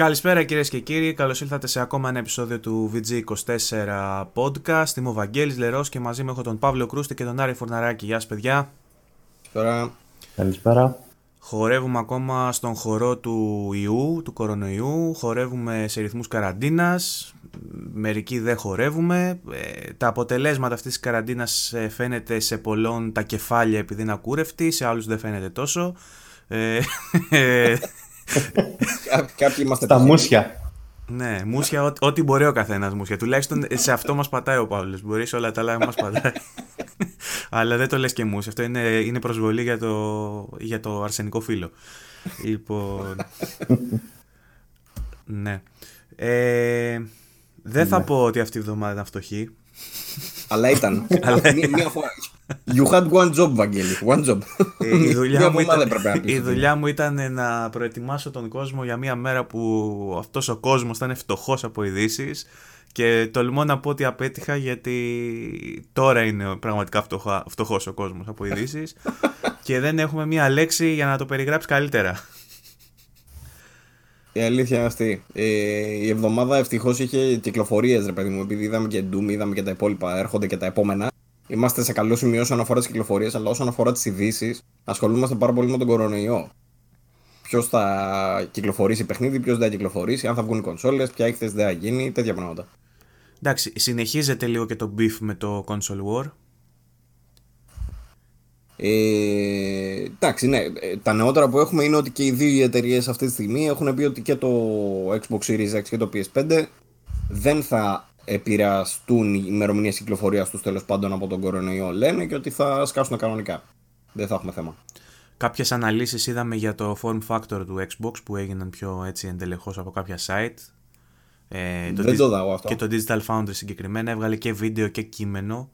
Καλησπέρα κυρίες και κύριοι, καλώς ήλθατε σε ακόμα ένα επεισόδιο του VG24 Podcast. Είμαι ο Βαγγέλης Λερός και μαζί μου έχω τον Παύλο Κρούστη και τον Άρη Φουρναράκη. Γεια σας, παιδιά. Καλησπέρα. Καλησπέρα. Χορεύουμε ακόμα στον χορό του ιού, του κορονοϊού. Χορεύουμε σε ρυθμούς καραντίνας. Μερικοί δεν χορεύουμε. Ε, τα αποτελέσματα αυτής της καραντίνας ε, φαίνεται σε πολλών τα κεφάλια επειδή είναι ακούρευτοι, σε άλλους δεν φαίνεται τόσο. Ε, Κάποιοι είμαστε Τα μουσια. Ναι, μουσια, ό,τι μπορεί ο καθένας μουσια. Τουλάχιστον σε αυτό μας πατάει ο Παύλος. Μπορείς σε όλα τα άλλα να μας πατάει. Αλλά δεν το λες και μουσια. Αυτό είναι, είναι προσβολή για το, για το αρσενικό φύλλο. λοιπόν. ναι. Ε, δεν θα πω ότι αυτή η εβδομάδα ήταν φτωχή. Αλλά ήταν. Μία φορά. You had one job, Βαγγέλη. One job. Ε, η, δουλειά μου ήταν, η δουλειά μου ήταν να προετοιμάσω τον κόσμο για μια μέρα που αυτός ο κόσμος ήταν φτωχός από ειδήσεις. Και τολμώ να πω ότι απέτυχα γιατί τώρα είναι πραγματικά φτωχός ο κόσμος από ειδήσεις και δεν έχουμε μία λέξη για να το περιγράψεις καλύτερα. Η αλήθεια είναι αυτή. Ε, η εβδομάδα ευτυχώς είχε κυκλοφορίες, ρε παιδί μου, επειδή είδαμε και Doom, είδαμε και τα υπόλοιπα, έρχονται και τα επόμενα. Είμαστε σε καλό σημείο όσον αφορά τις κυκλοφορίες, αλλά όσον αφορά τις ειδήσεις, ασχολούμαστε πάρα πολύ με τον κορονοϊό. Ποιος θα κυκλοφορήσει παιχνίδι, ποιος δεν θα κυκλοφορήσει, αν θα βγουν οι κονσόλες, ποια έκθεση δεν θα γίνει, τέτοια πράγματα. Εντάξει, συνεχίζεται λίγο και το beef με το console war. Ε, εντάξει, ναι. Ε, τα νεότερα που έχουμε είναι ότι και οι δύο εταιρείες αυτή τη στιγμή έχουν πει ότι και το Xbox Series X και το PS5 δεν θα επηρεαστούν οι ημερομηνίες κυκλοφορίας τους τέλος πάντων από τον κορονοϊό, λένε και ότι θα σκάσουν κανονικά. Δεν θα έχουμε θέμα. Κάποιες αναλύσεις είδαμε για το form factor του Xbox που έγιναν πιο έτσι εντελεχώς από κάποια site. Ε, το Δεν το δω αυτό. Και το Digital Foundry συγκεκριμένα έβγαλε και βίντεο και κείμενο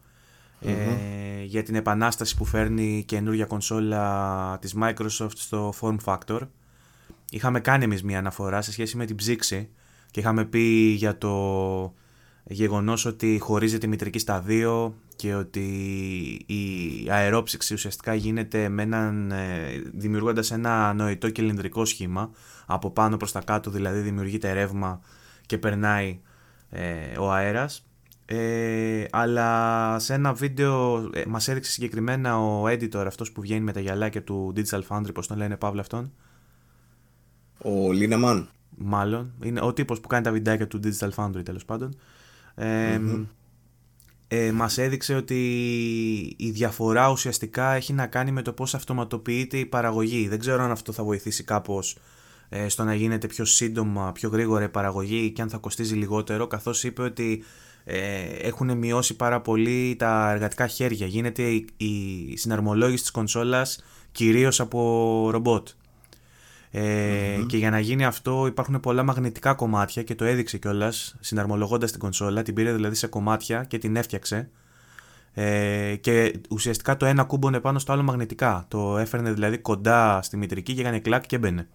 ε, για την επανάσταση που φέρνει η καινούργια κονσόλα της Microsoft στο form factor. Είχαμε κάνει εμείς μια αναφορά σε σχέση με την ψήξη και είχαμε πει για το γεγονός ότι χωρίζεται η μητρική στα δύο και ότι η αερόψυξη ουσιαστικά γίνεται με έναν, ε, δημιουργώντας ένα νοητό κυλινδρικό σχήμα. Από πάνω προς τα κάτω δηλαδή δημιουργείται ρεύμα και περνάει ε, ο αέρας ε, αλλά σε ένα βίντεο ε, μας έδειξε συγκεκριμένα ο editor αυτός που βγαίνει με τα γυαλάκια του Digital Foundry πώς τον λένε Παύλο αυτόν; Ο Λίνεμαν. Μάλλον. Είναι ο τύπος που κάνει τα βιντεάκια του Digital Foundry τέλος πάντων. Ε, ε, μας έδειξε ότι η διαφορά ουσιαστικά έχει να κάνει με το πώς αυτοματοποιείται η παραγωγή. Δεν ξέρω αν αυτό θα βοηθήσει κάπως ε, στο να γίνεται πιο σύντομα, πιο γρήγορα η παραγωγή και αν θα κοστίζει λιγότερο, καθώς είπε ότι ε, έχουν μειώσει πάρα πολύ τα εργατικά χέρια. Γίνεται η, η συναρμολόγηση της κονσόλας κυρίως από ρομπότ. Ε, Και για να γίνει αυτό υπάρχουν πολλά μαγνητικά κομμάτια και το έδειξε κιόλας συναρμολογώντας την κονσόλα. Την πήρε δηλαδή σε κομμάτια και την έφτιαξε. Ε, και ουσιαστικά το ένα κούμπονε πάνω στο άλλο μαγνητικά. Το έφερνε δηλαδή κοντά στη μητρική και έκανε κλακ και μπαινε.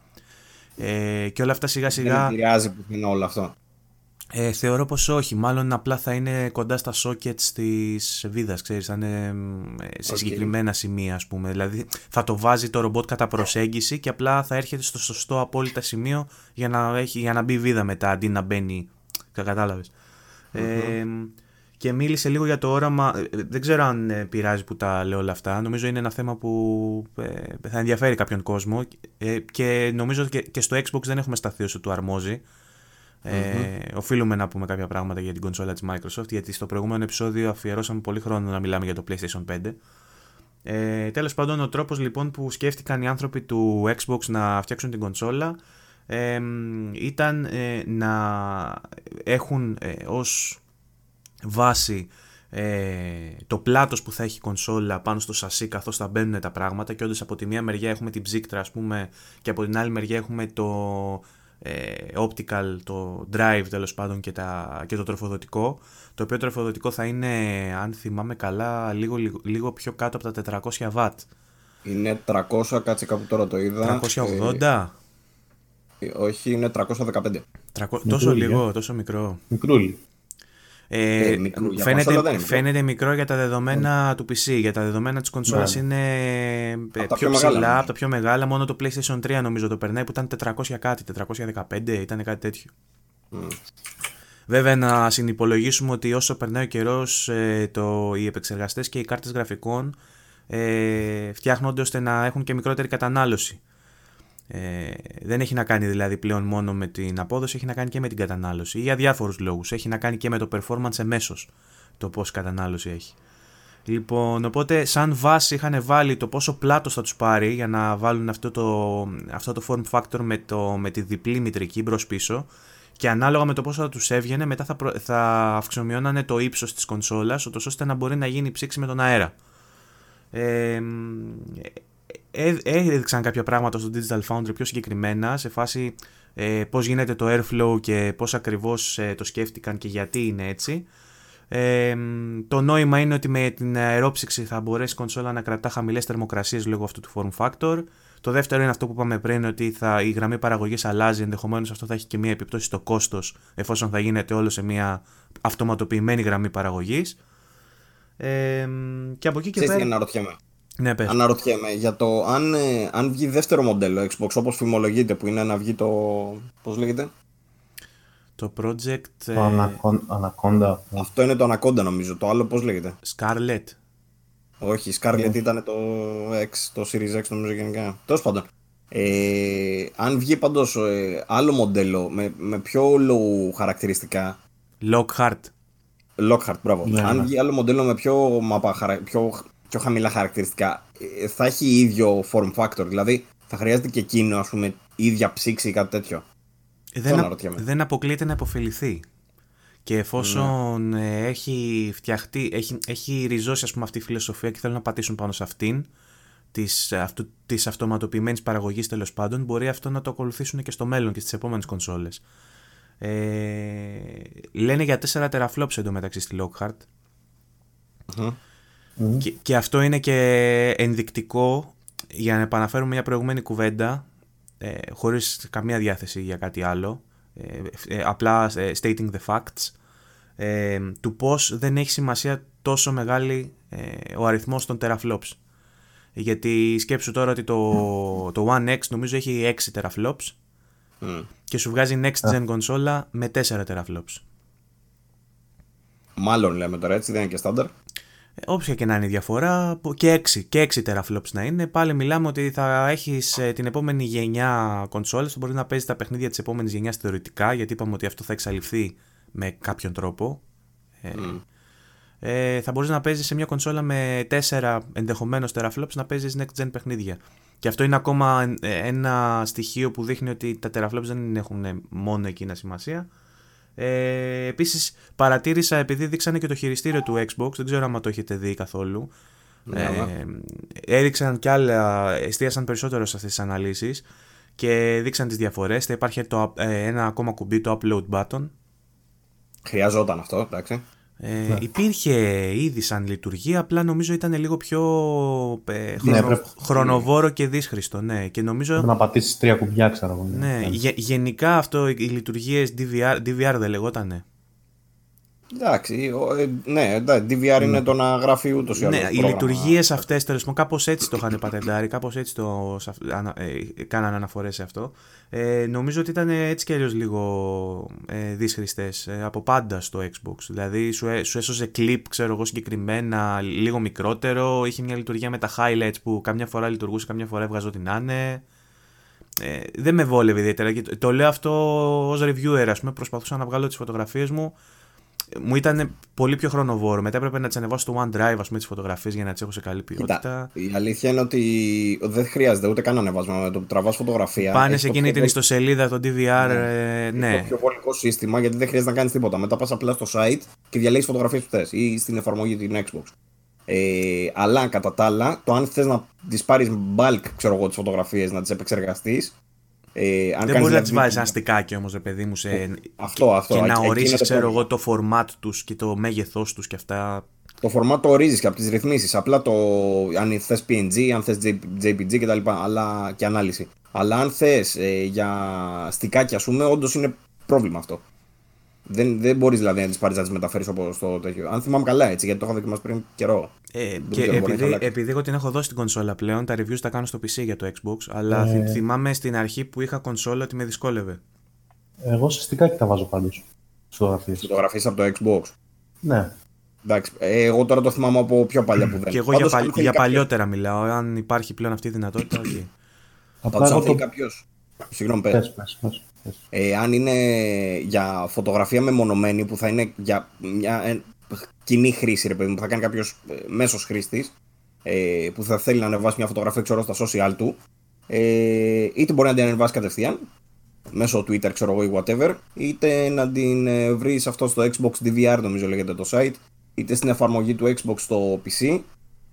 Ε, και όλα αυτά σιγά σιγά. Δεν επηρεάζει που είναι όλο αυτό. Ε, θεωρώ πως όχι, μάλλον απλά θα είναι κοντά στα sockets της βίδας, ξέρεις, θα είναι ε, σε συγκεκριμένα σημεία ας πούμε, δηλαδή θα το βάζει το ρομπότ κατά προσέγγιση και απλά θα έρχεται στο σωστό απόλυτα σημείο για να, έχει, για να μπει βίδα μετά αντί να μπαίνει, κατάλαβες. Ε, και μίλησε λίγο για το όραμα, ε, δεν ξέρω αν πειράζει που τα λέω όλα αυτά, νομίζω είναι ένα θέμα που θα ενδιαφέρει κάποιον κόσμο. Και νομίζω και, και στο Xbox δεν έχουμε σταθεί όσο του αρμόζει, ε, οφείλουμε να πούμε κάποια πράγματα για την κονσόλα της Microsoft γιατί στο προηγούμενο επεισόδιο αφιερώσαμε πολύ χρόνο να μιλάμε για το PlayStation 5. Ε, τέλος πάντων ο τρόπος λοιπόν που σκέφτηκαν οι άνθρωποι του Xbox να φτιάξουν την κονσόλα ε, ήταν ε, να έχουν ε, ως βάση ε, το πλάτος που θα έχει η κονσόλα πάνω στο σασί καθώς θα μπαίνουν τα πράγματα και όντως από τη μία μεριά έχουμε την ψύκτρα ας πούμε και από την άλλη μεριά έχουμε το ε, optical, το drive τέλος πάντων και, τα, και το τροφοδοτικό. Το οποίο τροφοδοτικό θα είναι, αν θυμάμαι καλά, λίγο, λίγο, πιο κάτω από τα 400 W. Είναι 300, κάτσε κάπου τώρα το είδα. 380. Ε, όχι, είναι 315. 300, τόσο λίγο, τόσο μικρό. Μικρούλι. Ε, ε, μικρού, φαίνεται, φαίνεται μικρό για τα δεδομένα του PC. Για τα δεδομένα της κονσόλας ναι. είναι πιο, πιο ψηλά, από τα πιο μεγάλα. Μόνο το PlayStation 3 νομίζω το περνάει που ήταν 400 κάτι, 415 ήταν κάτι τέτοιο. Mm. Βέβαια να συνυπολογίσουμε ότι όσο περνάει ο καιρός, ε, οι επεξεργαστές και οι κάρτες γραφικών ε, φτιάχνονται ώστε να έχουν και μικρότερη κατανάλωση. Ε, δεν έχει να κάνει δηλαδή πλέον μόνο με την απόδοση, έχει να κάνει και με την κατανάλωση. Για διάφορου λόγους. Έχει να κάνει και με το performance εμέσως το πόση κατανάλωση έχει. Λοιπόν, οπότε σαν βάση είχαν βάλει το πόσο πλάτος θα τους πάρει για να βάλουν αυτό το, αυτό το form factor με, το, με τη διπλή μητρική μπρος πίσω και ανάλογα με το πόσο θα τους έβγαινε μετά θα, θα αυξομοιώνανε το ύψος της κονσόλας ώστε να μπορεί να γίνει ψήξη με τον αέρα. Ε, ε, έδειξαν κάποια πράγματα στο Digital Foundry πιο συγκεκριμένα σε φάση ε, πώς γίνεται το airflow και πώς ακριβώς ε, το σκέφτηκαν και γιατί είναι έτσι. Ε, το νόημα είναι ότι με την αερόψυξη θα μπορέσει η κονσόλα να κρατά χαμηλές θερμοκρασίες λόγω αυτού του form factor. Το δεύτερο είναι αυτό που είπαμε πριν, ότι θα, η γραμμή παραγωγής αλλάζει. Ενδεχομένως αυτό θα έχει και μια επιπτώση στο κόστος, εφόσον θα γίνεται όλο σε μια αυτοματοποιημένη γραμμή παραγωγής. Ε, και από εκεί και πέρα. Ναι, πες. Αναρωτιέμαι για το αν, ε, αν βγει δεύτερο μοντέλο Xbox όπως φημολογείται που είναι να βγει το... πώς λέγεται; Το project... Το ε... Anaconda. Αυτό είναι το Anaconda νομίζω. Το άλλο πώς λέγεται; Scarlet. Όχι, Scarlet yeah. ήταν το X, το Series X νομίζω γενικά. Τέλος πάντων. Ε, αν βγει πάντως ε, άλλο μοντέλο με, με πιο low χαρακτηριστικά. Lockhart. Lockhart, μπράβο. Yeah, ναι, αν ναι. βγει άλλο μοντέλο με πιο, μαπα, πιο πιο χαμηλά χαρακτηριστικά, ε, θα έχει ίδιο form factor. Δηλαδή, θα χρειάζεται και εκείνο, ας πούμε, ίδια ψήξη ή κάτι τέτοιο. Δεν, α, δεν αποκλείεται να υποφεληθεί. Και εφόσον ναι. έχει φτιαχτεί, έχει, έχει ριζώσει ας πούμε, αυτή η φιλοσοφία και θέλουν να πατήσουν πάνω σε αυτήν, της, αυτού, της αυτοματοποιημένης παραγωγής τέλος πάντων, μπορεί αυτό να το ακολουθήσουν και στο μέλλον και στις επόμενες κονσόλες. Ε, λένε για 4 teraflops εντωμεταξύ στη Lockhart. Και, αυτό είναι και ενδεικτικό για να επαναφέρουμε μια προηγούμενη κουβέντα ε, χωρίς καμία διάθεση για κάτι άλλο ε, ε απλά ε, stating the facts ε, του πως δεν έχει σημασία τόσο μεγάλη ο αριθμός των teraflops. Γιατί σκέψου τώρα ότι το, το One X νομίζω έχει 6 teraflops και σου βγάζει next gen κονσόλα με 4 teraflops. Μάλλον λέμε τώρα έτσι δεν είναι και στάνταρ όποια και να είναι η διαφορά, και 6, και 6 teraflops να είναι, πάλι μιλάμε ότι θα έχεις ε, την επόμενη γενιά κονσόλες που μπορείς να παίζεις τα παιχνίδια της επόμενης γενιάς θεωρητικά, γιατί είπαμε ότι αυτό θα εξαλειφθεί με κάποιον τρόπο. Ε, ε, θα μπορείς να παίζεις σε μια κονσόλα με 4 ενδεχομένως teraflops να παίζεις next gen παιχνίδια. Και αυτό είναι ακόμα ένα στοιχείο που δείχνει ότι τα teraflops δεν έχουν μόνο εκείνα σημασία, ε, Επίσης, παρατήρησα επειδή δείξανε και το χειριστήριο του Xbox, δεν ξέρω αν το έχετε δει καθόλου. Ναι, ε, έδειξαν κι άλλα, εστίασαν περισσότερο σε αυτές τις αναλύσεις και δείξαν τις διαφορές. Θα υπάρχει το, ε, ένα ακόμα κουμπί, το upload button. Χρειαζόταν αυτό, εντάξει. Ε, ναι. Υπήρχε ήδη σαν λειτουργία, απλά νομίζω ήταν λίγο πιο ε, ναι, χρονοβόρο και δύσχριστο. Ναι. Και νομίζω... να πατήσεις τρία κουμπιά, ξέρω εγώ. Ναι, ναι. γενικά αυτό οι λειτουργίες DVR, DVR δεν λεγότανε. Εντάξει, ε, ναι, DVR είναι ναι. το να γράφει ούτως ή άλλως. Ναι, οι λειτουργίες αυτές τέλος πάντων κάπως έτσι το είχαν πατεντάρει, κάπως έτσι το ε, κάνανε αναφορές σε αυτό. Ε, νομίζω ότι ήταν έτσι κι αλλιώς λίγο ε, δύσχριστέ ε, από πάντα στο Xbox. Δηλαδή σου, σου έσωσε clip, ξέρω εγώ συγκεκριμένα, λίγο μικρότερο. Είχε μια λειτουργία με τα highlights που καμιά φορά λειτουργούσε, καμιά φορά έβγαζε ό,τι να είναι. Ε, δεν με βόλευε ιδιαίτερα. Και το λέω αυτό ως reviewer, ας πούμε. Προσπαθούσα να βγάλω τις φωτογραφίες μου μου ήταν πολύ πιο χρονοβόρο. Μετά έπρεπε να τις ανεβάσω στο OneDrive, ας πούμε, τις φωτογραφίες για να τις έχω σε καλή ποιότητα. Κοίτα, η αλήθεια είναι ότι δεν χρειάζεται ούτε καν ανεβάσμα. Με το που τραβάς φωτογραφία. Πάνε σε εκείνη την ιστοσελίδα, το DVR. Ναι. Ε, ναι. το πιο βολικό σύστημα γιατί δεν χρειάζεται να κάνεις τίποτα. Μετά πας απλά στο site και διαλέγεις φωτογραφίες που θες ή στην εφαρμογή την Xbox. Ε, αλλά κατά τα άλλα, το αν θες να τις πάρεις bulk, ξέρω εγώ, τις φωτογραφίες, να τις επεξεργαστείς, ε, αν δεν μπορείς να τις βάζεις ένα στικάκι όμω, παιδί μου, σε... αυτό, αυτό, και να ορίσει, ξέρω εγώ, το format τους και το μέγεθός τους και αυτά. Το format το ορίζεις και από τις ρυθμίσεις. Απλά το αν θες PNG, αν θες JPG κτλ. Αλλά και ανάλυση. Αλλά αν θες ε, για στικάκια, ας πούμε, όντως είναι πρόβλημα αυτό. Δεν, δεν μπορείς δηλαδή να τις πάρεις να τις μεταφέρεις όπως το τέτοιο. Αν θυμάμαι καλά έτσι, γιατί το είχα δοκιμάσει πριν καιρό. Ε, Δεν και ξέρω, μπορεί να επειδή, έχει αλλάξει. επειδή εγώ την έχω δώσει την κονσόλα πλέον, τα reviews τα κάνω στο PC για το Xbox, αλλά Ε. θυ- θυμάμαι στην αρχή που είχα κονσόλα ότι με δυσκόλευε. Εγώ συστικά και τα βάζω πάντως. Φωτογραφίες. Φωτογραφίες από το Xbox. Ναι. Εντάξει, ε, εγώ τώρα το θυμάμαι από πιο παλιά που δεν. Και εγώ για, Πάντως, παλι- αν θέλει για κάποιος- παλιότερα μιλάω. Αν υπάρχει πλέον αυτή η δυνατότητα, οκ. Απλά Πάντως, αν εγώ θέλει το... κάποιος. Συγγνώμη, πες. Πες, πες, πες, πες. Ε, αν είναι για φωτογραφία μεμονωμένη που θα είναι για μια ε, κοινή χρήση, ρε παιδί μου, που θα κάνει κάποιος μέσος χρήστης, ε, που θα θέλει να ανεβάσει μια φωτογραφία ξέρω, στα social του, ε, είτε μπορεί να την ανεβάσει κατευθείαν μέσω Twitter, ξέρω εγώ, ή whatever, είτε να την ε, βρεις αυτό στο Xbox DVR, νομίζω λέγεται το site, είτε στην εφαρμογή του Xbox στο PC,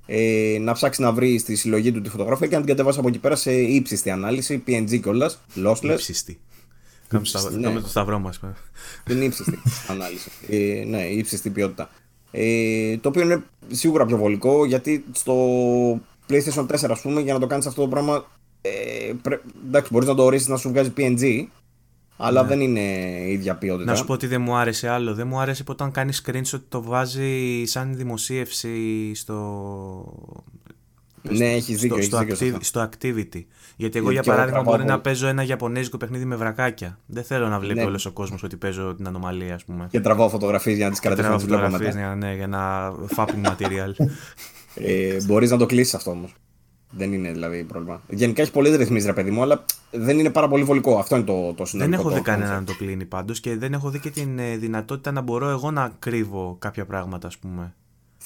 ε, να ψάξει να βρεις στη συλλογή του τη φωτογραφία και να την κατεβάσει από εκεί πέρα σε ύψιστη ανάλυση, PNG κιόλας, lossless. Υψιστή. Κάνουμε το σταυ- ναι. κάνουμε το σταυρό μας. Την ύψιστη ανάλυση. Ε, ναι, η ύψιστη ποιότητα. Ε, το οποίο είναι σίγουρα πιο βολικό γιατί στο PlayStation 4, ας πούμε, για να το κάνεις αυτό το πράγμα. Ε, πρέ... Εντάξει, μπορείς να το ορίσεις να σου βγάζει PNG, αλλά δεν είναι η ίδια ποιότητα. Ναι. Να σου πω ότι δεν μου άρεσε άλλο. Δεν μου άρεσε που όταν κάνεις screenshot το βάζει σαν δημοσίευση στο. Ναι, έχεις στο, δίκιο. Έχεις στο, δίκιο σε activ- αυτό. στο activity. Γιατί εγώ Γιατί για και εγώ παράδειγμα τραβάω μπορεί να πολύ. παίζω ένα Ιαπωνέζικο παιχνίδι με βρακάκια. Δεν θέλω να βλέπει Ναι. όλος ο κόσμος ότι παίζω την ανομαλία, ας πούμε. Και τραβάω φωτογραφίες για να τις κρατήσω να Τραβάω τις βλέπω φωτογραφίες μετά. για, ναι, για ένα fapping material. Ε, μπορείς να το κλείσεις αυτό όμως. Δεν είναι δηλαδή πρόβλημα. Γενικά έχει πολλές ρυθμίσεις, ρε παιδί μου, αλλά δεν είναι πάρα πολύ βολικό. Αυτό είναι το, το συνολικό. δεν έχω το δει concept. κανέναν να το κλείνει πάντως και δεν έχω δει και την ε, δυνατότητα να μπορώ εγώ να κρύβω κάποια πράγματα, ας πούμε.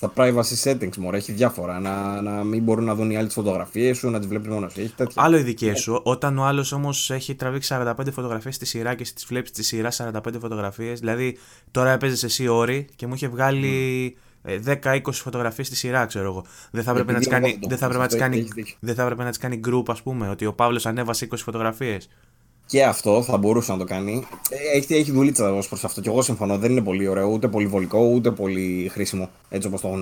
Στα privacy settings μωρέ, έχει διάφορα. Να, να μην μπορούν να δουν οι άλλοι τις φωτογραφίες σου, να τις βλέπεις μόνος εσύ. Έχει τέτοια. Άλλο οι δικέ σου. Όταν ο άλλος όμως έχει τραβήξει 45 φωτογραφίες στη σειρά και τι βλέπεις τη σειρά 45 φωτογραφίες. Δηλαδή, τώρα έπαιζες εσύ όρη και μου είχε βγάλει ε, 10-20 φωτογραφίες στη σειρά, ξέρω εγώ. Δεν θα έπρεπε να τις Επειδή εγώ κάνει, δεν το δεν θα έχω, έπρεπε να τις αυτό κάνει, έχεις δίκιο. δεν θα έπρεπε να τις κάνει group, ας πούμε. Ότι ο Παύλος ανέβασε 20 φωτογραφίες. Και αυτό θα μπορούσε να το κάνει. Ε, Έχει, έχει δουλίτσα ως προς αυτό. Και εγώ συμφωνώ. Δεν είναι πολύ ωραίο, ούτε πολύ βολικό, ούτε πολύ χρήσιμο. Έτσι όπως το έχουν.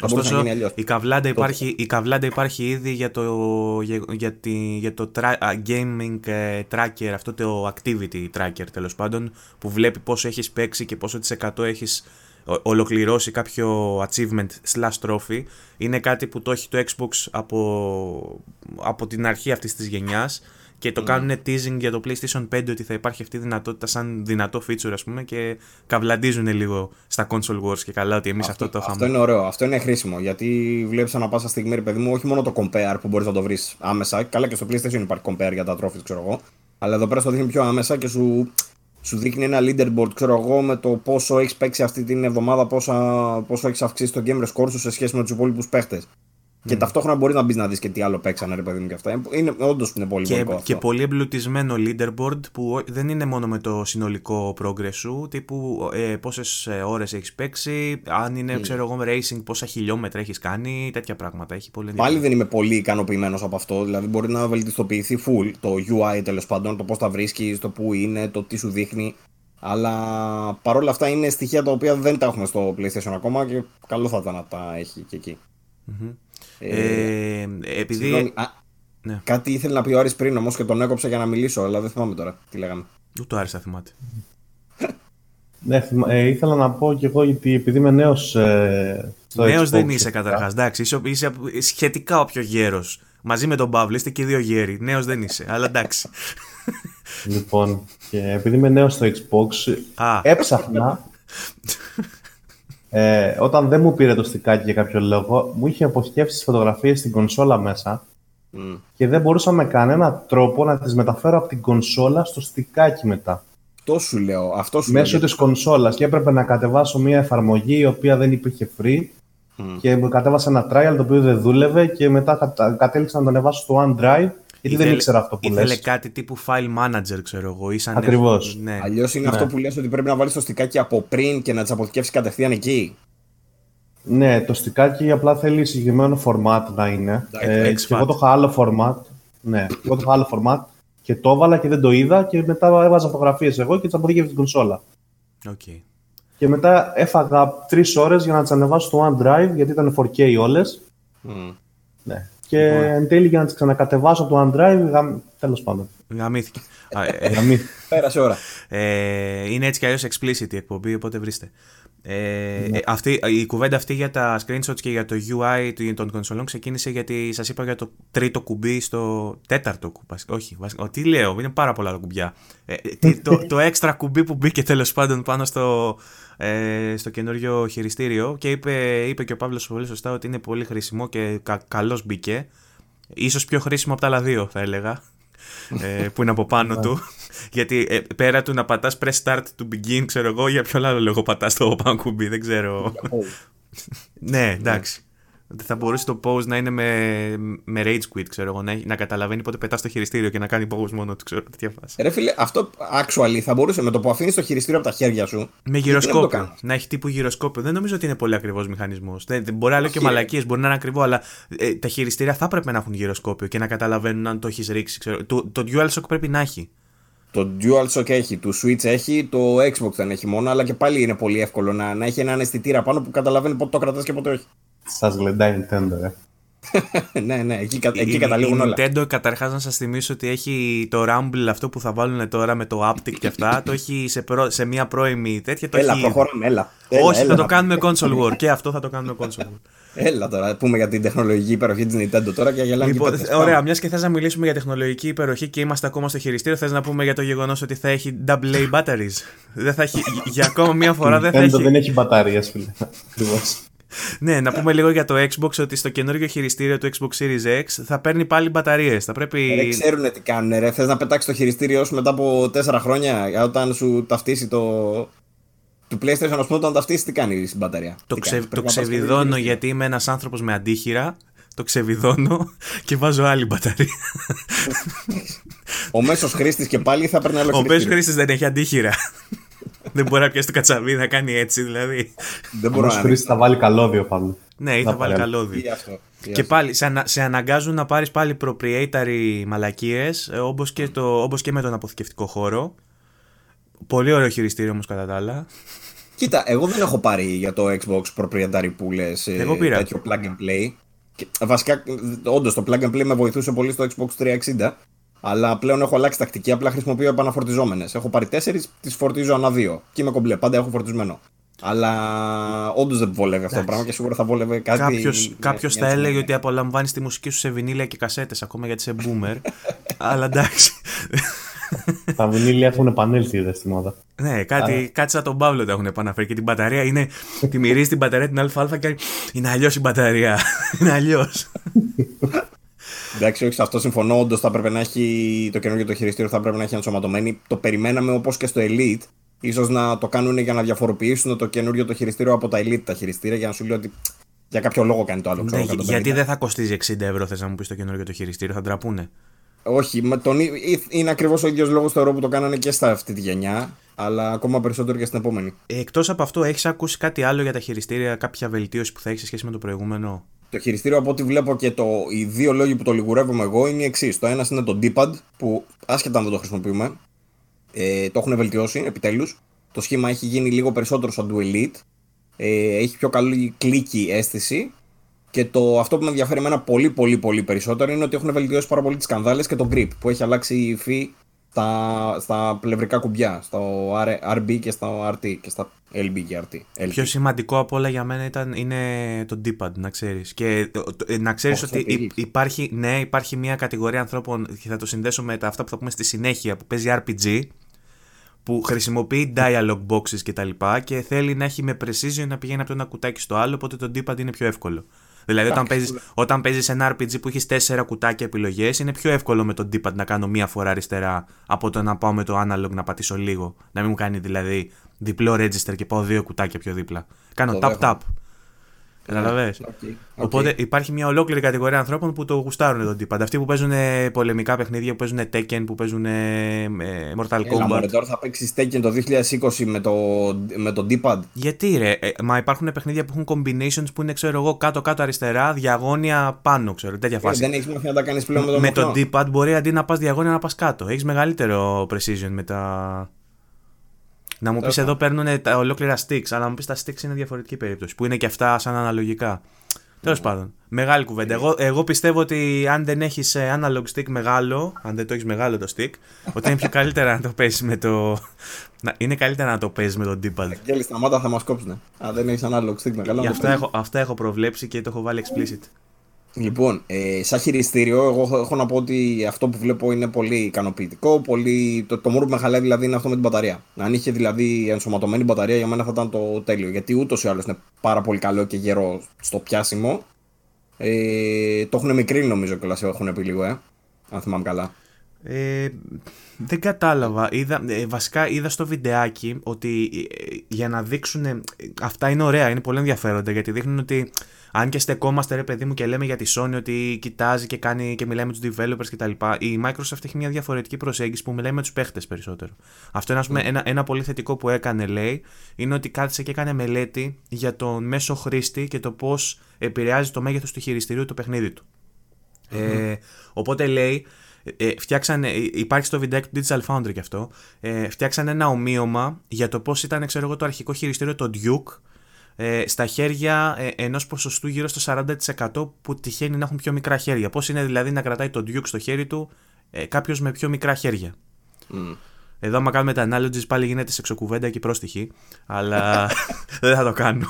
Θα μπορούσε να Ωστόσο, γίνει αλλιώς. η καβλάντα, υπάρχει, η καβλάντα υπάρχει ήδη για το, για, για, τη- για το tra- α, gaming ε, tracker, αυτό το activity tracker τέλος πάντων, που βλέπει πόσο έχεις παίξει και πόσο της εκατό έχεις ο- ολοκληρώσει κάποιο achievement slash trophy. Είναι κάτι που το έχει το Xbox από, από την αρχή αυτής της γενιάς και το κάνουν teasing για το PlayStation 5 ότι θα υπάρχει αυτή η δυνατότητα σαν δυνατό feature ας πούμε και καβλαντίζουν λίγο στα console wars και καλά ότι εμείς αυτό, το είχαμε. Αυτό είναι ωραίο, αυτό είναι χρήσιμο. Γιατί βλέπεις ανά πάσα στιγμή, ρε παιδί μου, όχι μόνο το compare που μπορείς να το βρεις άμεσα. Καλά και στο PlayStation υπάρχει compare για τα trophies, ξέρω εγώ. Αλλά εδώ πέρα στο δείχνει πιο άμεσα και σου, σου δείχνει ένα leaderboard, ξέρω εγώ, με το πόσο έχεις παίξει αυτή την εβδομάδα, πόσα, πόσο έχεις αυξήσει το game score σου σε σχέση με τους υπόλοιπους παίχτες. Και ταυτόχρονα μπορεί να μπεις να δεις και τι άλλο παίξανε, ρε παιδί μου και αυτά. Είναι, όντως είναι πολύ και, βολικό αυτό. και πολύ εμπλουτισμένο leaderboard που ο- δεν είναι μόνο με το συνολικό progress σου, τύπου ε, πόσες ε, ώρες έχεις παίξει, αν είναι ξέρω εγώ racing πόσα χιλιόμετρα έχεις κάνει, τέτοια πράγματα. Έχει πολύ Πάλι ενδιαφέρον. δεν είμαι πολύ ικανοποιημένος από αυτό. Δηλαδή, μπορεί να βελτιστοποιηθεί full το UI τέλος πάντων, το πώς τα βρίσκεις, το που είναι, το τι σου δείχνει. Αλλά παρόλα αυτά είναι στοιχεία τα οποία δεν τα έχουμε στο PlayStation ακόμα και καλό θα ήταν να τα έχει και εκεί. Ε, επειδή... Συγγνώμη, α, Ναι. Κάτι ήθελε να πει ο Άρης πριν όμως και τον έκοψα για να μιλήσω, αλλά δεν θυμάμαι τώρα τι λέγαμε. Ούτε ο Άρης θα θυμάται. Ναι, θυμα- ε, ήθελα να πω κι εγώ γιατί επειδή είμαι νέος ε, στο Νέος Xbox, δεν είσαι σχετικά, καταρχάς, εντάξει, είσαι, είσαι σχετικά ο πιο γέρος. Μαζί με τον Παύλο είστε και δύο γέροι. Νέος δεν είσαι, αλλά εντάξει. Λοιπόν, και επειδή είμαι νέος στο Xbox, Α. έψαχνα. ε, όταν δεν μου πήρε το στικάκι για κάποιο λόγο, μου είχε αποσκεύσει τις φωτογραφίες στην κονσόλα μέσα Μμ. και δεν μπορούσα με κανένα τρόπο να τις μεταφέρω από την κονσόλα στο στικάκι μετά. Αυτό σου λέω. Αυτό σου Μέσω λέω. της κονσόλας και έπρεπε να κατεβάσω μια εφαρμογή η οποία δεν υπήρχε free Μμ. και μου κατέβασα ένα trial το οποίο δεν δούλευε και μετά κατα- κατέληξα να το ανεβάσω στο OneDrive γιατί δεν ήξερα αυτό που ήθελε λες. κάτι τύπου file manager, ξέρω εγώ. Ή σαν Ακριβώς. Ναι. Αλλιώς είναι αυτό που λες ότι πρέπει να βάλεις το στικάκι από πριν και να τι αποθηκεύσει κατευθείαν εκεί. Ναι, το στικάκι απλά θέλει συγκεκριμένο format να είναι. Ε, Ε, exFAT. και εγώ το είχα άλλο format. Ναι, εγώ το είχα άλλο format και το έβαλα και δεν το είδα και μετά έβαζα φωτογραφίες εγώ και τι αποθήκευε στην κονσόλα. Οκ. Και μετά έφαγα τρεις ώρες για να τις ανεβάσω στο OneDrive γιατί ήταν 4K όλες. Μμ. Ναι. Και εν τέλει για να τις ξανακατεβάσω από το OneDrive, γαμ... τέλος πάντων. Γαμήθηκε. Α, ε, Γαμήθη. Πέρασε ώρα. ε, είναι έτσι κι αλλιώς explicit η εκπομπή, οπότε βρίστε. Ε, ε, αυτή, η κουβέντα αυτή για τα screenshots και για το UI των κονσολών ξεκίνησε γιατί σας είπα για το τρίτο κουμπί στο τέταρτο κουμπί. Όχι, βασικά, τι λέω, είναι πάρα πολλά τα κουμπιά. Ε, τι- το, το έξτρα κουμπί που μπήκε τέλος πάντων πάνω στο, ε, στο καινούριο χειριστήριο και είπε, είπε και ο Παύλος πολύ σωστά ότι είναι πολύ χρήσιμο και κα, καλώς μπήκε. Ίσως πιο χρήσιμο από τα άλλα δύο θα έλεγα ε, που είναι από πάνω του. Γιατί ε, πέρα του να πατάς press start to begin, ξέρω εγώ, για ποιο άλλο λόγο πατάς το πάνω κουμπί, δεν ξέρω. ναι, εντάξει. Θα μπορούσε το pause να είναι με, με rage quit, ξέρω εγώ, να, έχει- να καταλαβαίνει πότε πετάς το χειριστήριο και να κάνει pause μόνο του, ξέρω τέτοια φάση. Ρε φίλε, αυτό actually θα μπορούσε με το που αφήνεις το χειριστήριο από τα χέρια σου. Με δεν το γυροσκόπιο. κάνεις; Να έχει τύπου γυροσκόπιο. Δεν νομίζω ότι είναι πολύ ακριβώ μηχανισμός. Μπορεί να λέω και Όχι, ρε. μαλακίες, μπορεί να είναι ακριβό, αλλά ε, τα χειριστήρια θα πρέπει να έχουν γυροσκόπιο και να καταλαβαίνουν αν το έχεις ρίξει. Ξέρω. Το, το DualShock πρέπει να έχει. Το DualShock έχει, το Switch έχει, το Xbox δεν έχει μόνο, αλλά και πάλι είναι πολύ εύκολο να, να έχει έναν αισθητήρα πάνω που καταλαβαίνει πότε το κρατάς και πότε όχι. Σας γλεντάει η Nintendo, ε. ναι, ναι, εκεί, κα- Η- εκεί η- καταλήγουν η όλα. Nintendo καταρχάς να σας θυμίσω ότι έχει το Rumble αυτό που θα βάλουν τώρα με το Aptic και αυτά. το έχει σε, προ- σε μια πρώιμη τέτοια. Το Έλα, έχει... προχωράμε, έλα. Έλα, Όχι, έλα, θα το να- κάνουμε console war. και αυτό θα το κάνουμε console war. Έλα τώρα, πούμε για την τεχνολογική υπεροχή της Nintendo τώρα και γελάμε Λοιπόν, και πέτες. ωραία, Πάμε. μιας και θες να μιλήσουμε για τεχνολογική υπεροχή και είμαστε ακόμα στο χειριστήριο, θες να πούμε για το γεγονός ότι θα έχει AA batteries. δεν θα έχει, για ακόμα μία φορά δεν θα Nintendo έχει. δεν έχει μπαταρίες, φίλε. Ακριβώς. Ναι, να πούμε λίγο για το Xbox ότι στο καινούργιο χειριστήριο του Xbox Series X θα παίρνει πάλι μπαταρίες. Θα πρέπει. Δεν ξέρουν τι κάνουν, ρε. Θες να πετάξεις το χειριστήριό σου μετά από 4 χρόνια, όταν σου ταυτίσει το. του PlayStation, ας πούμε, όταν ταυτίσει, τι κάνει στην μπαταρία; Το, Τι ξε, κάνει, το πρέπει να πας και ξεβιδώνω χειριστήριο. γιατί είμαι ένας άνθρωπος με αντίχειρα. Το ξεβιδώνω και βάζω άλλη μπαταρία. Ο μέσος χρήστης και πάλι θα παίρνει άλλο Ο πέσο χειριστήριο. χρήστης δεν έχει αντίχειρα. Δεν μπορεί να πιάσει το κατσαβί να κάνει έτσι δηλαδή. Δεν μπορώ Όμως να χρήστη θα βάλει καλώδιο πάνω. Ναι, ή Να θα βάλει πάρει. καλώδιο. Τι αυτό. τι Και αυτό. πάλι σε, ανα, σε αναγκάζουν να πάρεις πάλι proprietary μαλακίες ε, όπως και, το, όπως και με τον αποθηκευτικό χώρο. Πολύ ωραίο χειριστήριο όμως κατά τα άλλα. Κοίτα, εγώ δεν έχω πάρει για το Xbox proprietary που λες ε, Εγώ πήρα. τέτοιο plug and play. Και, βασικά, όντως το plug and play με βοηθούσε πολύ στο Xbox 360. Αλλά πλέον έχω αλλάξει τακτική, απλά χρησιμοποιώ επαναφορτιζόμενες. Έχω πάρει τέσσερις, τις φορτίζω ανά δύο. Και είμαι κομπλέ, πάντα έχω φορτισμένο. Αλλά όντως δεν βολεύει αυτό το πράγμα και σίγουρα θα βόλευε κάτι. Κάποιος, μια- κάποιος μια θα έλεγε τσιμένα. ότι απολαμβάνεις τη μουσική σου σε βινίλια και κασέτες ακόμα γιατί είσαι boomer. αλλά εντάξει. Τα βινίλια έχουν επανέλθει είδες στη μόδα. ναι, κάτι, κάτι σαν τον Παύλο τα έχουν επαναφέρει και την μπαταρία είναι. τη μυρίζει την μπαταρία την ΑΑ και είναι αλλιώς η μπαταρία. είναι αλλιώς. Εντάξει, όχι, σε αυτό συμφωνώ. Όντως θα έπρεπε να έχει το καινούργιο το χειριστήριο, θα πρέπει να έχει ενσωματωμένη. Το περιμέναμε όπως και στο Elite. Ίσως να το κάνουν για να διαφοροποιήσουν το καινούργιο το χειριστήριο από τα Elite τα χειριστήρια για να σου λέει ότι για κάποιο λόγο κάνει το άλλο. Ξέρω, 150. Ναι, γιατί δεν θα κοστίζει 60 ευρώ, θες να μου πεις το καινούργιο το χειριστήριο, θα ντραπούνε. Όχι, με τον... ή- είναι ακριβώς ο ίδιος λόγος θεωρώ που το κάνανε και στα αυτή τη γενιά, αλλά ακόμα περισσότερο και στην επόμενη. Εκτός από αυτό, έχεις ακούσει κάτι άλλο για τα χειριστήρια, κάποια βελτίωση που θα έχεις σε σχέση με το προηγούμενο; Το χειριστήριο από ό,τι βλέπω και το, οι δύο λόγοι που το λιγουρεύομαι εγώ είναι οι εξής. Το ένας είναι το D-pad που άσχετα αν δεν το χρησιμοποιούμε, ε, το έχουν βελτιώσει επιτέλους. Το σχήμα έχει γίνει λίγο περισσότερο σαν του Elite. Ε, έχει πιο καλή κλίκη αίσθηση. Και το, αυτό που με ενδιαφέρει εμένα πολύ πολύ πολύ περισσότερο είναι ότι έχουν βελτιώσει πάρα πολύ τις κανδάλες και το grip που έχει αλλάξει η υφή στα, στα πλευρικά κουμπιά, στο R- RB και στο RT και στα LB και RT. LB. Πιο σημαντικό από όλα για μένα ήταν, είναι το D-pad, να ξέρεις. Και το- το- ε, να ξέρεις Όχι, ότι θα υ- πεις. υπάρχει, ναι, υπάρχει μια κατηγορία ανθρώπων και θα το συνδέσω με τα αυτά που θα πούμε στη συνέχεια που παίζει RPG που χρησιμοποιεί dialog boxes και τα λοιπά και θέλει να έχει με precision να πηγαίνει από το ένα κουτάκι στο άλλο οπότε το D-pad είναι πιο εύκολο. Δηλαδή όταν παίζεις, όταν παίζεις ένα RPG που έχεις τέσσερα κουτάκια επιλογές είναι πιο εύκολο με το D-pad να κάνω μία φορά αριστερά από το να πάω με το analog να πατήσω λίγο. Να μην μου κάνει δηλαδή διπλό register και πάω δύο κουτάκια πιο δίπλα. Κάνω Το tap tap. δέχομαι. Καταλαβες; OK, OK. Οπότε υπάρχει μια ολόκληρη κατηγορία ανθρώπων που το γουστάρουν τον D-pad. Αυτοί που παίζουν πολεμικά παιχνίδια, που παίζουν Tekken, που παίζουν ε, ε, Mortal Έλα, Kombat. μωρέ, τώρα θα παίξεις Tekken το 2020 με το, με το D-pad; Γιατί ρε, ε, μα υπάρχουν παιχνίδια που έχουν combinations που είναι ξέρω εγώ κάτω-κάτω αριστερά, διαγώνια πάνω, ξέρω, τέτοια Ε, φάση. δεν έχεις μάθει να τα κάνεις πλέον με το με το μοχλό. D-pad μπορεί αντί να πας διαγώνια να πας κάτω. Έχεις μεγαλύτερο precision με τα... Να μου πεις εδώ παίρνουν τα ολόκληρα sticks, αλλά να μου πεις τα sticks είναι διαφορετική περίπτωση, που είναι και αυτά σαν αναλογικά. Τέλος πάντων. Μεγάλη κουβέντα. Εγώ, εγώ πιστεύω ότι αν δεν έχεις analog stick μεγάλο, αν δεν το έχεις μεγάλο το stick, ότι είναι πιο καλύτερα να το παίζεις με το. είναι καλύτερα να το παίζεις με το D-pad. Γέλη, σταμάτα θα μας κόψουν. Αν δεν έχεις analog stick μεγάλο. αυτά, έχω, αυτά έχω προβλέψει και το έχω βάλει explicit. Λοιπόν, ε, σαν χειριστήριο, εγώ έχω να πω ότι αυτό που βλέπω είναι πολύ ικανοποιητικό. Πολύ... Το, το μόνο που με χαλάει δηλαδή είναι αυτό με την μπαταρία. Αν είχε δηλαδή ενσωματωμένη μπαταρία, για μένα θα ήταν το τέλειο. Γιατί ούτως ή άλλως είναι πάρα πολύ καλό και γερό στο πιάσιμο. Ε, το έχουν μικρύνει νομίζω κιόλας, έχουν πει λίγο, ε, αν θυμάμαι καλά. Ε, δεν κατάλαβα. Είδα, ε, βασικά είδα στο βιντεάκι ότι ε, για να δείξουν. Αυτά είναι ωραία, είναι πολύ ενδιαφέροντα γιατί δείχνουν ότι αν και στεκόμαστε ρε παιδί μου και λέμε για τη Sony ότι κοιτάζει και, κάνει, και μιλάει με τους developers κτλ. Η Microsoft έχει μια διαφορετική προσέγγιση που μιλάει με τους παίχτες περισσότερο. Αυτό είναι πούμε, mm. ένα, ένα πολύ θετικό που έκανε, λέει, είναι ότι κάθισε και έκανε μελέτη για τον μέσο χρήστη και το πώς επηρεάζει το μέγεθος του χειριστηρίου του παιχνίδι του. Mm-hmm. Ε, οπότε λέει, ε, φτιάξανε, υπάρχει στο βιντεάκι του Digital Foundry και αυτό, ε, φτιάξανε ένα ομοίωμα για το πώς ήταν ξέρω εγώ, το αρχικό χειριστήριο το Duke ε, στα χέρια ε, ενός ποσοστού γύρω στο 40% που τυχαίνει να έχουν πιο μικρά χέρια. Πώς είναι δηλαδή να κρατάει το Duke στο χέρι του ε, κάποιος με πιο μικρά χέρια; Mm. Εδώ, άμα κάνουμε τα analogies, πάλι γίνεται σεξοκουβέντα και πρόστιχη. Αλλά δεν θα το κάνω.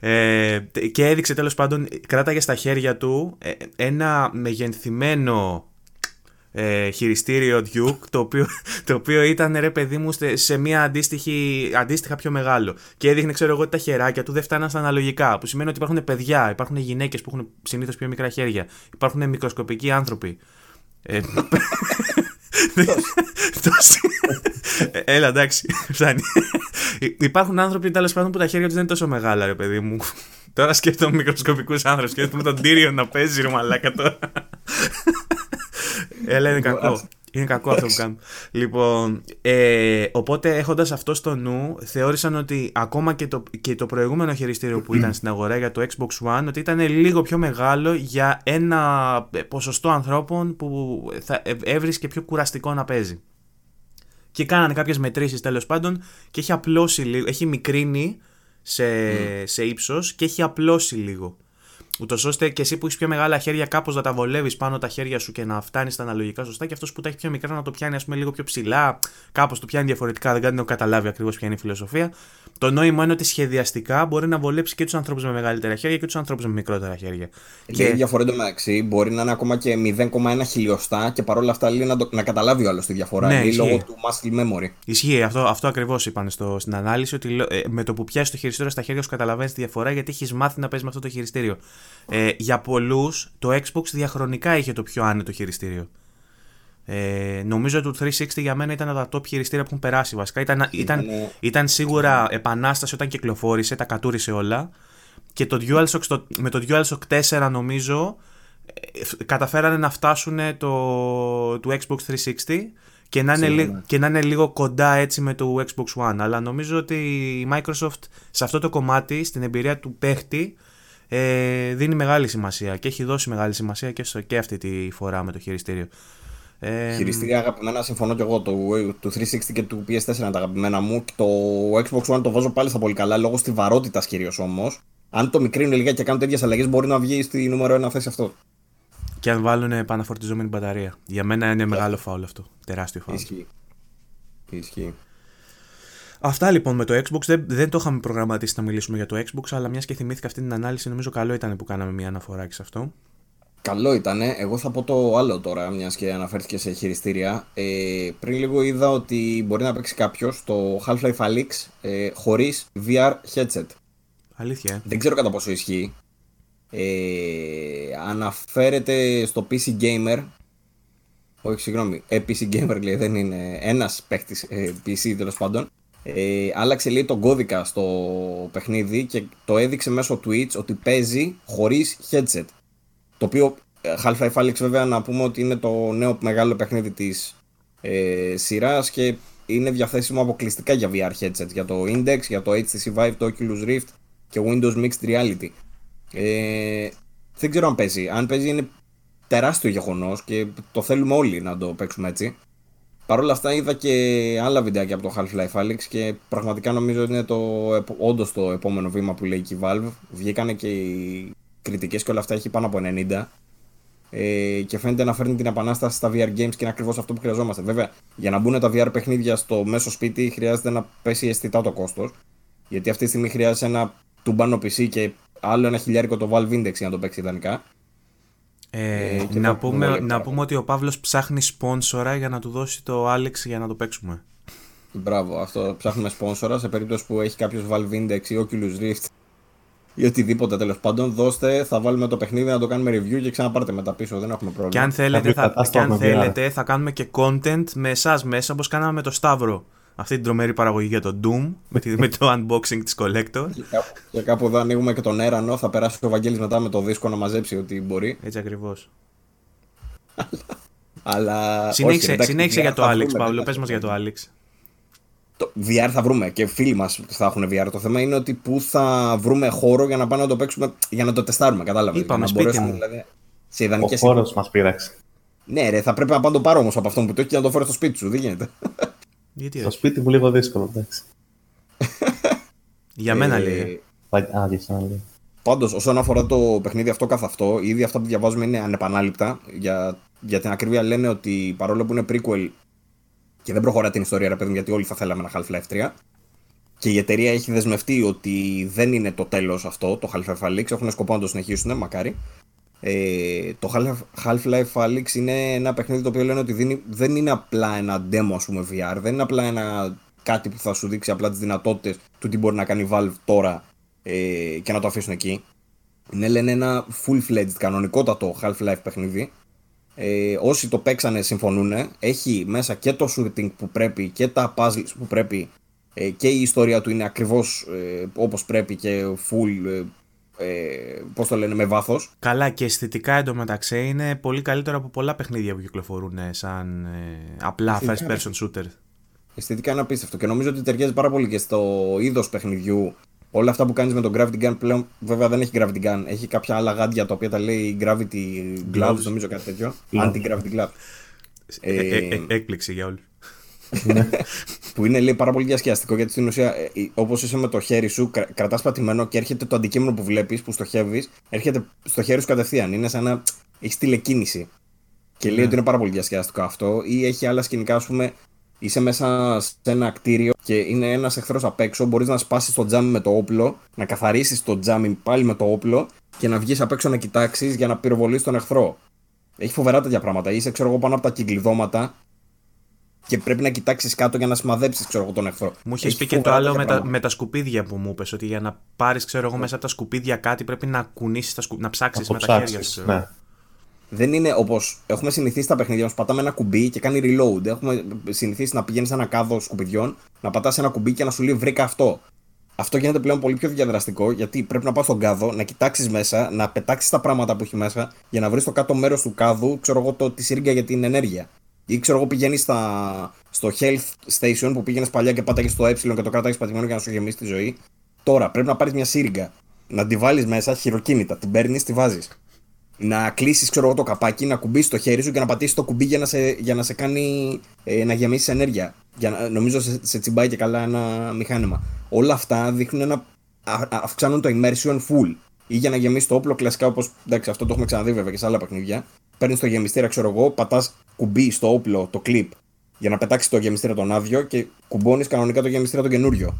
Ε, και έδειξε τέλος πάντων, κράταγε στα χέρια του ε, ένα μεγενθυμένο ε, χειριστήριο Duke, το οποίο, το οποίο ήταν ρε παιδί μου σε μια αντίστοιχη, αντίστοιχα πιο μεγάλο. Και έδειχνε, ξέρω εγώ, ότι τα χεράκια του δεν φτάναν στα αναλογικά. Που σημαίνει ότι υπάρχουν παιδιά, υπάρχουν γυναίκες που έχουν συνήθως πιο μικρά χέρια, υπάρχουν μικροσκοπικοί άνθρωποι. Ε, Έλα, εντάξει, φτάνει. Υπάρχουν άνθρωποι τέλος πάντων που τα χέρια τους δεν είναι τόσο μεγάλα, ρε παιδί μου. Τώρα σκέφτομαι μικροσκοπικούς άνθρωπου. Σκέφτομαι τον Τύριο να παίζει, ρε μαλάκα τώρα. Έλα, είναι κακό. Είναι κακό αυτό που κάνουν. Λοιπόν, ε, οπότε έχοντας αυτό στο νου, θεώρησαν ότι ακόμα και το, και το προηγούμενο χειριστήριο που ήταν στην αγορά για το Xbox One, ότι ήταν λίγο πιο μεγάλο για ένα ποσοστό ανθρώπων που θα έβρισκε πιο κουραστικό να παίζει. Και κάνανε κάποιες μετρήσεις τέλος πάντων και έχει απλώσει λίγο, έχει μικρύνει σε, mm. σε ύψος και έχει απλώσει λίγο. Ούτως ώστε και εσύ που έχεις πιο μεγάλα χέρια, κάπως να τα βολεύεις πάνω τα χέρια σου και να φτάνεις στα αναλογικά σωστά. Και αυτός που τα έχει πιο μικρά να το πιάνει, ας πούμε, λίγο πιο ψηλά, κάπως το πιάνει διαφορετικά. Δεν κάνει καταλάβει ακριβώς ποια είναι η φιλοσοφία. Το νόημα είναι ότι σχεδιαστικά μπορεί να βολέψει και τους ανθρώπους με μεγαλύτερα χέρια και τους ανθρώπους με μικρότερα χέρια. Και, και... διαφορά μεταξύ μπορεί να είναι ακόμα και 0,1 χιλιοστά και παρόλα αυτά λέει να, το, να καταλάβει ο άλλος τη διαφορά. Ναι, ή λόγω του muscle memory. Ισχύει. Αυτό, αυτό ακριβώς είπαν στο, στην ανάλυση. Ότι ε, με το που πιάσεις το χειριστήριο στα χέρια σου καταλαβαίνεις τη διαφορά γιατί έχεις μάθει να παίζεις με αυτό το χειριστήριο. Ε, για πολλούς το Xbox διαχρονικά είχε το πιο άνετο χειριστήριο. Ε, νομίζω ότι το 360 για μένα ήταν τα top χειριστήρια που έχουν περάσει βασικά. Ήταν, ήταν, ήταν σίγουρα επανάσταση όταν κυκλοφόρησε, τα κατούρισε όλα. Και το DualShock, με το DualShock 4 νομίζω ε, καταφέρανε να φτάσουν το, το Xbox 360 και να, είναι, και να είναι λίγο κοντά έτσι με το Xbox One. Αλλά νομίζω ότι η Microsoft σε αυτό το κομμάτι, στην εμπειρία του παίχτη, ε, δίνει μεγάλη σημασία και έχει δώσει μεγάλη σημασία και, στο, και αυτή τη φορά με το χειριστήριο. Ε, Χειριστήρια αγαπημένα, συμφωνώ και εγώ. Το, το 360 και του PS4 είναι τα αγαπημένα μου. Το Xbox One το βάζω πάλι στα πολύ καλά λόγω στη βαρότητα κυρίως όμως. Αν το μικρύνουν λίγα και κάνουν τέτοιες αλλαγές, μπορεί να βγει στη νούμερο 1 θέση αυτό. Και αν βάλουν επαναφορτιζόμενη μπαταρία. Για μένα είναι μεγάλο φάουλ αυτό. Τεράστιο φάουλ. Ισχύει. Ισχύει. Αυτά λοιπόν με το Xbox. Δεν, δεν το είχαμε προγραμματίσει να μιλήσουμε για το Xbox, αλλά μιας και θυμήθηκα αυτή την ανάλυση, νομίζω καλό ήταν που κάναμε μια αναφορά και σε αυτό. Καλό ήταν. Εγώ θα πω το άλλο τώρα, μιας και αναφέρθηκες σε χειριστήρια. Ε, πριν λίγο είδα ότι μπορεί να παίξει κάποιος το Half-Life Alyx ε, χωρίς VR headset. Αλήθεια. Ε. Δεν ξέρω κατά πόσο ισχύει. Ε, αναφέρεται στο PC Gamer. Όχι, συγγνώμη. Ε, PC Gamer λέει, δεν είναι ένας παίχτη ε, PC τέλος πάντων. Ε, άλλαξε λέει τον κώδικα στο παιχνίδι και το έδειξε μέσω Twitch ότι παίζει χωρίς headset. Το οποίο ε, Half-Life Alyx βέβαια να πούμε ότι είναι το νέο μεγάλο παιχνίδι της ε, σειράς και είναι διαθέσιμο αποκλειστικά για VR headset, για το Index, για το HTC Vive, το Oculus Rift και Windows Mixed Reality. Ε, δεν ξέρω αν παίζει. Αν παίζει είναι τεράστιο γεγονός και το θέλουμε όλοι να το παίξουμε έτσι. Παρ' όλα αυτά είδα και άλλα βιντεάκια από το Half-Life Alyx και πραγματικά νομίζω ότι είναι το, όντως το επόμενο βήμα που λέει και η Valve. Βγήκανε και οι κριτικές και όλα αυτά έχει πάνω από 90. Ε, και φαίνεται να φέρνει την επανάσταση στα VR games και είναι ακριβώς αυτό που χρειαζόμαστε. Βέβαια, για να μπουν τα VR παιχνίδια στο μέσο σπίτι χρειάζεται να πέσει αισθητά το κόστος. Γιατί αυτή τη στιγμή χρειάζεται ένα τουμπάνο PC και άλλο ένα χιλιάρικο το Valve Index για να το παίξει ιδανικά. Ε, ε, να, πούμε, να πούμε ότι ο Παύλος ψάχνει σπόνσορα για να του δώσει το Alex για να το παίξουμε. Μπράβο, αυτό ψάχνουμε σπόνσορα σε περίπτωση που έχει κάποιος Valve Index ή Oculus Rift ή οτιδήποτε τέλος πάντων. Δώστε, θα βάλουμε το παιχνίδι να το κάνουμε review και ξαναπάρτε μετά πίσω. Δεν έχουμε πρόβλημα. Και αν θέλετε, θα, και αν θέλετε θα κάνουμε και content με εσάς μέσα όπως κάναμε με το Σταύρο αυτή την τρομερή παραγωγή για το Doom με, με το unboxing της Collector. Και κάπου, εδώ ανοίγουμε και τον έρανο, θα περάσει ο Βαγγέλης μετά με το δίσκο να μαζέψει ό,τι μπορεί. Έτσι ακριβώς. Αλλά. Συνέχισε, όχι, συνέχισε για το Alex, Παύλο. Πες μας για το Alex. Το VR θα βρούμε και φίλοι μας θα έχουν VR. Το θέμα είναι ότι πού θα βρούμε χώρο για να πάμε να το παίξουμε, για να το τεστάρουμε. Κατάλαβες. Είπαμε, σπίτι μου. Δηλαδή, σε ιδανικές Ο χώρος μας πείραξε. Ναι, ρε, θα πρέπει να πάω το πάρω όμως από αυτόν που το έχει και να το φέρω στο σπίτι σου. Δεν γίνεται. Γιατί Στο σπίτι μου λίγο δύσκολο, εντάξει. Για μένα λέει. Α, λέει. Πάντως, όσον αφορά το παιχνίδι αυτό καθ' αυτό, ήδη αυτά που διαβάζουμε είναι ανεπανάληπτα. Για, για την ακρίβεια λένε ότι παρόλο που είναι prequel και δεν προχωρά την ιστορία, ρε παιδί, γιατί όλοι θα θέλαμε ένα Half-Life 3. Και η εταιρεία έχει δεσμευτεί ότι δεν είναι το τέλος αυτό, το Half-Life Alyx. Έχουν σκοπό να το συνεχίσουν, μακάρι. Ε, το Half-Life Alyx είναι ένα παιχνίδι το οποίο λένε ότι δίνει, δεν είναι απλά ένα demo ας πούμε VR, δεν είναι απλά ένα κάτι που θα σου δείξει απλά τις δυνατότητες του τι μπορεί να κάνει Valve τώρα ε, και να το αφήσουν εκεί. Είναι λένε ένα full-fledged κανονικότατο Half-Life παιχνίδι. Ε, όσοι το παίξανε συμφωνούν. Έχει μέσα και το shooting που πρέπει και τα puzzles που πρέπει ε, και η ιστορία του είναι ακριβώς ε, όπως πρέπει και full ε, πώς το λένε, με βάθος. Καλά και αισθητικά εντωμεταξύ είναι πολύ καλύτερο από πολλά παιχνίδια που κυκλοφορούν ε, σαν ε, απλά first person shooter. Αισθητικά είναι απίστευτο και νομίζω ότι ταιριάζει πάρα πολύ και στο είδος παιχνιδιού. Όλα αυτά που κάνεις με το Gravity Gun πλέον, βέβαια δεν έχει Gravity Gun. Έχει κάποια άλλα γάντια τα οποία τα λέει Gravity Gloves, νομίζω κάτι τέτοιο. Anti-Gravity Glove. Ε, ε, ε, έκπληξη για όλους. Ναι. που είναι λέει, πάρα πολύ διασκεδαστικό γιατί στην ουσία, ε, όπως είσαι με το χέρι σου, κρα, κρατάς πατημένο και έρχεται το αντικείμενο που βλέπεις, που στοχεύεις, έρχεται στο χέρι σου κατευθείαν. Είναι σαν να έχεις τηλεκίνηση. Και λέει ναι. ότι είναι πάρα πολύ διασκεδαστικό αυτό. Ή έχει άλλα σκηνικά, ας πούμε, είσαι μέσα σε ένα κτίριο και είναι ένας εχθρός απ' έξω. Μπορείς να σπάσεις το τζάμι με το όπλο, να καθαρίσεις το τζάμι πάλι με το όπλο και να βγεις απ' έξω να κοιτάξεις για να πυροβολήσει τον εχθρό. Έχει φοβερά τέτοια πράγματα. Είσαι, ξέρω εγώ, πάνω από τα κυκλειδώματα και πρέπει να κοιτάξεις κάτω για να σημαδέψεις τον εχθρό. Μου είχες πει και το άλλο με τα, με τα, σκουπίδια που μου είπες. Ότι για να πάρεις, ξέρω εγώ, μέσα από τα σκουπίδια κάτι πρέπει να κουνήσεις, να ψάξεις με τα χέρια σου. Ναι. Δεν είναι όπως έχουμε συνηθίσει τα παιχνίδια μας. Πατάμε ένα κουμπί και κάνει reload. Έχουμε συνηθίσει να πηγαίνεις σε ένα κάδο σκουπιδιών, να πατάς ένα κουμπί και να σου λέει βρήκα αυτό. Αυτό γίνεται πλέον πολύ πιο διαδραστικό γιατί πρέπει να πας στον κάδο, να κοιτάξεις μέσα, να πετάξεις τα πράγματα που έχει μέσα για να βρεις το κάτω μέρος του κάδου, ξέρω εγώ, το, τη σύριγγα για την ενέργεια. Ή ξέρω εγώ πηγαίνει στο health station που πήγαινες παλιά και πάταγες στο ε και το κράταγες πατημένο για να σου γεμίσει τη ζωή. Τώρα πρέπει να πάρεις μια σύριγγα, να τη βάλεις μέσα χειροκίνητα, την παίρνεις, τη βάζεις. Να κλείσεις, ξέρω εγώ, το καπάκι, να κουμπίσεις το χέρι σου και να πατήσεις το κουμπί για να σε, για να σε κάνει ε, να γεμίσεις ενέργεια. Για να, νομίζω σε, σε τσιμπάει και καλά ένα μηχάνημα. Όλα αυτά δείχνουν ένα. αυξάνουν το immersion full. Ή για να γεμίσεις το όπλο, κλασικά όπως. Εντάξει, αυτό το έχουμε ξαναδεί βέβαια και σε άλλα παιχνίδια παίρνεις το γεμιστήρα, ξέρω εγώ, πατάς κουμπί στο όπλο, το clip, για να πετάξεις το γεμιστήρα τον άδειο και κουμπώνεις κανονικά το γεμιστήρα τον καινούριο.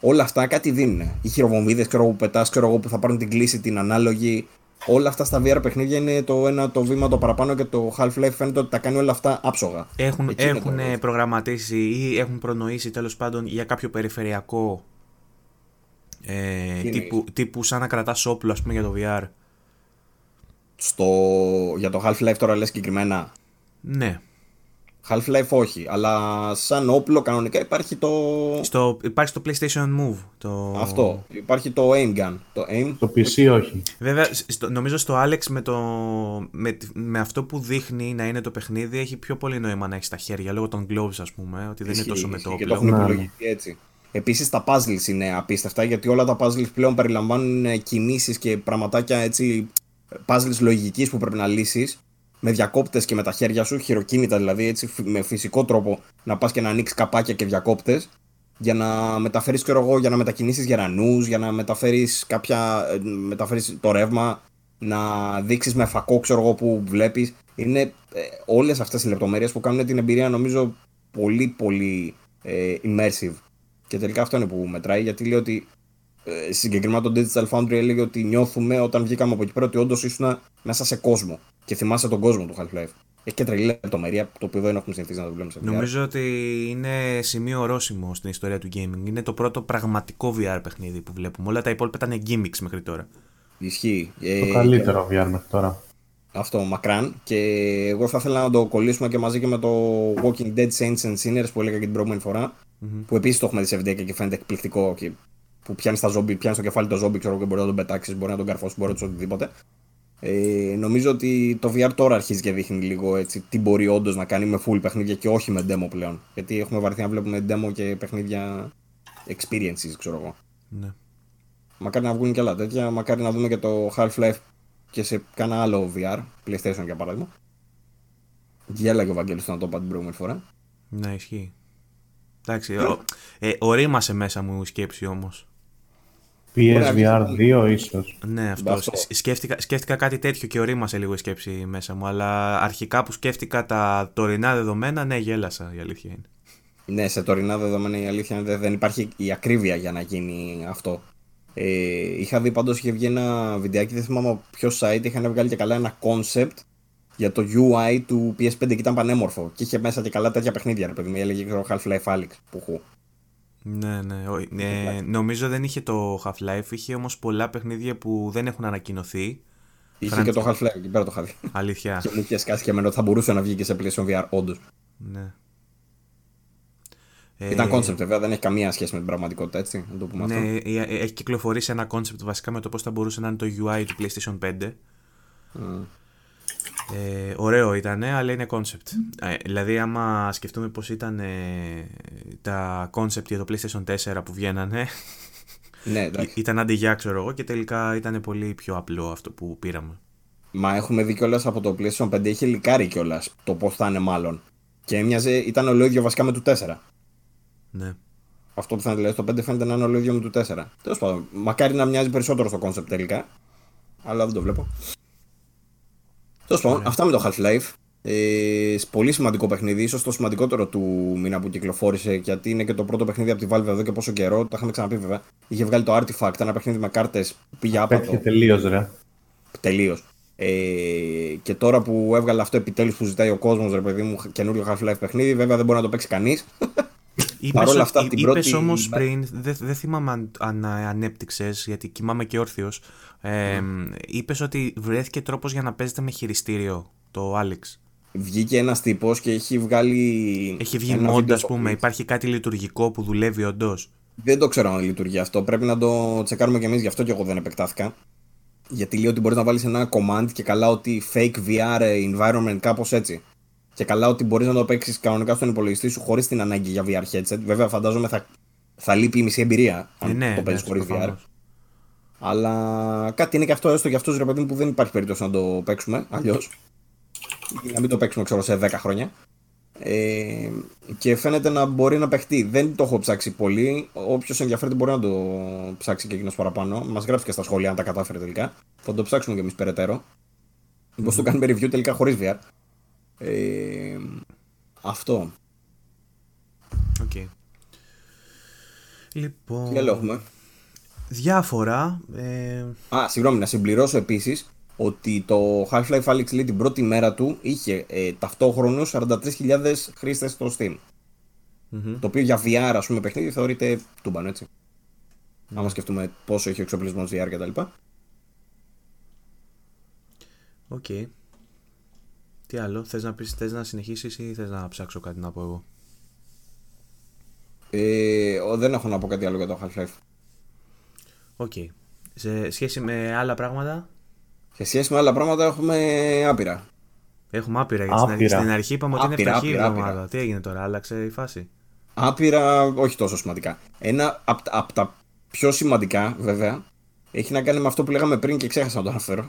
Όλα αυτά κάτι δίνουν. Οι χειροβομβίδες που πετάς, ξέρω εγώ, που θα πάρουν την κλίση, την ανάλογη. Όλα αυτά στα VR παιχνίδια είναι το ένα το βήμα το παραπάνω και το Half-Life φαίνεται ότι τα κάνει όλα αυτά άψογα. Έχουν, έχουν προγραμματίσει ή έχουν προνοήσει τέλος πάντων για κάποιο περιφερειακό ε, τύπου, τύπου σαν να κρατάς όπλο, ας πούμε, για το VR; Στο... Για το Half-Life τώρα λες συγκεκριμένα. Ναι. Half-Life όχι, αλλά σαν όπλο κανονικά υπάρχει το... Στο... Υπάρχει το PlayStation Move. Το... Αυτό. Υπάρχει το Aim Gun. Το, aim... το PC όχι. Βέβαια, στο, νομίζω στο Alex με, το... με, με αυτό που δείχνει να είναι το παιχνίδι έχει πιο πολύ νόημα να έχεις στα χέρια λόγω των gloves ας πούμε, ότι δεν είναι τόσο με το όπλο. Και το έχουν υπολογιστεί έτσι. Επίσης τα puzzles είναι απίστευτα γιατί όλα τα puzzles πλέον περιλαμβάνουν κινήσεις και πραγματάκια έτσι puzzles λογικής που πρέπει να λύσεις με διακόπτες και με τα χέρια σου, χειροκίνητα δηλαδή, έτσι με φυσικό τρόπο να πας και να ανοίξεις καπάκια και διακόπτες. για να μεταφέρεις, ξέρω εγώ, για να μετακινήσεις γερανούς, για να μεταφέρεις κάποια. ε, μεταφέρεις το ρεύμα, να δείξεις με φακό, ξέρω εγώ, που βλέπεις. Είναι ε, όλες αυτές οι λεπτομέρειες που κάνουν την εμπειρία, νομίζω, πολύ πολύ ε, immersive. Και τελικά αυτό είναι που μετράει, γιατί λέει ότι ε, συγκεκριμένα το Digital Foundry έλεγε ότι νιώθουμε όταν βγήκαμε από εκεί πέρα ότι όντως ήσουν μέσα σε κόσμο. Και θυμάσαι τον κόσμο του Half-Life. Έχει και τρελή λεπτομέρεια, το οποίο δεν έχουμε συνηθίσει να το βλέπουμε σε VR. Νομίζω ότι είναι σημείο ορόσημο στην ιστορία του gaming. Είναι το πρώτο πραγματικό VR παιχνίδι που βλέπουμε. Όλα τα υπόλοιπα ήταν gimmicks μέχρι τώρα. Ισχύει. Το Ε, καλύτερο VR μέχρι τώρα. Αυτό, μακράν. Και εγώ θα ήθελα να το κολλήσουμε και μαζί και με το Walking Dead Saints and Sinners που έλεγα και την προηγούμενη φορά. Που επίσης το έχουμε δει σε βιντεάκια και φαίνεται εκπληκτικό. Και που πιάνεις, τα ζόμπι, πιάνεις στο κεφάλι το ζόμπι ξέρω, και μπορεί να τον πετάξεις, μπορεί να τον καρφώσεις, μπορεί να τους οτιδήποτε. Ε, νομίζω ότι το VR τώρα αρχίζει και δείχνει λίγο έτσι, τι μπορεί όντως να κάνει με full παιχνίδια και όχι με demo πλέον. Γιατί έχουμε βαρθεί να βλέπουμε demo και παιχνίδια experiences, ξέρω εγώ. Ναι. Μακάρι να βγουν και άλλα τέτοια. Μακάρι να δούμε και το Half-Life και σε κάνα άλλο VR, PlayStation για παράδειγμα. Γέλαγε ο Βαγγέλης να το είπα την προηγούμενη φορά. Ναι, ισχύει. Εντάξει, ο, ε, ορίμασε μέσα μου η σκέψη όμως. PSVR 2 ίσως. Ναι, αυτός. Αυτό. Σ- Σκέφτηκα, σκέφτηκα κάτι τέτοιο και ορίμασε λίγο η σκέψη μέσα μου. Αλλά αρχικά που σκέφτηκα τα τωρινά δεδομένα, ναι, γέλασα η αλήθεια είναι. Ναι, σε τωρινά δεδομένα η αλήθεια είναι ότι δεν υπάρχει η ακρίβεια για να γίνει αυτό. Ε, είχα δει πάντως είχε βγει ένα βιντεάκι, δεν θυμάμαι από ποιο site, είχαν βγάλει και καλά ένα concept για το UI του PS5 και ήταν πανέμορφο. Και είχε μέσα και καλά τέτοια παιχνίδια, ρε παιδί μου. Έλεγε ξέρω, Half-Life Alyx που έχω. Ναι, ναι. ο- ε, νομίζω δεν είχε το Half-Life, είχε όμως πολλά παιχνίδια που δεν έχουν ανακοινωθεί. Είχε Φραν- και το Half-Life, εκεί πέρα το είχα δει. Αλήθεια. και μου είχε σκάσει και εμένα ότι θα μπορούσε να βγει και σε PlayStation VR, όντως. ναι. Ε, Ήταν concept, βέβαια, δεν έχει καμία σχέση με την πραγματικότητα, έτσι. Να το πούμε αυτό. Ναι, ε, ε, έχει κυκλοφορήσει ένα concept βασικά με το πώς θα μπορούσε να είναι το UI του PlayStation 5. Mm. Ε, ωραίο ήταν, αλλά είναι concept. Ε, δηλαδή, άμα σκεφτούμε πώς ήταν ε, τα concept για το PlayStation 4 που βγαίνανε, Ναι, εντάξει. ήταν αντιγιά, ξέρω εγώ, και τελικά ήταν πολύ πιο απλό αυτό που πήραμε. Μα έχουμε δει κιόλας από το PlayStation 5 είχε λικάρει κιόλας το πώς θα είναι μάλλον. Και έμοιαζε, ήταν ολόιδιο βασικά με του 4. Ναι. Αυτό που θα δηλαδή το 5 φαίνεται να είναι ολόιδιο με του 4. Τέλος πάντων, μακάρι να μοιάζει περισσότερο στο concept τελικά. Αλλά δεν το βλέπω. Τέλος πάντων, αυτά με το Half-Life. Ε, πολύ σημαντικό παιχνίδι, ίσως το σημαντικότερο του μήνα που κυκλοφόρησε, γιατί είναι και το πρώτο παιχνίδι από τη Valve εδώ και πόσο καιρό. Το είχαμε ξαναπεί βέβαια. Είχε βγάλει το Artifact, ένα παιχνίδι με κάρτες που πήγε άπατο. Πέτυχε τελείως, ρε. Τελείως. Ε, και τώρα που έβγαλε αυτό επιτέλους που ζητάει ο κόσμος, ρε παιδί μου, καινούριο Half-Life παιχνίδι, βέβαια δεν μπορεί να το παίξει κανείς. Είπες, Παρόλα ότι- αυτά, εί- την είπες πρώτη- όμως πριν, δεν δεν θυμάμαι αν, αν ανέπτυξες, γιατί κοιμάμαι και όρθιος, ε, είπες ότι βρέθηκε τρόπος για να παίζετε με χειριστήριο το Alex. Βγήκε ένας τύπο και έχει βγάλει. Έχει βγει ένα mod, βίντεο ας στο πούμε, Twitch. υπάρχει κάτι λειτουργικό που δουλεύει όντως; Δεν το ξέρω αν λειτουργεί αυτό. Πρέπει να το τσεκάρουμε κι εμείς, γι' αυτό και εγώ δεν επεκτάθηκα. Γιατί λέει ότι μπορείς να βάλεις ένα command και καλά ότι fake VR environment, κάπως έτσι. Και καλά ότι μπορείς να το παίξεις κανονικά στον υπολογιστή σου χωρίς την ανάγκη για VR headset. Βέβαια, φαντάζομαι θα, θα λείπει η μισή εμπειρία αν Ε, ναι, το παίζεις ναι, χωρί VR. προφανώς. Αλλά κάτι είναι και αυτό έστω για αυτούς ρε παιδί μου που δεν υπάρχει περίπτωση να το παίξουμε αλλιώς. να μην το παίξουμε ξέρω σε 10 χρόνια. Ε, και φαίνεται να μπορεί να παιχτεί. Δεν το έχω ψάξει πολύ. Όποιος ενδιαφέρεται μπορεί να το ψάξει και εκείνος παραπάνω. Μας γράψει και στα σχόλια αν τα κατάφερε τελικά. Θα το ψάξουμε κι εμείς περαιτέρω. Μήπως το κάνουμε review τελικά χωρίς VR. Ε, αυτό. Οκ. Λοιπόν, Τι άλλο έχουμε; διάφορα. Ε, Α, συγγνώμη, να συμπληρώσω επίσης ότι το Half-Life Alyx λέει την πρώτη μέρα του είχε ε, ταυτόχρονους 43.000 χρήστες στο Steam. μμμ. Το οποίο για VR, ας πούμε, παιχνίδι θεωρείται τούμπανο, έτσι. Άμα σκεφτούμε πόσο έχει ο εξοπλισμός VR κτλ. Οκ. Τι άλλο, θες να, πεις, θες να συνεχίσεις ή θες να ψάξω κάτι να πω εγώ; Ε, ο- δεν έχω να πω κάτι άλλο για το Half-Life. OK. Σε σχέση με άλλα πράγματα, Σε σχέση με άλλα πράγματα έχουμε άπειρα. έχουμε άπειρα. Γιατί στην αρχή, Άπειρα. στην αρχή είπαμε ότι είναι Άπειρα, φτωχή η άπειρα, εβδομάδα. άπειρα. Τι έγινε τώρα, άλλαξε η φάση; Άπειρα, όχι τόσο σημαντικά. Ένα από απ τα πιο σημαντικά, βέβαια, έχει να κάνει με αυτό που λέγαμε πριν και ξέχασα να το αναφέρω.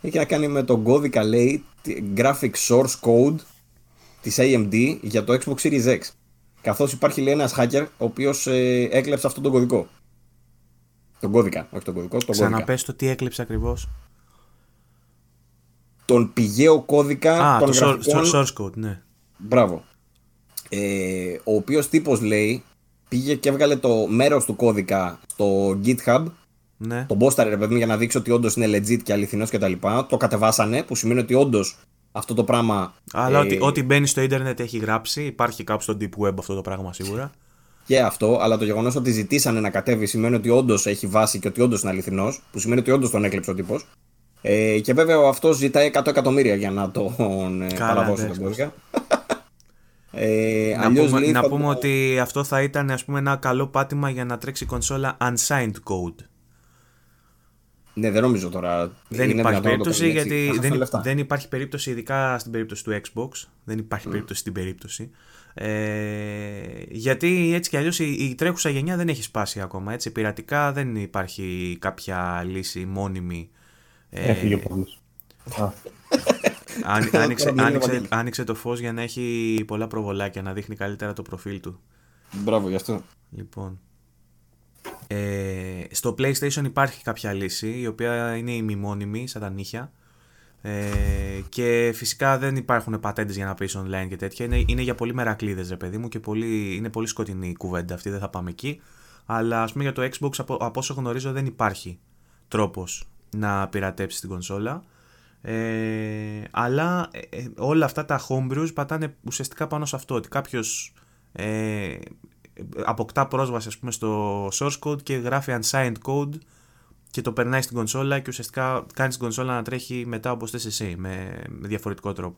Έχει να κάνει με τον κώδικα, λέει, τη- graphic source code της AMD για το Xbox Series X. Καθώς υπάρχει λέει ένας hacker ο οποίος ε, έκλεψε αυτόν τον κωδικό. Τον κώδικα, όχι τον κωδικό. Τον Ξαναπες το τι έκλεψε ακριβώς. Τον πηγαίο κώδικα Α, των το γραφικών... source code, ναι. Μπράβο. Ε, ο οποίος τύπος λέει πήγε και έβγαλε το μέρος του κώδικα στο GitHub. Ναι. Τον πόσταρε ρε παιδί μου για να δείξει ότι όντως είναι legit και αληθινός κτλ. Το κατεβάσανε, που σημαίνει ότι όντως αυτό το πράγμα. Αλλά ε, ότι, ό,τι μπαίνει στο ίντερνετ έχει γράψει, υπάρχει κάπου στο deep web αυτό το πράγμα σίγουρα. Και αυτό, αλλά το γεγονός ότι ζητήσανε να κατέβει σημαίνει ότι όντως έχει βάση και ότι όντως είναι αληθινός, που σημαίνει ότι όντως τον έκλεψε ο τύπος. Ε, και βέβαια αυτός ζητάει 100 εκατομμύρια για να τον ε, Καλά, παραδώσει εντάξει. τον κώδικα. ε, Να αλλιώς πούμε, λέει, να θα πούμε το- ότι αυτό θα ήταν ας πούμε, ένα καλό πάτημα για να τρέξει η κονσόλα unsigned code. Ναι, δεν νομίζω τώρα. Δεν είναι υπάρχει δυνατόν να το περίπτωση κάνει έτσι. Θα γιατί χάσουν δεν, λεφτά. δεν υπάρχει περίπτωση, ειδικά στην περίπτωση του Xbox. Δεν υπάρχει περίπτωση στην περίπτωση. Ε, γιατί έτσι κι αλλιώς η, η τρέχουσα γενιά δεν έχει σπάσει ακόμα. Έτσι, πειρατικά δεν υπάρχει κάποια λύση μόνιμη. Ε, Έφυγε ο Παύλος. Α, Άν- άνοιξε, Τώρα μιλάμε άνοιξε, Βαγγέλη. άνοιξε το φως για να έχει πολλά προβολάκια, να δείχνει καλύτερα το προφίλ του. Μπράβο γι' αυτό. Λοιπόν. Ε, στο PlayStation υπάρχει κάποια λύση, η οποία είναι ημιμόνιμη, σαν τα νύχια. Ε, και φυσικά δεν υπάρχουν πατέντες για να πεις online και τέτοια. Είναι, είναι για πολύ μερακλείδες, ρε παιδί μου, και πολύ, είναι πολύ σκοτεινή η κουβέντα αυτή. Δεν θα πάμε εκεί. Αλλά ας πούμε για το Xbox, από, από όσο γνωρίζω, δεν υπάρχει τρόπος να πειρατέψεις την κονσόλα. Ε, αλλά ε, ε, όλα αυτά τα homebrews πατάνε ουσιαστικά πάνω σε αυτό. Ότι κάποιος ε, αποκτά πρόσβαση ας πούμε, στο source code και γράφει unsigned code και το περνάει στην κονσόλα και ουσιαστικά κάνει την κονσόλα να τρέχει μετά όπως θες εσύ με, με διαφορετικό τρόπο.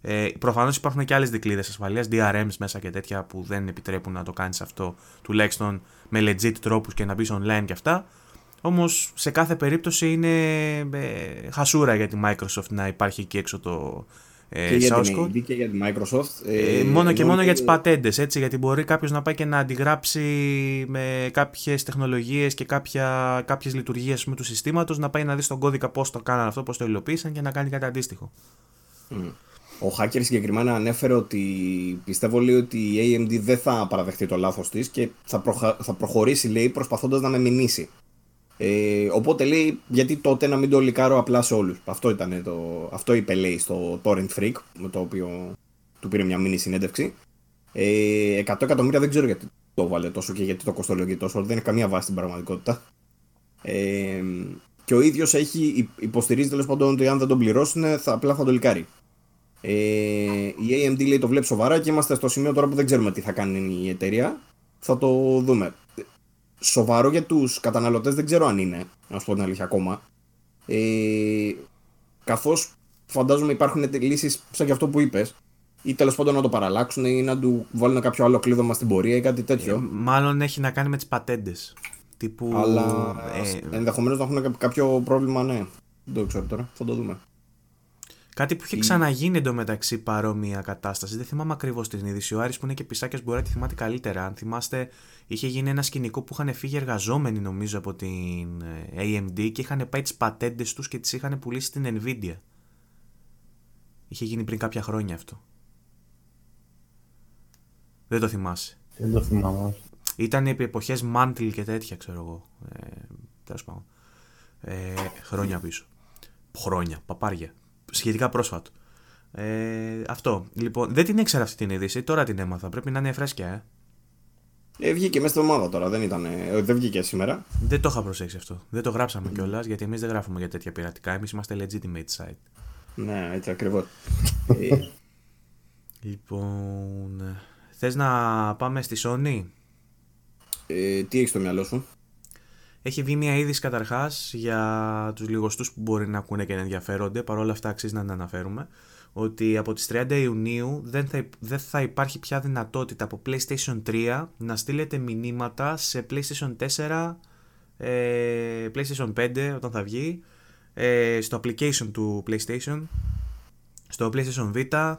Ε, Προφανώς υπάρχουν και άλλες δικλείδες ασφαλείας, DRMs μέσα και τέτοια που δεν επιτρέπουν να το κάνεις αυτό τουλάχιστον με legit τρόπους και να μπεις online και αυτά. Όμως σε κάθε περίπτωση είναι ε, χασούρα για τη Microsoft να υπάρχει εκεί έξω το ε, και για source την code. AMD και για την Microsoft. Ε, Ε, μόνο και ενώ μόνο για το- τις πατέντες, έτσι. Γιατί μπορεί κάποιος να πάει και να αντιγράψει με κάποιες τεχνολογίες και κάποιες λειτουργίες του συστήματος, να πάει να δεις στον κώδικα πώς το κάνανε αυτό, πώς το υλοποίησαν και να κάνει κάτι αντίστοιχο. Ο hacker συγκεκριμένα ανέφερε ότι πιστεύω λέει ότι η AMD δεν θα παραδεχτεί το λάθος της και θα, προχα- θα προχωρήσει λέει προσπαθώντας να με μηνύσει. Ε, οπότε λέει γιατί τότε να μην το λικάρω απλά σε όλους. Αυτό, ήταν το, αυτό είπε λέει στο Torrent Freak με το οποίο του πήρε μια μήνυ συνέντευξη. Ε, 100 εκατομμύρια δεν ξέρω γιατί το βάλε τόσο και γιατί το κοστολογεί τόσο. Δεν έχει καμία βάση στην πραγματικότητα. Ε, και ο ίδιος έχει υποστηρίζει τέλος πάντων ότι αν δεν τον πληρώσουν θα, απλά θα το λικάρει. Ε, η AMD λέει το βλέπει σοβαρά και είμαστε στο σημείο τώρα που δεν ξέρουμε τι θα κάνει η εταιρεία. Θα το δούμε. Σοβαρό για τους καταναλωτές δεν ξέρω αν είναι, να σου πω την αλήθεια ακόμα. Ε, καθώς φαντάζομαι υπάρχουν λύσεις σαν και αυτό που είπες, ή τέλος πάντων να το παραλλάξουν ή να του βάλουν κάποιο άλλο κλείδωμα στην πορεία ή κάτι τέτοιο. Μάλλον έχει να κάνει με τις πατέντες. Τύπου. Αλλά ε, ενδεχομένως να έχουν κάποιο πρόβλημα, ναι. Δεν το ξέρω τώρα, θα το δούμε. Κάτι που είχε ξαναγίνει εντωμεταξύ παρόμοια κατάσταση. Δεν θυμάμαι ακριβώς την είδηση. Ο Άρης που είναι και πισάκια μπορεί να τη θυμάται καλύτερα. Αν θυμάστε, είχε γίνει ένα σκηνικό που είχαν φύγει εργαζόμενοι νομίζω από την ε, AMD και είχαν πάει τις πατέντες τους και τις είχαν πουλήσει στην Nvidia. Είχε γίνει πριν κάποια χρόνια αυτό. Δεν το θυμάσαι. Δεν το θυμάμαι. όχι. Ήταν επί εποχές Mantle και τέτοια, ξέρω εγώ. Ε, τέλος πάντων. Ε, χρόνια πίσω. Χρόνια, παπάρια. Σχετικά πρόσφατο. Ε, αυτό. Λοιπόν, δεν την ήξερα αυτή την είδηση, τώρα την έμαθα. Πρέπει να είναι φρέσκια, ε. Ε, βγήκε μέσα στην εβδομάδα τώρα, δεν, ήταν, ε, δεν βγήκε σήμερα. Δεν το είχα προσέξει αυτό. Δεν το γράψαμε κιόλας, γιατί εμείς δεν γράφουμε για τέτοια πειρατικά. Εμείς είμαστε legitimate site. Ναι, έτσι ακριβώς. ε, Λοιπόν. Θες να πάμε στη Sony; ε, τι έχεις στο μυαλό σου; Έχει βγει μια είδηση καταρχάς για τους λιγοστού που μπορεί να ακούνε και να ενδιαφέρονται. Παρ' όλα αυτά, αξίζει να την αναφέρουμε. Ότι από τις 30 Ιουνίου δεν θα, υπ- δεν θα υπάρχει πια δυνατότητα από PlayStation 3 να στείλετε μηνύματα σε PlayStation 4, ε, PlayStation 5 όταν θα βγει, ε, στο application του PlayStation, στο PlayStation Vita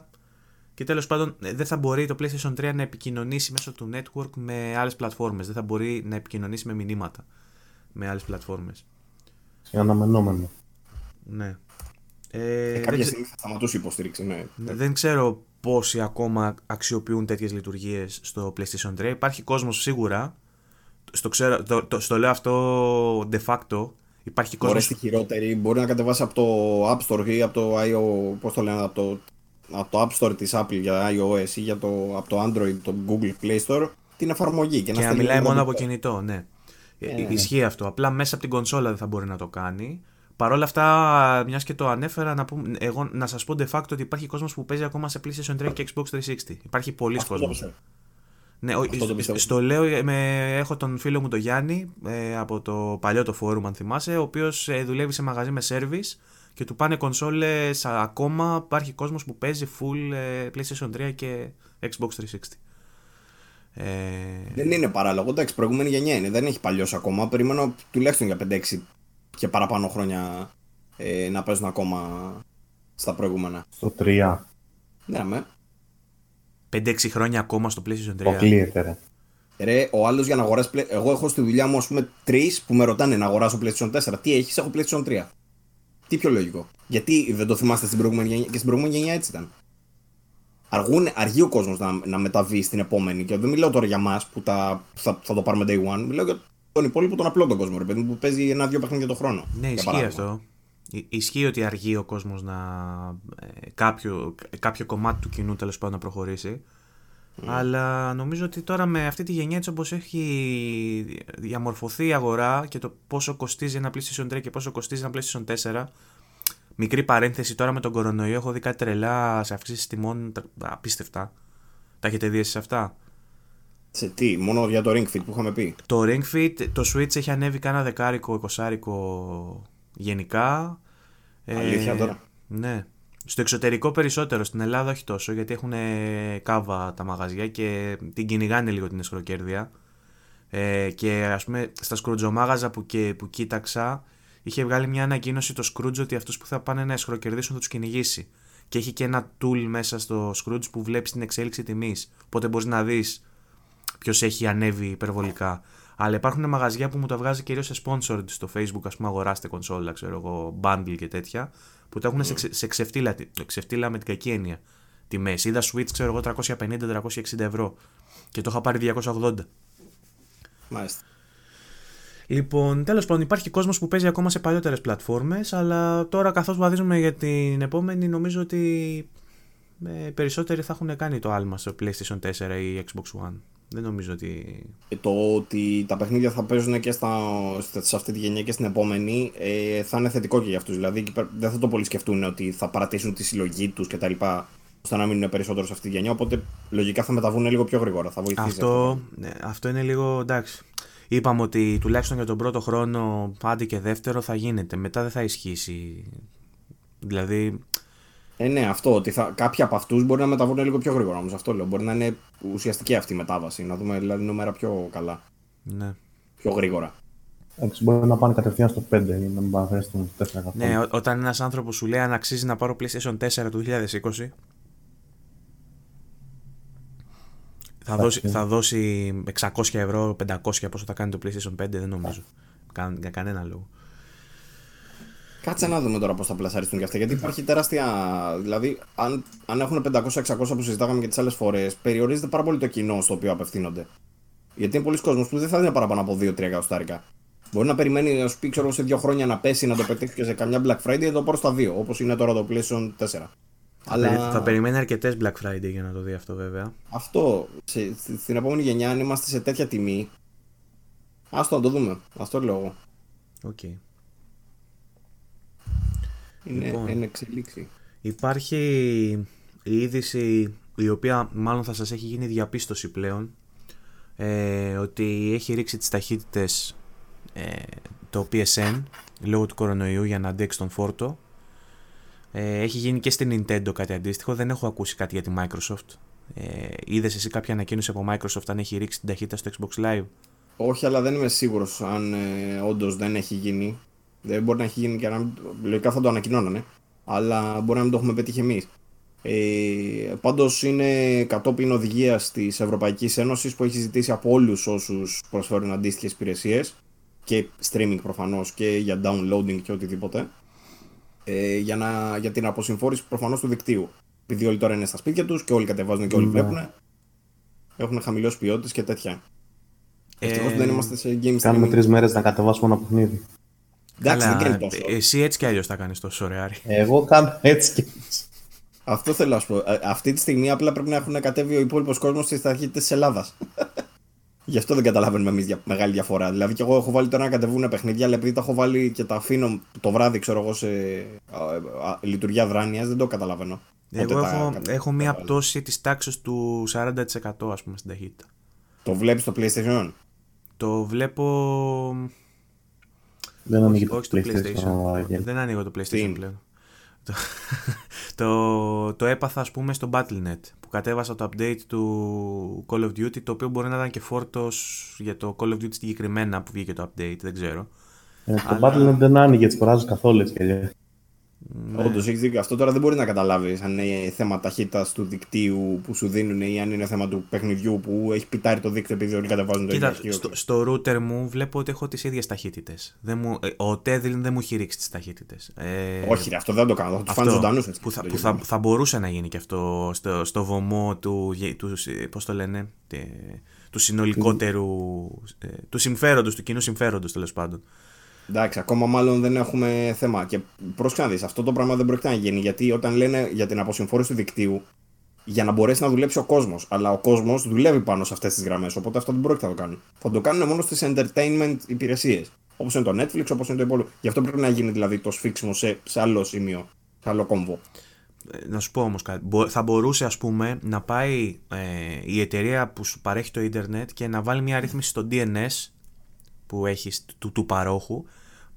και τέλος πάντων ε, δεν θα μπορεί το PlayStation 3 να επικοινωνήσει μέσω του network με άλλες πλατφόρμες. Δεν θα μπορεί να επικοινωνήσει με μηνύματα με άλλες πλατφόρμες. Είναι αναμενόμενο. Ναι. Ε, δεν, Κάποια ξε- στιγμή θα σταματούσε η υποστήριξη. Ναι. δεν ξέρω πόσοι ακόμα αξιοποιούν τέτοιες λειτουργίες στο PlayStation 3. Υπάρχει κόσμος σίγουρα, στο, ξέρω, το, το, στο λέω αυτό de facto, υπάρχει κόσμος... Μπορεί στη χειρότερη, μπορεί να κατεβάσει από το App Store ή από το, IO, πώς το λένε, από το, από το App Store της Apple για iOS ή για το, από το Android, το Google Play Store, την εφαρμογή. Και, και να, να μιλάει μόνο από κινητό, ναι. Ε, Ισχύει αυτό. Απλά μέσα από την κονσόλα δεν θα μπορεί να το κάνει. Παρ' όλα αυτά, μιας και το ανέφερα, να, πούμε, εγώ, να σας πω de facto ότι υπάρχει κόσμος που παίζει ακόμα σε PlayStation 3 και Xbox 360. Υπάρχει πολλοί κόσμος. Ναι, στο λέω, ε, με, έχω τον φίλο μου τον Γιάννη ε, από το παλιό το forum αν θυμάσαι, ο οποίος ε, δουλεύει σε μαγαζί με service και του πάνε κονσόλες ακόμα, υπάρχει κόσμος που παίζει full ε, PlayStation 3 και Xbox 360. Ε... Δεν είναι παράλογο, εντάξει, προηγούμενη γενιά είναι, δεν έχει παλιό ακόμα. Περιμένω τουλάχιστον για 5-6 και παραπάνω χρόνια ε, να παίζουν ακόμα στα προηγούμενα. Στο 3. Ναι, με. 5-6 χρόνια ακόμα στο PlayStation 3. Αποκλείεται, ρε. Ρε, ο άλλος για να αγοράσει. Εγώ έχω στη δουλειά μου, ας πούμε, τρεις που με ρωτάνε να αγοράσω PlayStation 4. Τι έχεις, έχω PlayStation 3. Τι πιο λογικό. Γιατί δεν το θυμάστε στην προηγούμενη γενιά. Και στην προηγούμενη γενιά έτσι ήταν. Αργούν, αργεί ο κόσμος να, να μεταβεί στην επόμενη. Και δεν μιλάω τώρα για εμά που τα, θα, θα το πάρουμε day one. Μιλάω για τον υπόλοιπο τον απλό τον κόσμο, ρε παιδί που παίζει ένα-δύο παιχνίδια το χρόνο. Ναι, ισχύει αυτό. Ισχύει ότι αργεί ο κόσμος να. Ε, κάποιο, κάποιο κομμάτι του κοινού τέλος πάντων να προχωρήσει. Mm. Αλλά νομίζω ότι τώρα με αυτή τη γενιά έτσι όπως έχει διαμορφωθεί η αγορά και το πόσο κοστίζει ένα PlayStation 3 και πόσο κοστίζει ένα PlayStation 4 Μικρή παρένθεση τώρα με τον κορονοϊό έχω δει κάτι τρελά σε αυξήσεις τιμών απίστευτα. Τα έχετε δει εσείς αυτά; Σε τι, μόνο για το Ring Fit που είχαμε πει; Το Ring Fit, το Switch έχει ανέβει κάνα δεκάρικο, εικοσάρικο γενικά. Αλήθεια ε, τώρα. Ναι. Στο εξωτερικό περισσότερο, στην Ελλάδα όχι τόσο, γιατί έχουν κάβα τα μαγαζιά και την κυνηγάνε λίγο την εσχροκέρδεια. Ε, και ας πούμε στα σκρουτζομάγαζα που, και, που κοίταξα είχε βγάλει μια ανακοίνωση το Scrooge ότι αυτούς που θα πάνε να εσχροκερδίσουν θα τους κυνηγήσει. Και έχει και ένα tool μέσα στο Scrooge που βλέπεις την εξέλιξη τιμής. Οπότε μπορείς να δεις ποιος έχει ανέβει υπερβολικά. Αλλά υπάρχουν μαγαζιά που μου τα βγάζει κυρίως σε sponsor στο facebook, ας πούμε, αγοράστε κονσόλα, ξέρω εγώ, bundle και τέτοια, που τα έχουν σε, σε ξεφτύλα, ξεφτύλα με την κακή έννοια τιμές. Είδα Switch, ξέρω εγώ, 350-360 ευρώ και το είχα πάρει 280. Μάλιστα. Λοιπόν, τέλος πάντων, υπάρχει κόσμος που παίζει ακόμα σε παλιότερες πλατφόρμες, αλλά τώρα καθώς βαδίζουμε για την επόμενη, νομίζω ότι ε, περισσότεροι θα έχουν κάνει το άλμα στο PlayStation 4 ή Xbox One. Δεν νομίζω ότι. Και το ότι τα παιχνίδια θα παίζουν και στα, σε αυτή τη γενιά και στην επόμενη ε, θα είναι θετικό και για αυτούς. Δηλαδή δεν θα το πολύ σκεφτούν ότι θα παρατήσουν τη συλλογή τους κτλ. ώστε να μείνουν περισσότερο σε αυτή τη γενιά. Οπότε λογικά θα μεταβούν λίγο πιο γρήγορα. Θα βοηθήσει αυτό, ναι, αυτό είναι λίγο εντάξει. Είπαμε ότι τουλάχιστον για τον πρώτο χρόνο, άντε και δεύτερο, θα γίνεται. Μετά δεν θα ισχύσει. Δηλαδή. Ε, ναι, αυτό. Ότι θα, κάποιοι από αυτούς μπορεί να μεταβούν λίγο πιο γρήγορα όμως. Αυτό λέω. Μπορεί να είναι ουσιαστική αυτή η μετάβαση. Να δούμε δηλαδή νούμερα πιο καλά. Ναι. Πιο γρήγορα. Εντάξει, μπορεί να πάνε κατευθείαν στο 5 ή να μην πάνε στο 4 Ναι, όταν ένας άνθρωπος σου λέει αν αξίζει να πάρω PlayStation 4 του 2020, Θα δώσει, θα δώσει 600 ευρώ, 500 πόσο θα κάνει το PlayStation 5, δεν νομίζω. Για κανένα λόγο. Κάτσε να δούμε τώρα πώς θα πλασαριστούν και αυτά. Γιατί υπάρχει τεράστια. Δηλαδή, αν, αν έχουν 500-600 που συζητάγαμε και τις άλλες φορές, περιορίζεται πάρα πολύ το κοινό στο οποίο απευθύνονται. Γιατί είναι πολλοί κόσμοι που δεν θα δίνει παραπάνω από 2-3 εκατοστάρικα. Μπορεί να περιμένει να σου πει ξέρω, σε δύο χρόνια να πέσει να το πετύχει και σε καμιά Black Friday το πάρω στα 2, όπως είναι τώρα το PlayStation 4. Αλλά... Θα περιμένει αρκετές Black Friday για να το δει αυτό βέβαια. Αυτό. Σε, στην επόμενη γενιά, αν είμαστε σε τέτοια τιμή. Άστο να το δούμε. Αυτό λέω εγώ. OK. Okay. Είναι, λοιπόν, είναι εξελίξη. Υπάρχει η είδηση η οποία μάλλον θα σας έχει γίνει διαπίστωση πλέον ε, ότι έχει ρίξει τις ταχύτητες ε, το PSN λόγω του κορονοϊού για να αντέξει τον φόρτο ε, έχει γίνει και στην Nintendo κάτι αντίστοιχο. Δεν έχω ακούσει κάτι για τη Microsoft. Ε, Είδες εσύ κάποια ανακοίνωση από Microsoft αν έχει ρίξει την ταχύτητα στο Xbox Live; Όχι, αλλά δεν είμαι σίγουρος αν ε, όντως δεν έχει γίνει. Δεν μπορεί να έχει γίνει και να Λογικά θα το ανακοινώνανε. Αλλά μπορεί να μην το έχουμε πετύχει εμείς. Ε, Πάντως είναι κατόπιν οδηγία της Ευρωπαϊκής Ένωσης που έχει ζητήσει από όλους όσους προσφέρουν αντίστοιχες υπηρεσίες και streaming προφανώς και για downloading και οτιδήποτε ε, για, να, για την αποσυμφόρηση προφανώς του δικτύου. επειδή όλοι τώρα είναι στα σπίτια τους και όλοι κατεβάζουν και όλοι Ναι. βλέπουν. Έχουν χαμηλώσεις ποιότητες και τέτοια. Ε, Ευτυχώς δεν είμαστε σε game Κάνουμε streaming. τρεις μέρες να κατεβάσουμε ένα παιχνίδι. Εντάξει, καλά, δεν κάνει τόσο. εσύ έτσι κι αλλιώς θα κάνεις τόσο ωραία. Άρη. Εγώ κάνω έτσι και έτσι. Αυτό θέλω να σου πω. Ε, Αυτή τη στιγμή απλά πρέπει να έχουν κατέβει ο υπόλοιπος κόσμος στις ταχύτητε της Ελλάδας. Γι' αυτό δεν καταλαβαίνουμε εμείς μεγάλη διαφορά. Δηλαδή, και εγώ έχω βάλει τώρα να κατεβούν παιχνίδια, αλλά επειδή τα έχω βάλει και τα αφήνω το βράδυ, ξέρω εγώ, σε α, α, λειτουργία δράνειας, δεν το καταλαβαίνω. Πότε Εγώ τα έχω, κατεβάζω. έχω μία πτώση της τάξης του 40% ας πούμε στην ταχύτητα. Το βλέπεις στο PlayStation; Το βλέπω. Δεν ανοίγει όχι, το όχι στο PlayStation. PlayStation. Αγγέλη. Δεν ανοίγω το PlayStation είναι; πλέον. το, το, το έπαθα ας πούμε στο Battle.net που κατέβασα το update του Call of Duty το οποίο μπορεί να ήταν και φόρτος για το Call of Duty συγκεκριμένα που βγήκε το update, δεν ξέρω. Ε, Το Αλλά- Battle.net δεν άνοιγε, τι κοράζει καθόλου έτσι κι αλλιώς. Ναι. Όντως έχεις δίκιο. Αυτό τώρα δεν μπορεί να καταλάβεις αν είναι θέμα ταχύτητας του δικτύου που σου δίνουν ή αν είναι θέμα του παιχνιδιού που έχει πιτάρει το δίκτυο επειδή όλοι κατεβάζουν το ίδιο Κοίτα, αρχείο. στο, στο router μου βλέπω ότι έχω τις ίδιες ταχύτητες. Δεν μου, ε, ο Τέδλιν δεν μου έχει ρίξει τις ταχύτητες. Ε, Όχι, ρε, αυτό δεν το κάνω. Θα τους φάνε αυτό, ζωντανούς έτσι. που, θα, το που γεγονός. θα, θα μπορούσε να γίνει και αυτό στο, στο βωμό του, γε- του, ε, πώς το λένε, τε- του συνολικότερου, ε, του συμφέροντος, του κοινού συμφέροντος τέλος πάντων. Εντάξει, ακόμα μάλλον δεν έχουμε θέμα. Και πρόσεξε να δεις, αυτό το πράγμα δεν πρόκειται να γίνει. Γιατί όταν λένε για την αποσυμφόρηση του δικτύου, για να μπορέσει να δουλέψει ο κόσμος. Αλλά ο κόσμος δουλεύει πάνω σε αυτές τις γραμμές. Οπότε αυτό δεν πρόκειται να το κάνουν. Θα το κάνουν μόνο στις entertainment υπηρεσίες. Όπως είναι το Netflix, όπως είναι το υπόλοιπο. Γι' αυτό πρέπει να γίνει δηλαδή το σφίξιμο σε, σε άλλο σημείο. Σε άλλο κόμβο. Ε, Να σου πω όμως κάτι. Μπο- Θα μπορούσε ας πούμε να πάει ε, η εταιρεία που σου παρέχει το ίντερνετ και να βάλει μια ρύθμιση στο DNS που έχεις του, του παρόχου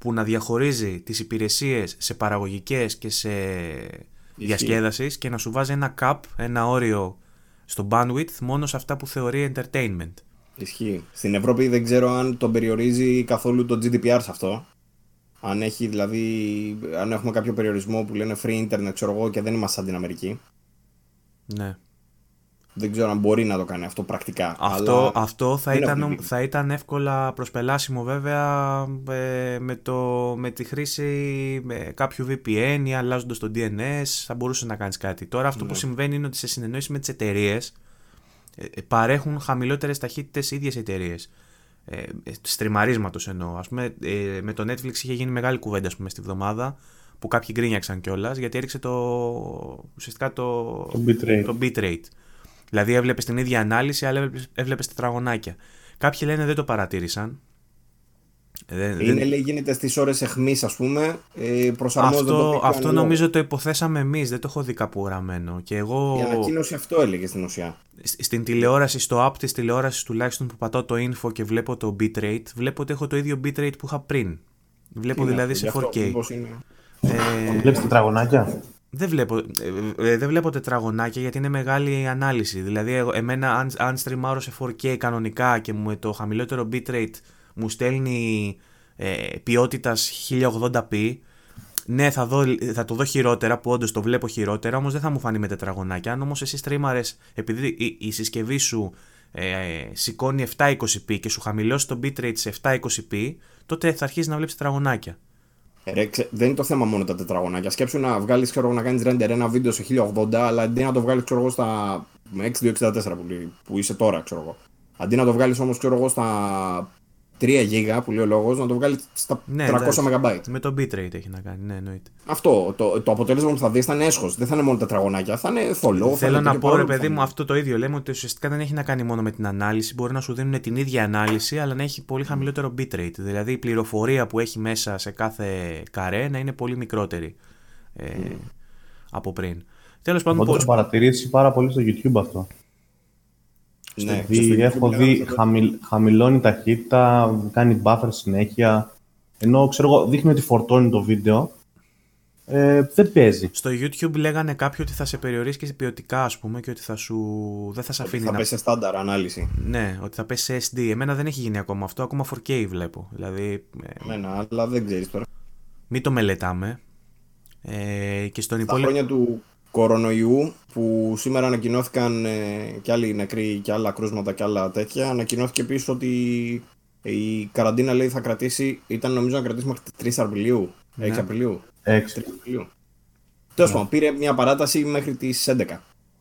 που να διαχωρίζει τις υπηρεσίες σε παραγωγικές και σε διασκέδασης και να σου βάζει ένα cap, ένα όριο στο bandwidth μόνο σε αυτά που θεωρεί entertainment. Ισχύει. Στην Ευρώπη δεν ξέρω αν τον περιορίζει καθόλου το GDPR σε αυτό. Αν έχει δηλαδή, αν έχουμε κάποιο περιορισμό που λένε free internet, ξέρω εγώ, και δεν είμαστε σαν την Αμερική. Ναι. Δεν ξέρω αν μπορεί να το κάνει αυτό πρακτικά. Αυτό, αλλά αυτό θα, δεν ήταν, έχουμε δει. θα ήταν εύκολα προσπελάσιμο βέβαια ε, με, το, με τη χρήση ε, κάποιου VPN ή αλλάζοντας το DNS θα μπορούσε να κάνεις κάτι. Τώρα αυτό Ναι. που συμβαίνει είναι ότι σε συνεννόηση με τις εταιρείες ε, παρέχουν χαμηλότερες ταχύτητες οι ίδιες εταιρείες. Ε, ε, στριμαρίσματος εννοώ. Ας πούμε, ε, με το Netflix είχε γίνει μεγάλη κουβέντα ας πούμε, στη βδομάδα που κάποιοι γκρίνιαξαν κιόλας γιατί έριξε το, ουσιαστικά το, Το bitrate. το bitrate. Δηλαδή έβλεπες την ίδια ανάλυση, αλλά έβλεπες έβλεπες τετραγωνάκια. Κάποιοι λένε δεν το παρατήρησαν. Ε, δεν- είναι, δεν- λέει, γίνεται στις ώρες εχμής, ας πούμε. Ε, προσαρμόζεται το αυτό, δίκτυο αυτό αναλόγως. νομίζω το υποθέσαμε εμείς, δεν το έχω δει κάπου γραμμένο. Και εγώ Η ανακοίνωση αυτό έλεγε στην ουσία. σ- στην τηλεόραση, στο app της τηλεόρασης τουλάχιστον που πατάω το info και βλέπω το bitrate, βλέπω ότι έχω το ίδιο bitrate που είχα πριν. Βλέπω Είναι δηλαδή αυτό, σε γι' αυτό, 4K. μήπως είναι- Ε, Βλέπεις τετραγωνάκια; Δεν βλέπω, ε, ε, δεν βλέπω τετραγωνάκια γιατί είναι μεγάλη η ανάλυση. Δηλαδή, εγώ, εμένα, αν, αν στριμάρω σε 4K κανονικά και με το χαμηλότερο bitrate μου στέλνει ε, ποιότητας 1080p, ναι, θα, δω, θα το δω χειρότερα, που όντως το βλέπω χειρότερα, όμως δεν θα μου φανεί με τετραγωνάκια. Αν όμως εσύ στρίμαρες, επειδή η, η συσκευή σου ε, σηκώνει 720p και σου χαμηλώσει το bitrate σε 720p, τότε θα αρχίσεις να βλέπεις τετραγωνάκια. Ε, Ρε, ξε- δεν είναι το θέμα μόνο τα τετραγωνάκια. Σκέψου να βγάλεις, ξέρω εγώ, να κάνεις render ένα βίντεο σε 1080, αλλά αντί να το βγάλεις, ξέρω εγώ, στα με 6264 που, λέει- που είσαι τώρα, ξέρω εγώ. Αντί να το βγάλεις όμως, ξέρω εγώ, στα 3 GB που λέει ο λόγος, να το βγάλει στα Ναι, 300 εντάξει. MB. Με το bitrate έχει να κάνει, ναι, εννοείται. Αυτό. Το, το αποτέλεσμα που θα δεις θα είναι έσχος. Δεν θα είναι μόνο τετραγωνάκια. Θα είναι θολό. θα Θέλω είναι να και πω, παρόλο ρε που θα παιδί μου, είναι. αυτό το ίδιο. Λέμε ότι ουσιαστικά δεν έχει να κάνει μόνο με την ανάλυση. Μπορεί να σου δίνουν την ίδια ανάλυση, αλλά να έχει πολύ χαμηλότερο bitrate. Δηλαδή η πληροφορία που έχει μέσα σε κάθε καρέ να είναι πολύ μικρότερη ε, από πριν. Τέλος πάντων, Εγώ το πώς- έχω παρατηρήσεις πάρα πολύ στο YouTube αυτό. Ναι, Δει- στο YouTube έχω λέγαμε δει αυτό. χαμηλ, χαμηλώνει ταχύτητα, κάνει buffer συνέχεια. Ενώ ξέρω εγώ, δείχνει ότι φορτώνει το βίντεο. Ε, δεν παίζει. στο YouTube λέγανε κάποιοι ότι θα σε περιορίσει και σε ποιοτικά, ας πούμε, και ότι θα σου. δεν θα σε αφήνει Θα να. πέσει σε στάνταρ ανάλυση. Ναι, ότι θα πέσει σε SD. Εμένα δεν έχει γίνει ακόμα αυτό, ακόμα 4K βλέπω. Δηλαδή, ε, Εμένα, αλλά δεν ξέρεις τώρα. μην το μελετάμε. Ε, και στον Στα υπόλοιπο. χρόνια του κορονοϊού που σήμερα ανακοινώθηκαν ε, και άλλοι νεκροί και άλλα κρούσματα και άλλα τέτοια ανακοινώθηκε επίσης ότι η καραντίνα λέει θα κρατήσει ήταν νομίζω να κρατήσει μέχρι 3 Απριλίου 6 Ναι. Απριλίου 3 Έξι. Απριλίου Τέλος πάντων, πήρε μια παράταση μέχρι τις 11.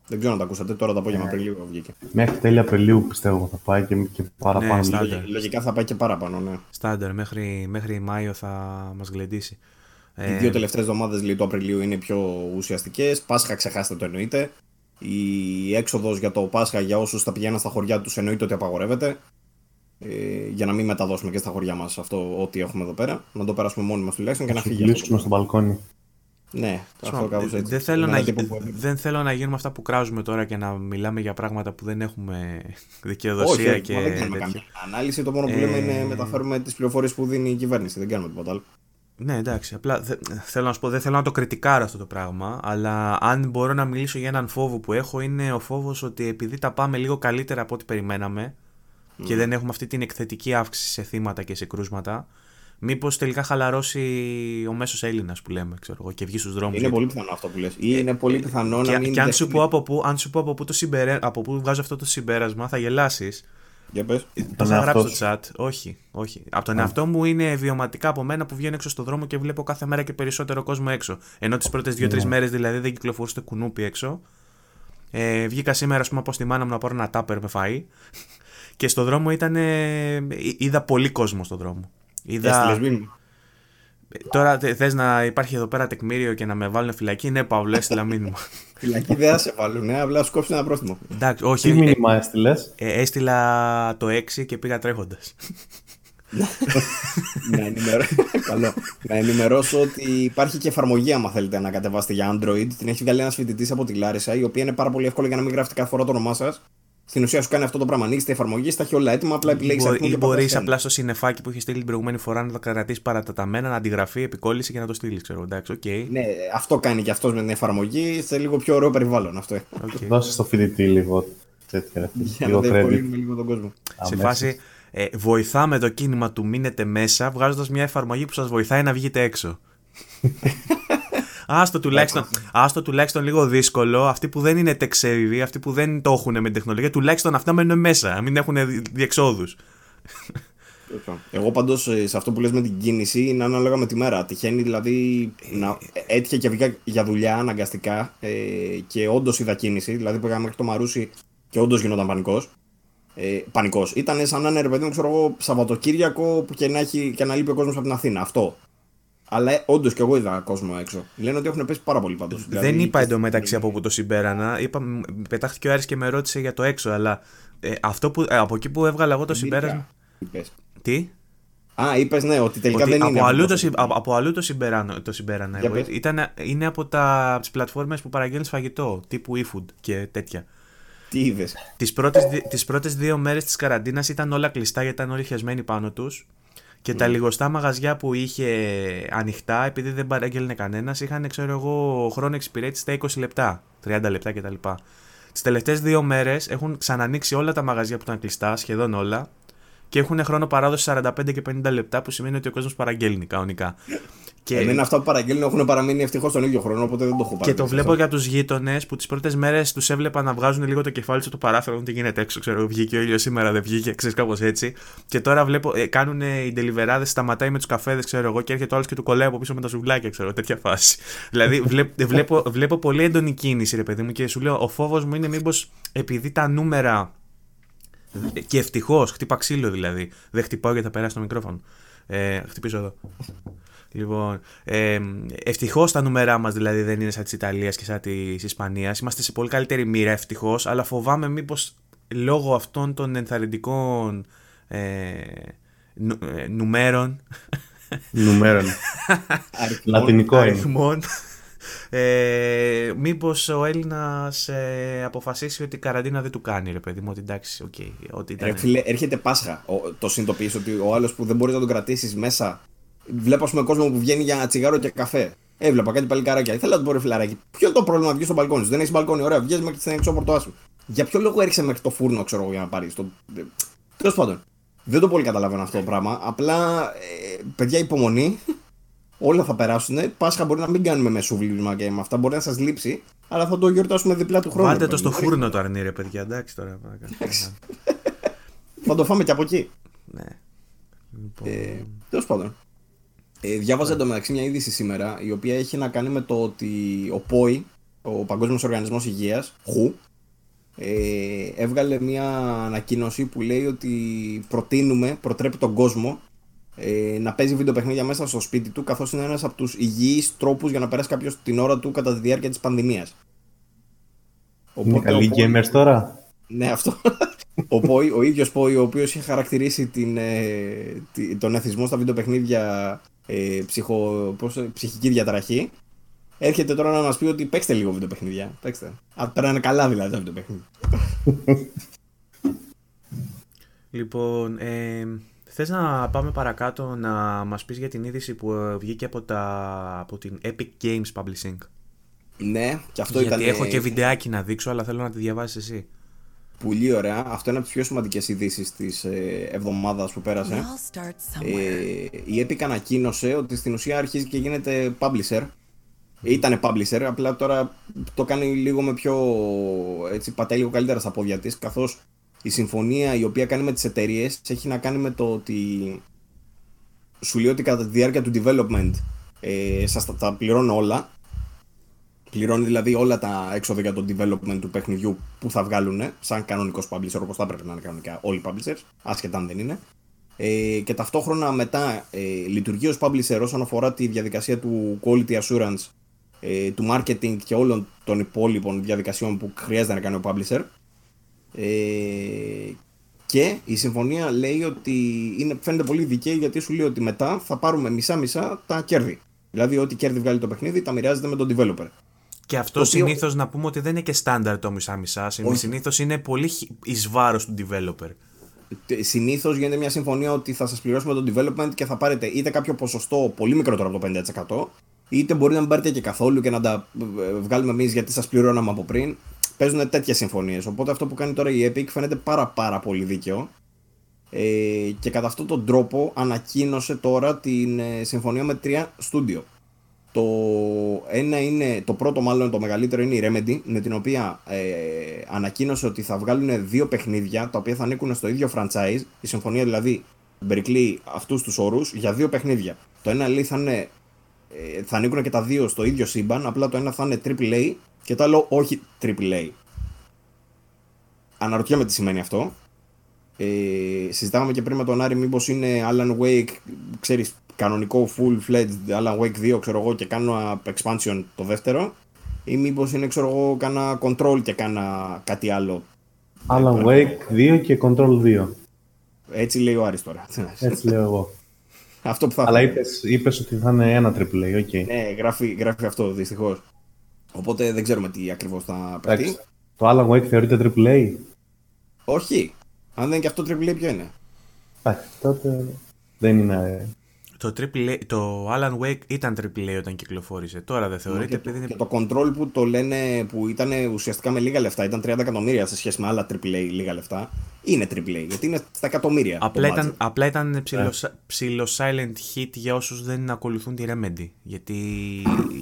Δεν ξέρω αν τα ακούσατε τώρα το απόγευμα Απριλίου βγήκε. Μέχρι τέλη Απριλίου πιστεύω θα πάει και, και παραπάνω. Ναι, στάντερ. Λογι- Λογικά θα πάει και παραπάνω, ναι. Στάντερ, μέχρι, μέχρι Μάιο θα μας γλεντήσει. Οι δύο τελευταίες εβδομάδες του Απριλίου είναι πιο ουσιαστικές. Πάσχα ξεχάστε το εννοείται. Η έξοδος για το Πάσχα για όσους θα πηγαίνουν στα χωριά τους εννοείται ότι απαγορεύεται. Ε, για να μην μεταδώσουμε και στα χωριά μας αυτό ό,τι έχουμε εδώ πέρα. Να το περάσουμε μόνοι μας τουλάχιστον και να Θα φύγει. αυτό φιλήσουμε το στο μπαλκόνι. Ναι, αυτό Συγγνώμη, κάπως έτσι. δεν, θέλω Με να, ένα τύπο που- δεν θέλω να γίνουμε αυτά που κράζουμε τώρα και να μιλάμε για πράγματα που δεν έχουμε Όχι, δικαιοδοσία όχι, και μα δεν κάνουμε τέτοια. καμία ανάλυση. Το μόνο που Ε, λέμε είναι μεταφέρουμε τις πληροφορίες που δίνει η κυβέρνηση. Δεν κάνουμε τίποτα άλλο. Ναι, εντάξει. Απλά θε- θέλω να σου πω, δεν θέλω να το κριτικάρω αυτό το πράγμα. Αλλά αν μπορώ να μιλήσω για έναν φόβο που έχω, είναι ο φόβος ότι επειδή τα πάμε λίγο καλύτερα από ό,τι περιμέναμε και δεν έχουμε αυτή την εκθετική αύξηση σε θύματα και σε κρούσματα, μήπως τελικά χαλαρώσει ο μέσος Έλληνας που λέμε, ξέρω εγώ, και βγει στους δρόμους. Είναι πολύ πιθανό αυτό που λες. Ή είναι πολύ πιθανό και, να μην. και αν, σου δεχτεί- πω από πού, αν σου πω από πού, το συμπερέ... από πού βγάζω αυτό το συμπέρασμα, θα γελάσεις. Για πες. Το Τον θα εαυτό γράψω στο chat. Όχι, όχι. Από τον εαυτό μου είναι βιωματικά από μένα που βγαίνω έξω στον δρόμο και βλέπω κάθε μέρα και περισσότερο κόσμο έξω. Ενώ τις πρώτες δύο-τρεις μέρες δηλαδή δεν κυκλοφορούσε το κουνούπι έξω. Ε, βγήκα σήμερα, ας πούμε, από στη μάνα μου να πάρω ένα τάπερ με φαΐ. Και στο δρόμο ήταν. ε, είδα πολύ κόσμο στον δρόμο. Είδα... Έστειλες μήνυμα. Τώρα θες να υπάρχει εδώ πέρα τεκμήριο και να με βάλουν φυλακή; Ναι, Παύλο, έστειλα μήνυμα. Φυλακή δεν θα σε βάλουν, ναι, απλά σου κόψει ένα πρόστιμο. Εντάξει, Τι όχι. Ε, μήνυμα έστειλες; ε, έστειλα το 6 και πήγα τρέχοντας. να, ενημερώ... Καλό. να ενημερώσω ότι υπάρχει και εφαρμογή, άμα θέλετε να κατεβάσετε για Android. Την έχει βγάλει ένας φοιτητής από τη Λάρισα, η οποία είναι πάρα πολύ εύκολη για να μην γράφετε κάθε φορά το όνομά σας. Στην ουσία σου κάνει αυτό το πράγμα. Ανοίξει τη εφαρμογή, τα έχει όλα έτοιμα, απλά επιλέγεις αριθμό ή και μπορείς πατάς απλά στο συνεφάκι που είχε στείλει την προηγούμενη φορά να το κρατήσεις παραταταμένα, να αντιγραφεί, επικόλληση και να το στείλεις. Ξέρω, εντάξει, οκ. ένα. Ναι, αυτό κάνει και αυτός με την εφαρμογή σε λίγο πιο ωραίο περιβάλλον αυτό. οκ. Δώσε στο φοιτητή λίγο τέτοια. Για λίγο να credit. διευκολύνουμε λίγο τον κόσμο. Σε Αμέσως. φάση ε, βοηθάμε το κίνημα του μείνετε μέσα, βγάζοντας μια εφαρμογή που σας βοηθάει να βγείτε έξω. Άστο τουλάχιστον, άστο τουλάχιστον λίγο δύσκολο. Αυτοί που δεν είναι tech αυτοί που δεν το έχουν με την τεχνολογία, τουλάχιστον αυτά μένουν μέσα. να Μην έχουν διεξόδους. Εγώ πάντως σε αυτό που λες με την κίνηση είναι ανάλογα με τη μέρα. Τυχαίνει δηλαδή να έτυχε και βγήκα για δουλειά αναγκαστικά ε, και όντως είδα κίνηση. Δηλαδή πήγα μέχρι το Μαρούσι και όντως γινόταν πανικός. Ε, πανικός. Ήταν σαν να είναι ρε παιδί μου, ξέρω εγώ, Σαββατοκύριακο που και να, έχει, και να λείπει ο κόσμος από την Αθήνα. Αυτό. Αλλά ε, όντως και εγώ είδα κόσμο έξω. Λένε ότι έχουν πέσει πάρα πολύ πάντως. δεν είπα εντωμεταξύ από που το συμπέρανα. Είπα, μ, πετάχτηκε ο Άρης και με ρώτησε για το έξω, αλλά ε, αυτό που, ε, από εκεί που έβγαλα εγώ το συμπέρασμα. Τι; Α, είπες ναι, ότι τελικά Ότι δεν από, είναι. αλλού αυτό. το, συ- από, από αλλού το συμπεράνω, το συμπέρανα Για εγώ. πες. Ήταν, είναι από, τα, τις πλατφόρμες που παραγγέλνεις φαγητό, τύπου eFood και τέτοια. Τι είδες; Τις πρώτες, δι- τις πρώτες δύο μέρες της καραντίνας ήταν όλα κλειστά γιατί ήταν όλοι χεσμένοι πάνω τους και τα λιγοστά μαγαζιά που είχε ανοιχτά, επειδή δεν παράγγελνε κανένας, είχαν, ξέρω εγώ, χρόνο εξυπηρέτηση στα 20 λεπτά, 30 λεπτά κτλ. Τις τελευταίες δύο μέρες έχουν ξανανοίξει όλα τα μαγαζιά που ήταν κλειστά, σχεδόν όλα, και έχουν χρόνο παράδοση 45 και 50 λεπτά, που σημαίνει ότι ο κόσμος παραγγέλνει κανονικά. Και... Εμένα αυτά που παραγγέλνουν έχουν παραμείνει ευτυχώς τον ίδιο χρόνο, οπότε δεν το έχω πάρει. Και το βλέπω για τους γείτονες που τις πρώτες μέρες τους έβλεπα να βγάζουν λίγο το κεφάλι τους στο παράθυρο. να δουν Τι γίνεται έξω, ξέρω. Βγήκε ο ήλιος σήμερα, δεν βγήκε, ξέρεις κάπως έτσι. Και τώρα βλέπω, ε, κάνουν οι ντελιβεράδες, σταματάει με τους καφέδες, ξέρω εγώ, και έρχεται ο άλλος και του κολλάει από πίσω με τα σουβλάκια, ξέρω. Τέτοια φάση. δηλαδή βλέπ, βλέπω, βλέπω πολύ έντονη κίνηση, ρε παιδί μου, και σου λέω, ο φόβος μου είναι μήπως επειδή τα νούμερα. Και ευτυχώς, χτύπα ξύλο δηλαδή. Δεν χτυπάω γιατί θα περάσει το μικρόφωνο. Ε, χτυπήσω εδώ. Λοιπόν, ε, ευτυχώς τα νούμερά μας δηλαδή δεν είναι σαν της Ιταλίας και σαν της Ισπανίας. Είμαστε σε πολύ καλύτερη μοίρα ευτυχώς, αλλά φοβάμαι μήπως λόγω αυτών των ενθαρρυντικών ε, νου, ε, νούμερων, Νούμερον. Λατινικό είναι. αριθμών, ε, μήπως ο Έλληνας ε, αποφασίσει ότι η καραντίνα δεν του κάνει, ρε παιδί μου, ότι εντάξει, οκ, ότι ήταν. Ρε φίλε, έρχεται Πάσχα. Ο, το συνειδητοποιείς ότι ο άλλος που δεν μπορείς να τον κρατήσεις μέσα. Βλέπω, ας πούμε, κόσμο που βγαίνει για τσιγάρο και καφέ. Έβλεπα κάτι παλικαράκια. Ήθελα να του πω ρε φιλαράκι. Ποιο είναι το πρόβλημα να βγεις στο μπαλκόνι σου; Δεν έχεις μπαλκόνι, ωραία, βγαίνει μέχρι την εξώπορτά σου. Για ποιο λόγο έρχεσαι μέχρι το φούρνο, ξέρω εγώ, για να πάρεις. Το... Τέλος πάντων. Δεν το πολύ καταλαβαίνω αυτό το πράγμα. Απλά, ε, παιδιά, υπομονή. Όλα θα περάσουν. Πάσχα μπορεί να μην κάνουμε με σουβλίσμα και με αυτά. Μπορεί να σας λείψει. Αλλά θα το γιορτάσουμε διπλά του χρόνου. Βάλτε ρε το στο παιδί μου. φούρνο το αρνί, ρε παιδιά, εντάξει τώρα. Θα το φάμε και από εκεί. ναι. Λοιπόν, Ε, Τέλος πάντων. Ε, διάβαζα εντωμεταξύ μια είδηση σήμερα η οποία έχει να κάνει με το ότι ο ΠΟΗ, ο Παγκόσμιος Οργανισμός Υγείας, WHO, ε, έβγαλε μια ανακοίνωση που λέει ότι προτείνουμε, προτρέπει τον κόσμο ε, να παίζει βιντεοπαιχνίδια μέσα στο σπίτι του καθώς είναι ένας από τους υγιείς τρόπους για να περάσει κάποιος την ώρα του κατά τη διάρκεια της πανδημίας. Είναι καλή gamers τώρα. Ναι, αυτό. ο, Πόη, ο ίδιος Πόη, ο οποίος είχε χαρακτηρίσει την, ε, τον εθισμό στα βιντεοπαιχνίδια ε, ψυχο, πώς, ψυχική διαταραχή, έρχεται τώρα να μας πει ότι παίξτε λίγο βιντεοπαιχνίδια. Παίξτε. Αν περάνε καλά δηλαδή τα βιντεοπαιχνίδια. λοιπόν, ε, θες να πάμε παρακάτω να μας πεις για την είδηση που βγήκε από, τα, από την Epic Games Publishing; Ναι, και αυτό Γιατί ήταν. έχω και βιντεάκι να δείξω, αλλά θέλω να τη διαβάσεις εσύ. Πολύ ωραία. Αυτό είναι από τις πιο σημαντικές ειδήσεις της ε, εβδομάδας που πέρασε. Ε, η Epic ανακοίνωσε ότι στην ουσία αρχίζει και γίνεται publisher. Ήτανε publisher, απλά τώρα το κάνει λίγο με πιο. έτσι, πατάει λίγο καλύτερα στα πόδια της, καθώς η συμφωνία η οποία κάνει με τις εταιρείες έχει να κάνει με το ότι σου λέει ότι κατά τη διάρκεια του development ε, σας τα, τα πληρώνω όλα Πληρώνει δηλαδή όλα τα έξοδα για το development του παιχνιδιού που θα βγάλουν σαν κανονικός publisher, όπως θα έπρεπε να είναι κανονικά όλοι οι publishers, άσχετα αν δεν είναι. Ε, και ταυτόχρονα μετά ε, λειτουργεί ως publisher όσον αφορά τη διαδικασία του quality assurance, ε, του marketing και όλων των υπόλοιπων διαδικασιών που χρειάζεται να κάνει ο publisher. Ε, και η συμφωνία λέει ότι είναι, φαίνεται πολύ δικαίη γιατί σου λέει ότι μετά θα πάρουμε μισά-μισά τα κέρδη. Δηλαδή, ό,τι κέρδη βγάλει το παιχνίδι τα μοιράζεται με τον developer. Και αυτό οποίο... συνήθως να πούμε ότι δεν είναι και στάνταρ το μισά-μισά. Συνήθως είναι πολύ εις βάρος του developer. Συνήθως γίνεται μια συμφωνία ότι θα σας πληρώσουμε το development και θα πάρετε είτε κάποιο ποσοστό πολύ μικρότερο από το 50%, είτε μπορεί να μην πάρετε και καθόλου και να τα ε, βγάλουμε εμείς γιατί σας πληρώναμε από πριν. Παίζουν τέτοιες συμφωνίες. Οπότε αυτό που κάνει τώρα η Epic φαίνεται πάρα πάρα πολύ δίκαιο. Ε, και κατά αυτόν τον τρόπο ανακοίνωσε τώρα την ε, συμφωνία με τρία στούντιο. Το ένα είναι, το πρώτο μάλλον το μεγαλύτερο είναι η Remedy, με την οποία ε, ανακοίνωσε ότι θα βγάλουν δύο παιχνίδια τα οποία θα ανήκουν στο ίδιο franchise. Η συμφωνία δηλαδή περικλεί αυτούς τους όρους για δύο παιχνίδια. Το ένα λέει θα, είναι, ε, θα ανήκουν και τα δύο στο ίδιο σύμπαν, απλά το ένα θα είναι AAA και το άλλο όχι AAA. Αναρωτιέμαι τι σημαίνει αυτό. Ε, συζητάγαμε και πριν με τον Άρη μήπως είναι Alan Wake, ξέρεις, κανονικό full-fledged Alan Wake 2 ξέρω εγώ και κάνω expansion το δεύτερο ή μήπως είναι ξέρω εγώ κάνα control και κάνα κάτι άλλο. Alan Wake 2 και control 2. Έτσι λέει ο Άρης τώρα. Έτσι λέω εγώ. αυτό που θα Αλλά είπες, είπες ότι θα είναι ένα AAA, ok. Ναι, γράφει, γράφει αυτό δυστυχώς. Οπότε δεν ξέρουμε τι ακριβώς θα παιχτεί. Το Alan Wake θεωρείται AAA. Όχι. Αν δεν είναι και αυτό AAA, ποιο είναι; Εντάξει, τότε δεν είναι το, triple, το Alan Wake ήταν AAA όταν κυκλοφόρησε. Τώρα δεν θεωρείται. Και, είναι... και το Control που το λένε που ήταν ουσιαστικά με λίγα λεφτά, ήταν 30 εκατομμύρια σε σχέση με άλλα AAA λίγα λεφτά. Είναι AAA γιατί είναι στα εκατομμύρια. Απλά ήταν, απλά ήταν ψηλο, silent hit για όσους δεν ακολουθούν τη Remedy. Γιατί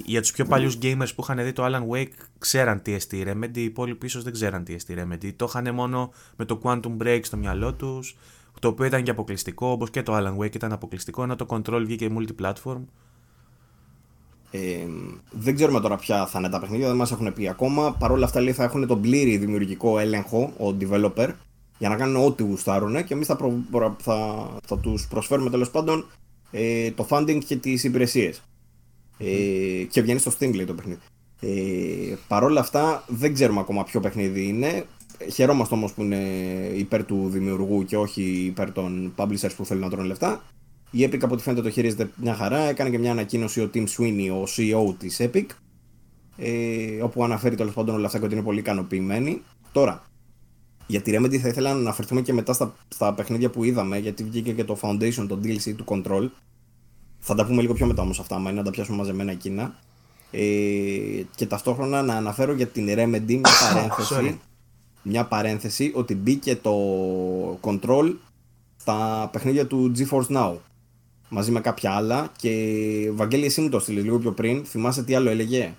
για τους πιο παλιούς gamers που είχαν δει το Alan Wake ξέραν τι εστί Remedy, οι υπόλοιποι ίσως δεν ξέραν τι εστί Remedy. Το είχαν μόνο με το Quantum Break στο μυαλό τους το οποίο ήταν και αποκλειστικό, όπως και το Alan Wake ήταν αποκλειστικό, ενώ το Control βγήκε multiplatform. Ε, δεν ξέρουμε τώρα ποια θα είναι τα παιχνίδια, δεν μας έχουν πει ακόμα. Παρ' όλα αυτά λέει, θα έχουν τον πλήρη δημιουργικό έλεγχο, ο developer, για να κάνουν ό,τι γουστάρουν και εμείς θα, προ, θα, θα τους προσφέρουμε τέλος πάντων ε, το funding και τις υπηρεσίες. Ε, και βγαίνει στο Steam λέει το παιχνίδι. Ε, Παρ' όλα αυτά δεν ξέρουμε ακόμα ποιο παιχνίδι είναι. Χαιρόμαστε όμως που είναι υπέρ του δημιουργού και όχι υπέρ των publishers που θέλουν να τρώνε λεφτά. Η Epic από ό,τι φαίνεται το χειρίζεται μια χαρά. Έκανε και μια ανακοίνωση ο Tim Sweeney, ο CEO της Epic, ε, όπου αναφέρει τέλος πάντων όλα αυτά και ότι είναι πολύ ικανοποιημένοι. Τώρα, για τη Remedy θα ήθελα να αναφερθούμε και μετά στα, στα παιχνίδια που είδαμε, γιατί βγήκε και το Foundation, το DLC του Control. Θα τα πούμε λίγο πιο μετά όμως αυτά, μα είναι να τα πιάσουμε μαζεμένα εκείνα. Ε, και ταυτόχρονα να αναφέρω για την Remedy μια παρένθεση μια παρένθεση ότι μπήκε το control στα παιχνίδια του GeForce Now μαζί με κάποια άλλα και Βαγγέλη εσύ μου το στείλεις λίγο πιο πριν θυμάσαι τι άλλο έλεγε;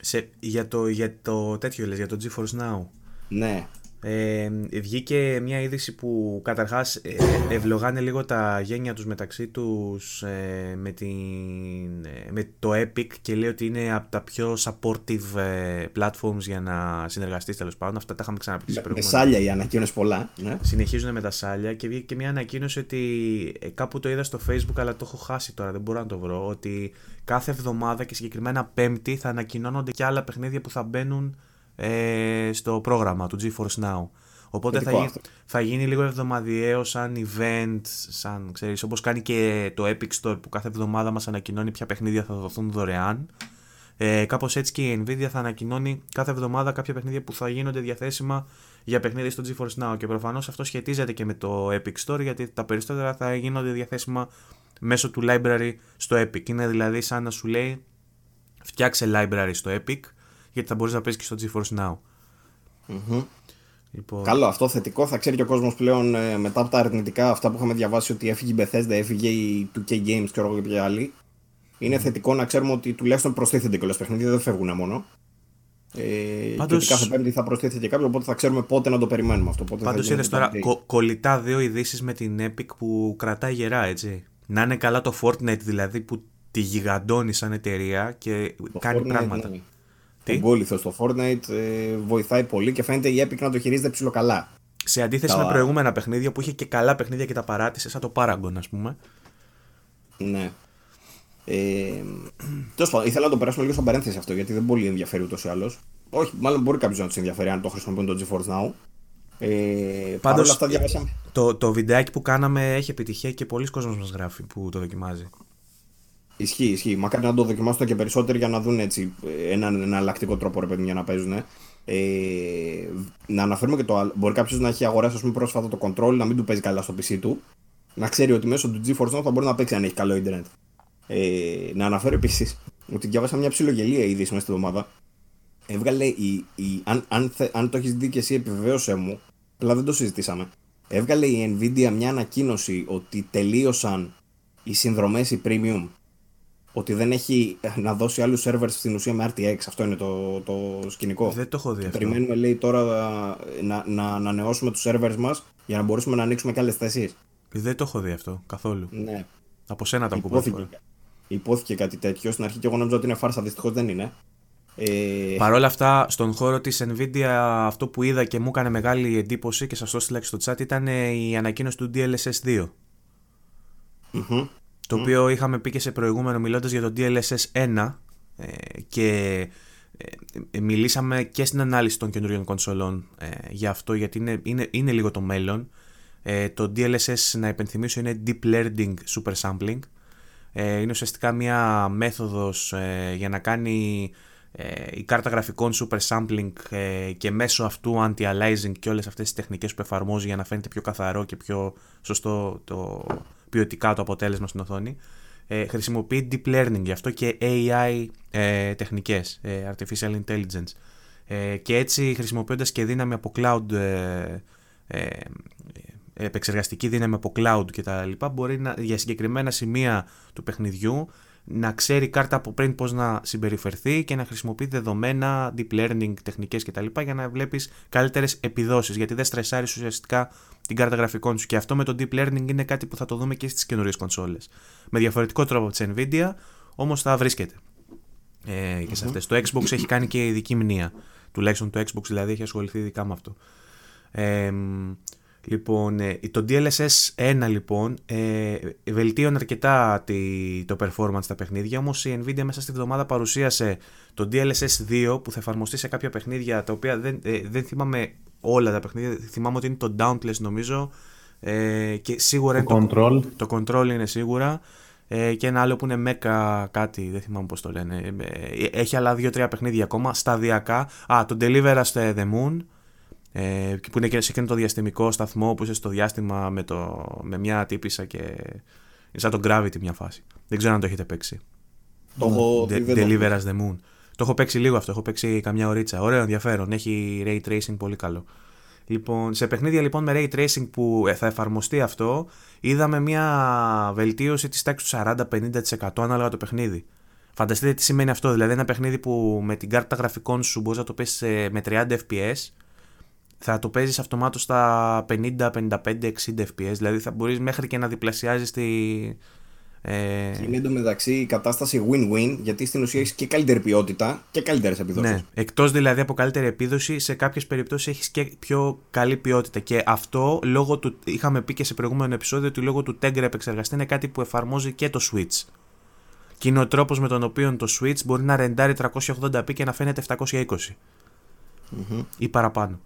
Σε, για, το, για το τέτοιο λες, για το GeForce Now. Ναι Ε, βγήκε μια είδηση που καταρχάς ε, ευλογάνε λίγο τα γένια τους μεταξύ τους ε, με, την, ε, με το Epic και λέει ότι είναι από τα πιο supportive ε, platforms για να συνεργαστείς τέλος πάντων. Αυτά τα είχαμε ξαναπεί σε Με σάλια οι ανακοίνωση πολλά. Ναι. Συνεχίζουν με τα σάλια και βγήκε και μια ανακοίνωση ότι κάπου το είδα στο facebook αλλά το έχω χάσει τώρα, δεν μπορώ να το βρω, ότι κάθε εβδομάδα και συγκεκριμένα πέμπτη θα ανακοινώνονται και άλλα παιχνίδια που θα μπαίνουν ε, στο πρόγραμμα του GeForce Now. Οπότε θα, γίνει, θα γίνει λίγο εβδομαδιαίο σαν event, σαν ξέρεις, όπως κάνει και το Epic Store που κάθε εβδομάδα μας ανακοινώνει ποια παιχνίδια θα δοθούν δωρεάν. Ε, κάπως έτσι και η Nvidia θα ανακοινώνει κάθε εβδομάδα κάποια παιχνίδια που θα γίνονται διαθέσιμα για παιχνίδια στο GeForce Now και προφανώς αυτό σχετίζεται και με το Epic Store γιατί τα περισσότερα θα γίνονται διαθέσιμα μέσω του library στο Epic. Είναι δηλαδή σαν να σου λέει φτιάξε library στο Epic γιατί θα μπορείς να παίζεις και στο GeForce Now. mm Λοιπόν... Καλό, αυτό θετικό. Θα ξέρει και ο κόσμος πλέον ε, μετά από τα αρνητικά αυτά που είχαμε διαβάσει ότι έφυγε η Bethesda, έφυγε η 2K Games και εγώ και άλλοι. Είναι θετικό να ξέρουμε ότι τουλάχιστον προστίθενται κιόλας παιχνίδια, δεν φεύγουν μόνο. Ε, Πάντως... Και κάθε Πέμπτη θα προσθέτει και κάποιο, οπότε θα ξέρουμε πότε να το περιμένουμε αυτό. Πάντως είδες τώρα κο- κολλητά δύο ειδήσεις με την Epic που κρατάει γερά, έτσι. Να είναι καλά το Fortnite δηλαδή που τη γιγαντώνει σαν εταιρεία και το κάνει Fortnite, πράγματα. Ναι εγκόλυθο στο Fortnite, ε, βοηθάει πολύ και φαίνεται η Epic να το χειρίζεται ψηλοκαλά. Σε αντίθεση τα... με προηγούμενα παιχνίδια που είχε και καλά παιχνίδια και τα παράτησε, σαν το Paragon, ας πούμε. Ναι. Ε, Τέλος πάντων, ήθελα να το περάσουμε λίγο σαν παρένθεση αυτό γιατί δεν πολύ ενδιαφέρει ούτως ή άλλως. Όχι, μάλλον μπορεί κάποιος να τους ενδιαφέρει αν το χρησιμοποιούν το GeForce Now. Ε, Πάντως, αυτά διαβάσαμε. Το, το βιντεάκι που κάναμε έχει επιτυχία και πολλοί κόσμος μας γράφει που το δοκιμάζει. Ισχύει, ισχύει. Μακάρι να το δοκιμάσω και περισσότεροι για να δουν έτσι έναν εναλλακτικό τρόπο ρε παιδί για να παίζουν. Ε, να αναφέρουμε και το άλλο. Μπορεί κάποιος να έχει αγοράσει ας πούμε, πρόσφατα το control, να μην του παίζει καλά στο PC του. Να ξέρει ότι μέσω του GeForce Now θα μπορεί να παίξει αν έχει καλό Ιντερνετ. Ε, να αναφέρω επίσης ότι διάβασα μια ψιλογελία ήδη μέσα στην εβδομάδα. Έβγαλε η, η, αν, αν, αν το έχεις δει και εσύ, επιβεβαίωσέ μου. Απλά δεν το συζητήσαμε. Έβγαλε η Nvidia μια ανακοίνωση ότι τελείωσαν οι συνδρομές οι premium ότι δεν έχει να δώσει άλλους servers στην ουσία με RTX. Αυτό είναι το, το σκηνικό. Δεν το έχω δει αυτό. Περιμένουμε, λέει, τώρα να, να ανανεώσουμε τους servers μας για να μπορέσουμε να ανοίξουμε και άλλες θέσεις. Δεν το έχω δει αυτό καθόλου. Ναι. Από σένα τα ακούω. Υπόθηκε, κάτι τέτοιο. Στην αρχή και εγώ νόμιζα ότι είναι φάρσα. Δυστυχώς δεν είναι. Ε... Παρ' όλα αυτά, στον χώρο της Nvidia, αυτό που είδα και μου έκανε μεγάλη εντύπωση και σας το έστειλα στο chat ήταν η ανακοίνωση του DLSS 2. mm το οποίο είχαμε πει και σε προηγούμενο μιλώντας για το DLSS 1 ε, και ε, ε, μιλήσαμε και στην ανάλυση των καινούριων κονσολών για αυτό γιατί είναι, είναι, είναι λίγο το μέλλον. το DLSS να υπενθυμίσω είναι Deep Learning Super Sampling. είναι ουσιαστικά μια μέθοδος για να κάνει η κάρτα γραφικών super sampling και μέσω αυτού anti-aliasing και όλες αυτές τις τεχνικές που εφαρμόζει για να φαίνεται πιο καθαρό και πιο σωστό το, ποιοτικά το αποτέλεσμα στην οθόνη. Ε, χρησιμοποιεί deep learning γι' αυτό και AI ε, τεχνικές, ε, artificial intelligence. Ε, και έτσι χρησιμοποιώντας και δύναμη από cloud, ε, ε, επεξεργαστική δύναμη από cloud και τα λοιπά, μπορεί να, για συγκεκριμένα σημεία του παιχνιδιού να ξέρει η κάρτα από πριν πώς να συμπεριφερθεί και να χρησιμοποιεί δεδομένα, deep learning, τεχνικές κτλ. για να βλέπεις καλύτερες επιδόσεις γιατί δεν στρεσάρεις ουσιαστικά την κάρτα γραφικών σου και αυτό με το deep learning είναι κάτι που θα το δούμε και στις καινούριες κονσόλες. Με διαφορετικό τρόπο από τις Nvidia όμως θα βρίσκεται ε, και σε αυτές. Το Xbox έχει κάνει και ειδική μνήμα. Τουλάχιστον το Xbox δηλαδή έχει ασχοληθεί ειδικά με αυτό. Ε, Λοιπόν, ε, το DLSS 1 λοιπόν ε, βελτίωνε αρκετά το performance στα παιχνίδια, όμως η Nvidia μέσα στη βδομάδα παρουσίασε το DLSS 2 που θα εφαρμοστεί σε κάποια παιχνίδια τα οποία δεν, ε, δεν θυμάμαι όλα τα παιχνίδια, θυμάμαι ότι είναι το Dauntless νομίζω ε, και σίγουρα το είναι control. Το, το control είναι σίγουρα ε, και ένα άλλο που είναι Mecha κάτι, δεν θυμάμαι πώς το λένε. Ε, έχει άλλα δύο-τρία παιχνίδια ακόμα, σταδιακά. Α, το Deliver Us the Moon, ε, που είναι και σε εκείνο το διαστημικό σταθμό που είσαι στο διάστημα με, το, με μια τύπησα και είναι σαν το Gravity μια φάση. Δεν ξέρω αν το έχετε παίξει. Το έχω Deliver as the Moon. Το έχω παίξει λίγο αυτό, έχω παίξει καμιά ωρίτσα. Ωραίο ενδιαφέρον, έχει ray tracing πολύ καλό. Λοιπόν, σε παιχνίδια λοιπόν με ray tracing που ε, θα εφαρμοστεί αυτό, είδαμε μια βελτίωση της τάξης του 40-50% ανάλογα το παιχνίδι. Φανταστείτε τι σημαίνει αυτό, δηλαδή ένα παιχνίδι που με την κάρτα γραφικών σου μπορείς να το πέσει με 30 fps θα το παίζεις αυτομάτως στα 50, 55, 60 FPS. Δηλαδή θα μπορείς μέχρι και να διπλασιάζεις τη. Ε... Και είναι εντωμεταξύ η κατάσταση win-win, γιατί στην ουσία έχεις και καλύτερη ποιότητα και καλύτερες επιδόσεις. Ναι. Εκτός δηλαδή από καλύτερη επίδοση, σε κάποιες περιπτώσεις έχεις και πιο καλή ποιότητα. Και αυτό λόγω του. Είχαμε πει και σε προηγούμενο επεισόδιο ότι λόγω του Tegra επεξεργαστή είναι κάτι που εφαρμόζει και το Switch. Και είναι ο τρόπος με τον οποίο το Switch μπορεί να ρεντάρει 380p και να φαίνεται 720 mm ή παραπάνω.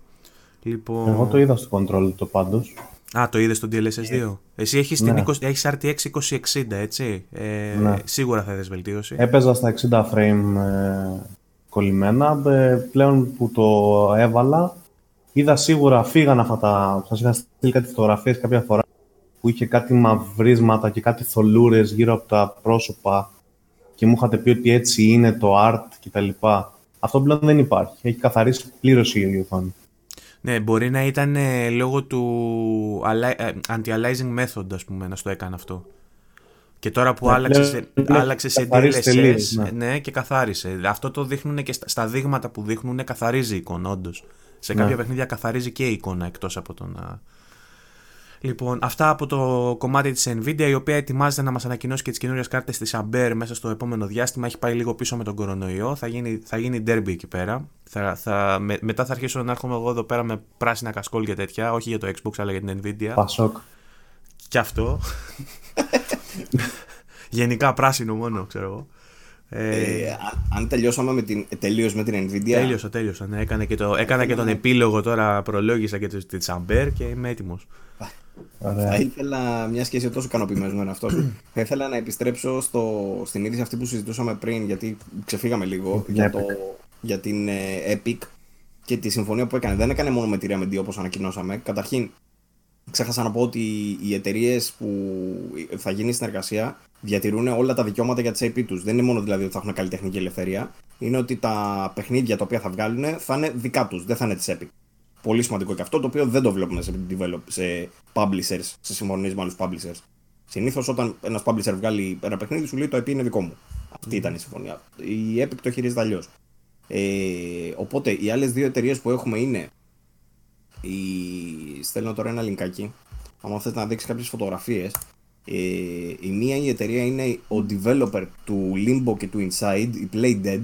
Λοιπόν... Εγώ το είδα στο control το πάντως. Α, το είδες στο DLSS 2. Εσύ έχεις ναι. έχεις RTX 2060, έτσι. Ε, ναι. Σίγουρα θα είδε βελτίωση. Έπαιζα στα 60 frame ε, κολλημένα. Ε, πλέον που το έβαλα, είδα σίγουρα φύγαν αυτά τα. Σας είχα στείλει κάτι φωτογραφίες κάποια φορά που είχε κάτι μαυρίσματα και κάτι θολούρες γύρω από τα πρόσωπα και μου είχατε πει ότι έτσι είναι το art κτλ. Αυτό πλέον δεν υπάρχει. Έχει καθαρίσει πλήρως η οθόνη. Ναι, μπορεί να ήταν ε, λόγω του ε, anti-aliasing method, ας πούμε, να στο έκανε αυτό. Και τώρα που ναι, άλλαξε, σε, άλλαξε σε DLSS, ναι. ναι. και καθάρισε. Αυτό το δείχνουν και στα, δείγματα που δείχνουν, καθαρίζει η εικόνα, όντως. Σε κάποια ναι. παιχνίδια καθαρίζει και η εικόνα, εκτός από το να Λοιπόν, αυτά από το κομμάτι της Nvidia, η οποία ετοιμάζεται να μας ανακοινώσει και τις καινούριες κάρτες της Ampere μέσα στο επόμενο διάστημα. Έχει πάει λίγο πίσω με τον κορονοϊό. Θα γίνει, θα γίνει derby εκεί πέρα. Θα, θα, με, μετά θα αρχίσω να έρχομαι εγώ εδώ πέρα με πράσινα κασκόλ και τέτοια. Όχι για το Xbox, αλλά για την Nvidia. Πασόκ. Και αυτό. Γενικά πράσινο μόνο, ξέρω εγώ. Ε, ε, αν τελειώσαμε με την, τελείως με την Nvidia. Τέλειωσα, τέλειωσα. Ναι, έκανα και, το, έκανα και τον επίλογο τώρα, προλόγησα και τη Ampere και είμαι έτοιμο. Θα ήθελα, μιας και είσαι τόσο ικανοποιημένος με αυτό, θα ήθελα να επιστρέψω στο, στην είδηση αυτή που συζητούσαμε πριν, γιατί ξεφύγαμε λίγο για, το, για την ε, Epic και τη συμφωνία που έκανε. Δεν έκανε μόνο με τη Remedy όπως ανακοινώσαμε. Καταρχήν, ξέχασα να πω ότι οι εταιρείες που θα γίνει συνεργασία διατηρούν όλα τα δικαιώματα για τις IP τους. Δεν είναι μόνο δηλαδή ότι θα έχουν καλλιτεχνική ελευθερία, είναι ότι τα παιχνίδια τα οποία θα βγάλουν θα είναι δικά τους, δεν θα είναι της Epic. Πολύ σημαντικό και αυτό το οποίο δεν το βλέπουμε σε, develop, σε publishers, σε συμφωνίες με άλλους publishers. Συνήθως όταν ένας publisher βγάλει ένα παιχνίδι, σου λέει το IP είναι δικό μου. Αυτή ήταν η συμφωνία. Η Epic το χειρίζεται αλλιώς. Ε, οπότε οι άλλες δύο εταιρείες που έχουμε είναι. Η... Στέλνω τώρα ένα λινκάκι. Αν θέλετε να δείξεις κάποιες φωτογραφίες. Ε, η μία η εταιρεία είναι ο developer του Limbo και του Inside, η Playdead,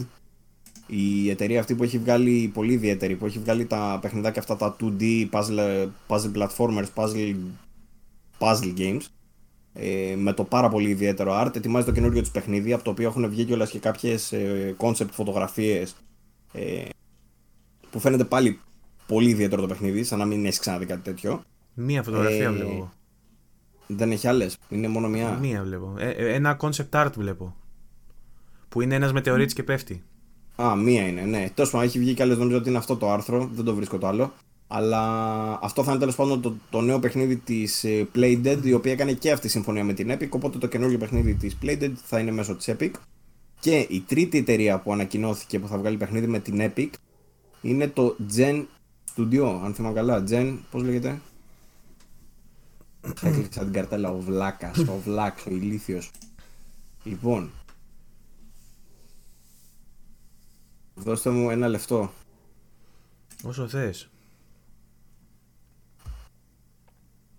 η εταιρεία αυτή που έχει βγάλει πολύ ιδιαίτερη, που έχει βγάλει τα παιχνιδάκια αυτά τα 2D puzzle, puzzle platformers, puzzle, puzzle games ε, με το πάρα πολύ ιδιαίτερο art, ετοιμάζει το καινούριο τους παιχνίδι από το οποίο έχουν βγει κιόλας και κάποιες ε, concept φωτογραφίες ε, που φαίνεται πάλι πολύ ιδιαίτερο το παιχνίδι, σαν να μην έχεις ξαναδεί κάτι τέτοιο. Μία φωτογραφία ε, βλέπω. Δεν έχει άλλες, είναι μόνο μία. Μία βλέπω. Ε, ε ένα concept art βλέπω. Που είναι ένας μετεωρίτη και πέφτει. Α, μία είναι, ναι. Τέλος πάντων, έχει βγει κι άλλε, νομίζω ότι είναι αυτό το άρθρο, δεν το βρίσκω το άλλο. Αλλά αυτό θα είναι τέλος πάντων το, το νέο παιχνίδι της ε, Playdead, η οποία έκανε και αυτή συμφωνία με την Epic. Οπότε το καινούργιο παιχνίδι της Playdead θα είναι μέσω της Epic. Και η τρίτη εταιρεία που ανακοινώθηκε που θα βγάλει παιχνίδι με την Epic είναι το Gen Studio, αν θυμάμαι καλά. Gen, πώς λέγεται; Έκλειξα την καρτέλα, ο Βλάκας, ο Βλάκ, ο ηλίθιος. Λοιπόν, Δώστε μου ένα λεφτό. Όσο θες.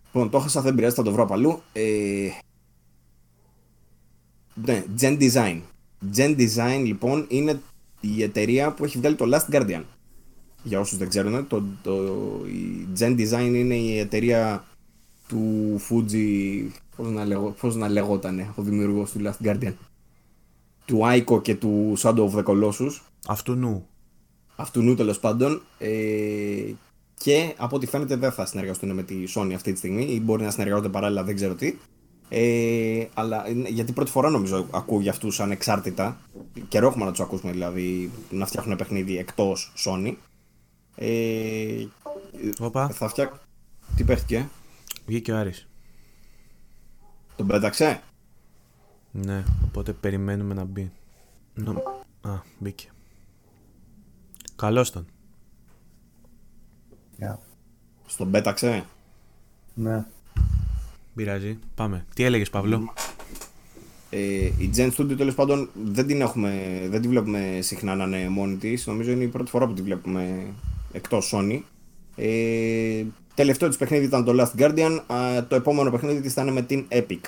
Λοιπόν, το έχασα, δεν πειράζει, θα το βρω από αλλού. Ε... Ναι, Gen Design. Gen Design, λοιπόν, είναι η εταιρεία που έχει βγάλει το Last Guardian. Για όσους δεν ξέρουν, το, το, η Gen Design είναι η εταιρεία του Fuji, πώς να, λέγω, πώς να λεγότανε, ο δημιουργός του Last Guardian. Του Aiko και του Shadow of the Colossus. Αυτού νου. Αυτού νου τέλος πάντων. Ε, και από ό,τι φαίνεται δεν θα συνεργαστούν με τη Sony αυτή τη στιγμή ή μπορεί να συνεργάζονται παράλληλα, δεν ξέρω τι. Ε, αλλά γιατί πρώτη φορά νομίζω ακούω για αυτούς ανεξάρτητα. Καιρό έχουμε να τους ακούσουμε δηλαδή να φτιάχνουν παιχνίδι εκτός Sony. Ε, Οπα. Θα φτιάξω. Τι παίχτηκε; Βγήκε ο Άρης. Τον πέταξε; Ναι, οπότε περιμένουμε να μπει. Α, μπήκε. Καλώς τον. Yeah. Στον πέταξε. Ναι. Πειράζει. Πάμε. Τι έλεγες, Παύλο; Ε, η Gen Studio τέλος πάντων δεν την, έχουμε, δεν τη βλέπουμε συχνά να είναι μόνη της. Νομίζω είναι η πρώτη φορά που τη βλέπουμε εκτός Sony. Ε, τελευταίο της παιχνίδι ήταν το Last Guardian. Α, το επόμενο παιχνίδι της θα είναι με την Epic.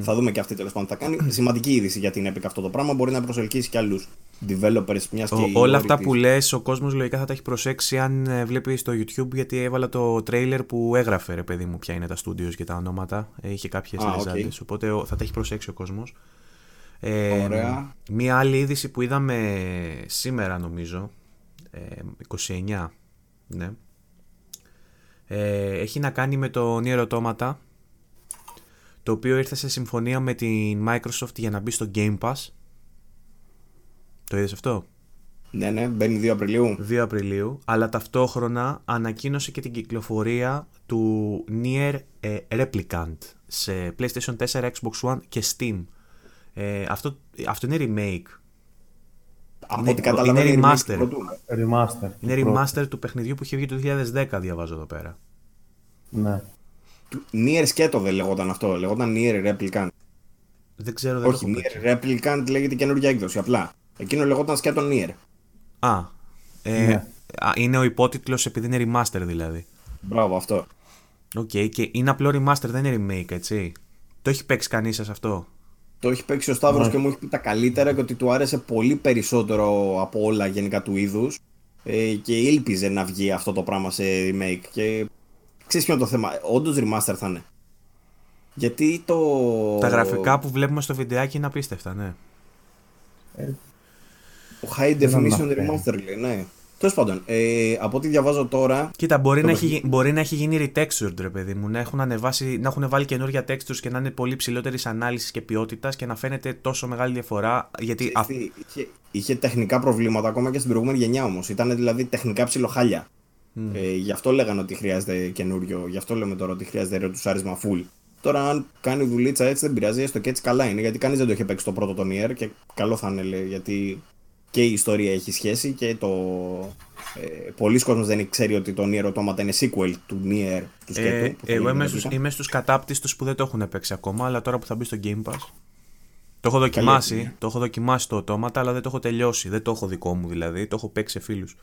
Θα δούμε και αυτή τέλος πάντων θα κάνει. Σημαντική είδηση για την Epic αυτό το πράγμα. Μπορεί να προσελκύσει και άλλους developers μιας και. Ο, όλα αυτά που λες, ο κόσμος λογικά θα τα έχει προσέξει αν ε, βλέπεις στο YouTube γιατί έβαλα το trailer που έγραφε ρε παιδί μου ποια είναι τα studios και τα ονόματα. Ε, είχε κάποιε λεζάντες. Οπότε θα τα έχει προσέξει ο κόσμος. Ε, Ωραία. Μία άλλη είδηση που είδαμε σήμερα νομίζω. Ε, 29. Ναι. Ε, έχει να κάνει με το Nier Automata το οποίο ήρθε σε συμφωνία με την Microsoft για να μπει στο Game Pass. Το είδες αυτό; Ναι, ναι, μπαίνει 2 Απριλίου. 2 Απριλίου, αλλά ταυτόχρονα ανακοίνωσε και την κυκλοφορία του Nier ε, Replicant σε PlayStation 4, Xbox One και Steam. Ε, αυτό, αυτό είναι remake. Από ό,τι καταλαβαίνω είναι remaster. Remaster. Είναι remaster του παιχνιδιού που είχε βγει το 2010, διαβάζω εδώ πέρα. Ναι. Nier σκέτο δεν λεγόταν αυτό, λεγόταν Nier Replicant. Δεν ξέρω, δεν Όχι, Nier Replicant λέγεται καινούργια έκδοση, απλά. Εκείνο λεγόταν σκέτο Nier. Α, ε, Ναι. α, είναι ο υπότιτλος επειδή είναι remaster δηλαδή. Μπράβο, αυτό. Οκ, και είναι απλό remaster, δεν είναι remake, έτσι. Το έχει παίξει κανείς σας αυτό; Το έχει παίξει ο Σταύρος Ναι. και μου έχει πει τα καλύτερα και ότι του άρεσε πολύ περισσότερο από όλα γενικά του είδους ε, και ήλπιζε να βγει αυτό το πράγμα σε remake. Και ξέρεις ποιο είναι το θέμα, όντως remaster θα είναι. Γιατί το. Τα γραφικά που βλέπουμε στο βιντεάκι είναι απίστευτα, ναι. Ο high Δεν definition αναφέρει. remaster λέει, ναι. Τέλος πάντων, ε, από ό,τι διαβάζω τώρα. Κοίτα, μπορεί Το να, έχει, παιχνίδι. γι- μπορεί να έχει γίνει retextured, ρε παιδί μου. Να έχουν, ανεβάσει, να έχουν βάλει καινούργια textures και να είναι πολύ ψηλότερης ανάλυσης και ποιότητας και να φαίνεται τόσο μεγάλη διαφορά. Γιατί α, Ξέρεις τι, είχε, είχε τεχνικά προβλήματα ακόμα και στην προηγούμενη γενιά όμως. Ήταν δηλαδή τεχνικά ψιλοχάλια. Ε, γι' αυτό λέγανε ότι χρειάζεται καινούριο. Γι' αυτό λέμε τώρα ότι χρειάζεται ρετουσάρισμα full. Τώρα, αν κάνει δουλίτσα έτσι δεν πειράζει, έστω και έτσι καλά είναι. Γιατί κανείς δεν το είχε παίξει το πρώτο τον Nier και καλό θα είναι, λέει, γιατί και η ιστορία έχει σχέση και το. Ε, Πολλοί κόσμοι δεν ξέρει ότι το Nier Automata είναι sequel του Nier του σκέτου. ε, που θα εγώ γίνει είμαι έπειτα. στους, είμαι στους κατάπτυστους που δεν το έχουν παίξει ακόμα, αλλά τώρα που θα μπει στο Game Pass. Το έχω δοκιμάσει, ιδέα. το έχω δοκιμάσει το οτόματα, αλλά δεν το έχω τελειώσει. Δεν το έχω δικό μου δηλαδή, το έχω παίξει σε φίλους.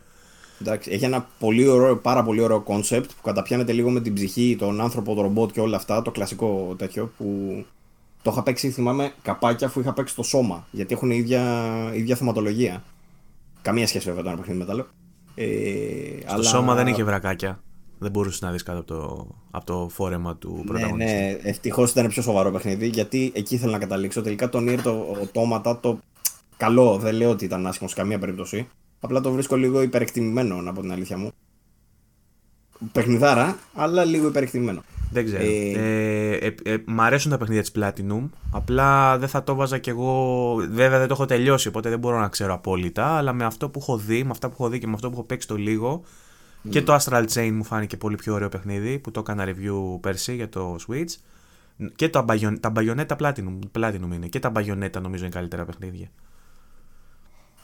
Εντάξει, έχει ένα πολύ ωραίο, πάρα πολύ ωραίο κόνσεπτ που καταπιάνεται λίγο με την ψυχή, τον άνθρωπο, τον ρομπότ και όλα αυτά. Το κλασικό τέτοιο που το είχα παίξει, θυμάμαι, καπάκια αφού είχα παίξει το SOMA. Γιατί έχουν ίδια, ίδια θεματολογία. Καμία σχέση βέβαια το ένα παιχνίδι με το άλλο. Ε, Στο SOMA δεν είχε βρακάκια. Δεν μπορούσες να δεις κάτω από το, από το φόρεμα του Ναι, πρωταγωνιστή. ναι, ευτυχώς ήταν πιο σοβαρό παιχνίδι γιατί εκεί ήθελα να καταλήξω. Τελικά το Nier το Automata το καλό, δεν λέω ότι ήταν άσχημο σε καμία περίπτωση. Απλά το βρίσκω λίγο υπερεκτιμημένο, να πω την αλήθεια μου. Παιχνιδάρα, αλλά λίγο υπερεκτιμημένο. Δεν ξέρω. Ε, Ε, ε, ε, μ' αρέσουν τα παιχνίδια της Platinum. Απλά δεν θα το βάζα κι εγώ. Βέβαια δεν το έχω τελειώσει, οπότε δεν μπορώ να ξέρω απόλυτα. Αλλά με αυτό που έχω δει, με αυτά που έχω δει και με αυτό που έχω παίξει το λίγο. Και το Astral Chain μου φάνηκε πολύ πιο ωραίο παιχνίδι που το έκανα review πέρσι για το Switch. Και τα, Bayon- τα Bayonetta Platinum, Platinum είναι. Και τα Bayonetta νομίζω είναι καλύτερα παιχνίδια.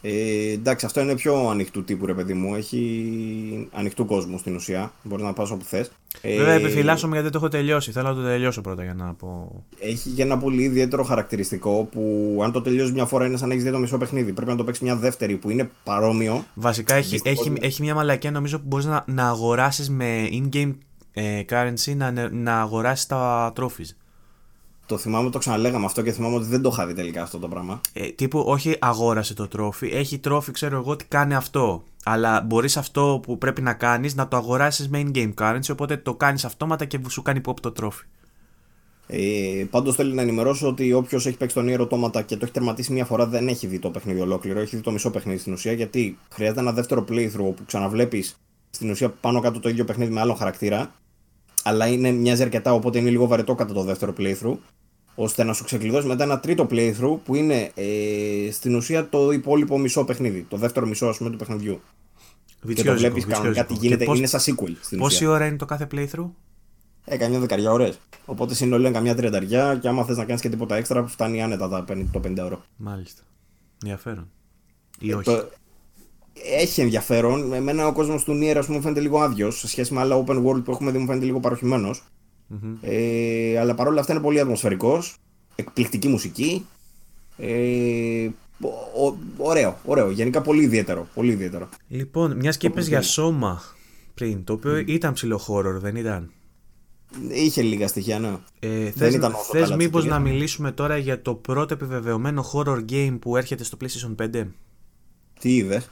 Ε, εντάξει, αυτό είναι πιο ανοιχτού τύπου, ρε παιδί μου. Έχει ανοιχτού κόσμου στην ουσία. Μπορεί να πας όπου θες. Βέβαια επιφυλάσσομαι γιατί δεν το έχω τελειώσει. Θέλω να το τελειώσω πρώτα για να πω. Έχει και ένα πολύ ιδιαίτερο χαρακτηριστικό που αν το τελειώσεις μια φορά είναι σαν να έχεις δει το μισό παιχνίδι. Πρέπει να το παίξεις μια δεύτερη που είναι παρόμοιο. Βασικά έχει, Δυστυχώς, έχει, ναι. έχει μια μαλακία νομίζω που μπορείς να, να αγοράσεις με in-game ε, currency να, να αγοράσεις τα trophies. Το θυμάμαι, το ξαναλέγαμε αυτό και θυμάμαι ότι δεν το είχα δει τελικά αυτό το πράγμα. Ε, τύπου όχι αγόρασε το τρόφι, έχει τρόφι ξέρω εγώ τι κάνει αυτό. Αλλά μπορείς αυτό που πρέπει να κάνεις να το αγοράσεις με in-game currency οπότε το κάνεις αυτόματα και σου κάνει pop το τρόφι. Ε, Πάντως θέλω να ενημερώσω ότι όποιος έχει παίξει τον Nier Automata και το έχει τερματίσει μια φορά δεν έχει δει το παιχνίδι ολόκληρο. Έχει δει το μισό παιχνίδι στην ουσία γιατί χρειάζεται ένα δεύτερο playthrough που ξαναβλέπεις στην ουσία πάνω κάτω το ίδιο παιχνίδι με άλλο χαρακτήρα. Αλλά είναι, μοιάζει αρκετά οπότε είναι λίγο βαρετό κατά το δεύτερο playthrough. Ώστε να σου ξεκλειδώσει μετά ένα τρίτο playthrough που είναι ε, στην ουσία το υπόλοιπο μισό παιχνίδι. Το δεύτερο μισό ας πούμε του παιχνιδιού. και το Βιτσιόζικο, βλέπεις κανονικά τι βιτσιόζικο. γίνεται. Και πώς- Είναι σαν sequel στην Πόση ουσία. ώρα είναι το κάθε playthrough? Ε, καμιά δεκαριά ώρες. Οπότε συνολικά είναι καμιά τριανταριά και άμα θες να κάνεις και τίποτα έξτρα φτάνει άνετα τα 50, το 50 ευρώ. Μάλιστα. Ενδιαφέρον. Ή Ε, όχι. το- Έχει ενδιαφέρον. Εμένα ο κόσμος του Nier, ας πούμε, μου φαίνεται λίγο άδειος σε σχέση με άλλα open world που έχουμε δει, μου φαίνεται λίγο παροχημένος. Μμμ. Ε, αλλά παρόλα αυτά είναι πολύ ατμοσφαιρικός. Εκπληκτική μουσική. Ε, ο- ο- ωραίο, ωραίο. Γενικά πολύ ιδιαίτερο. Πολύ ιδιαίτερο. Λοιπόν, μιας και είπες για σώμα, Πριν, το οποίο ήταν ψηλό horror, δεν ήταν; Είχε λίγα στοιχεία, ναι. Ε, θες θες μήπως να μιλήσουμε τώρα για το πρώτο επιβεβαιωμένο horror game που έρχεται στο PlayStation 5. Τι είδες;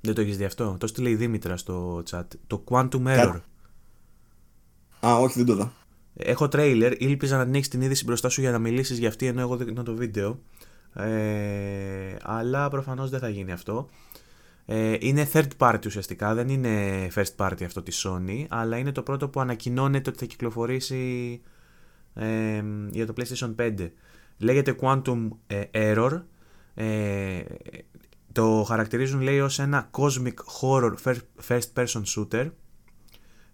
Δεν το έχεις δει αυτό; Το στείλε η Δήμητρα στο chat. Το Quantum Error. Α, όχι, δεν το δω. Έχω τρέιλερ. Ήλπιζα να ανοίξει την είδηση μπροστά σου για να μιλήσεις για αυτή ενώ εγώ δείχνω το βίντεο. Ε, αλλά προφανώς δεν θα γίνει αυτό. Ε, είναι third party ουσιαστικά, δεν είναι first party αυτό της Sony, αλλά είναι το πρώτο που ανακοινώνεται ότι θα κυκλοφορήσει ε, για το PlayStation 5. Λέγεται Quantum ε, Error. Ε, το χαρακτηρίζουν λέει ως ένα cosmic horror first person shooter.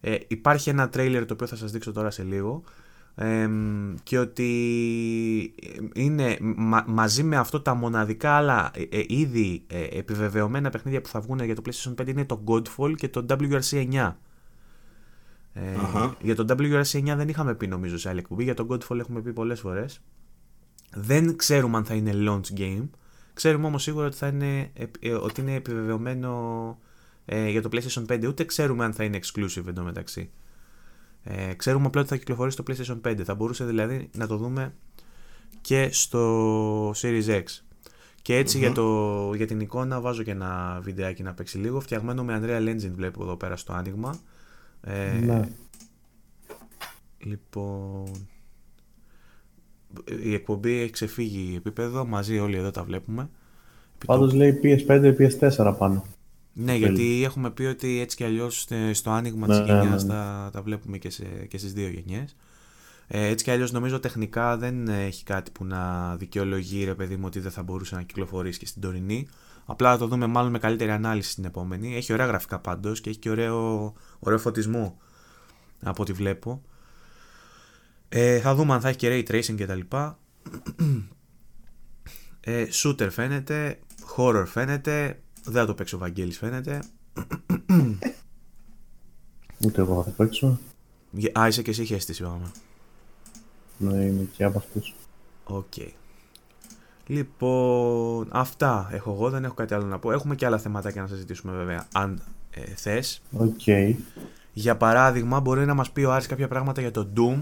Ε, υπάρχει ένα τρέιλερ το οποίο θα σας δείξω τώρα σε λίγο και ότι είναι μαζί με αυτό τα μοναδικά άλλα ε, ε ήδη ε, επιβεβαιωμένα παιχνίδια που θα βγουν για το PlayStation 5 είναι το Godfall και το WRC 9. Ε, Για το WRC 9 δεν είχαμε πει νομίζω σε άλλη εκπομπή, για το Godfall έχουμε πει πολλές φορές. Δεν ξέρουμε αν θα είναι launch game, ξέρουμε όμως σίγουρα ότι, θα είναι, ότι είναι επιβεβαιωμένο για το PlayStation 5, ούτε ξέρουμε αν θα είναι exclusive εντωμεταξύ. Ε, ξέρουμε απλά ότι θα κυκλοφορήσει το PlayStation 5. Θα μπορούσε δηλαδή να το δούμε και στο Series X. Και ετσι για, το, για την εικόνα βάζω και ένα βιντεάκι να παίξει λίγο. Φτιαγμένο με Unreal Engine βλέπω εδώ πέρα στο άνοιγμα. Ε, ναι. Λοιπόν... Η εκπομπή έχει ξεφύγει επίπεδο, μαζί όλοι εδώ τα βλέπουμε. Πάντως λέει PS5, PS4 πάνω. Ναι, γιατί έχουμε πει ότι έτσι κι αλλιώς στο άνοιγμα ναι, τη γενιάς ναι, ναι. τα, τα βλέπουμε και, σε, και στις δύο γενιές. Ε, έτσι κι αλλιώς νομίζω τεχνικά δεν έχει κάτι που να δικαιολογεί ρε παιδί μου ότι δεν θα μπορούσε να κυκλοφορήσει και στην τωρινή. Απλά θα το δούμε μάλλον με καλύτερη ανάλυση στην επόμενη. Έχει ωραία γραφικά πάντως και έχει και ωραίο, ωραίο φωτισμό από ό,τι βλέπω. Ε, θα δούμε αν θα έχει και ray tracing κτλ. Ε, shooter φαίνεται, horror φαίνεται, δεν θα το παίξω ο Βαγγέλης φαίνεται. Ούτε εγώ θα το παίξω. Α, είσαι και εσύ αίσθηση πάμε. Ναι, είμαι και από αυτούς. Οκ. Λοιπόν, αυτά έχω εγώ, δεν έχω κάτι άλλο να πω. Έχουμε και άλλα θεματάκια να συζητήσουμε βέβαια, αν ε, θες. Οκ. Για παράδειγμα, μπορεί να μας πει ο Άρης κάποια πράγματα για το Doom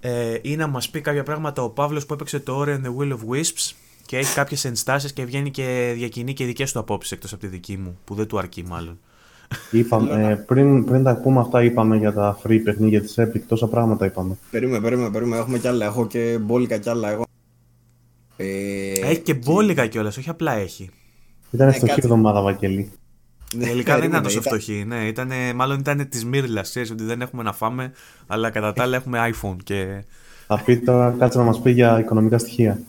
ε, ή να μας πει κάποια πράγματα ο Παύλος που έπαιξε το Ori and the Will of Wisps και έχει κάποιες ενστάσεις και βγαίνει και διακινεί και δικές του απόψεις εκτός από τη δική μου, που δεν του αρκεί μάλλον. Είπαμε, ε, πριν, πριν τα πούμε αυτά, είπαμε για τα free παιχνίδια της Epic. Τόσα πράγματα είπαμε. Περίμενε, περίμενε, περίμενε. Έχουμε κι άλλα. Έχω και μπόλικα κι άλλα. Εγώ. Ε, έχει και μπόλικα κιόλας, όχι απλά έχει. Ήταν ναι, φτωχή εβδομάδα, Βαγγελή. Ναι, Τελικά δεν ήταν τόσο φτωχή. Ναι, ήτανε, μάλλον ήταν της Μύρλας. Ξέρεις ότι δεν έχουμε να φάμε, αλλά κατά τα άλλα έχουμε iPhone. Και... Θα πει τώρα, κάτσε να μας πει για οικονομικά στοιχεία.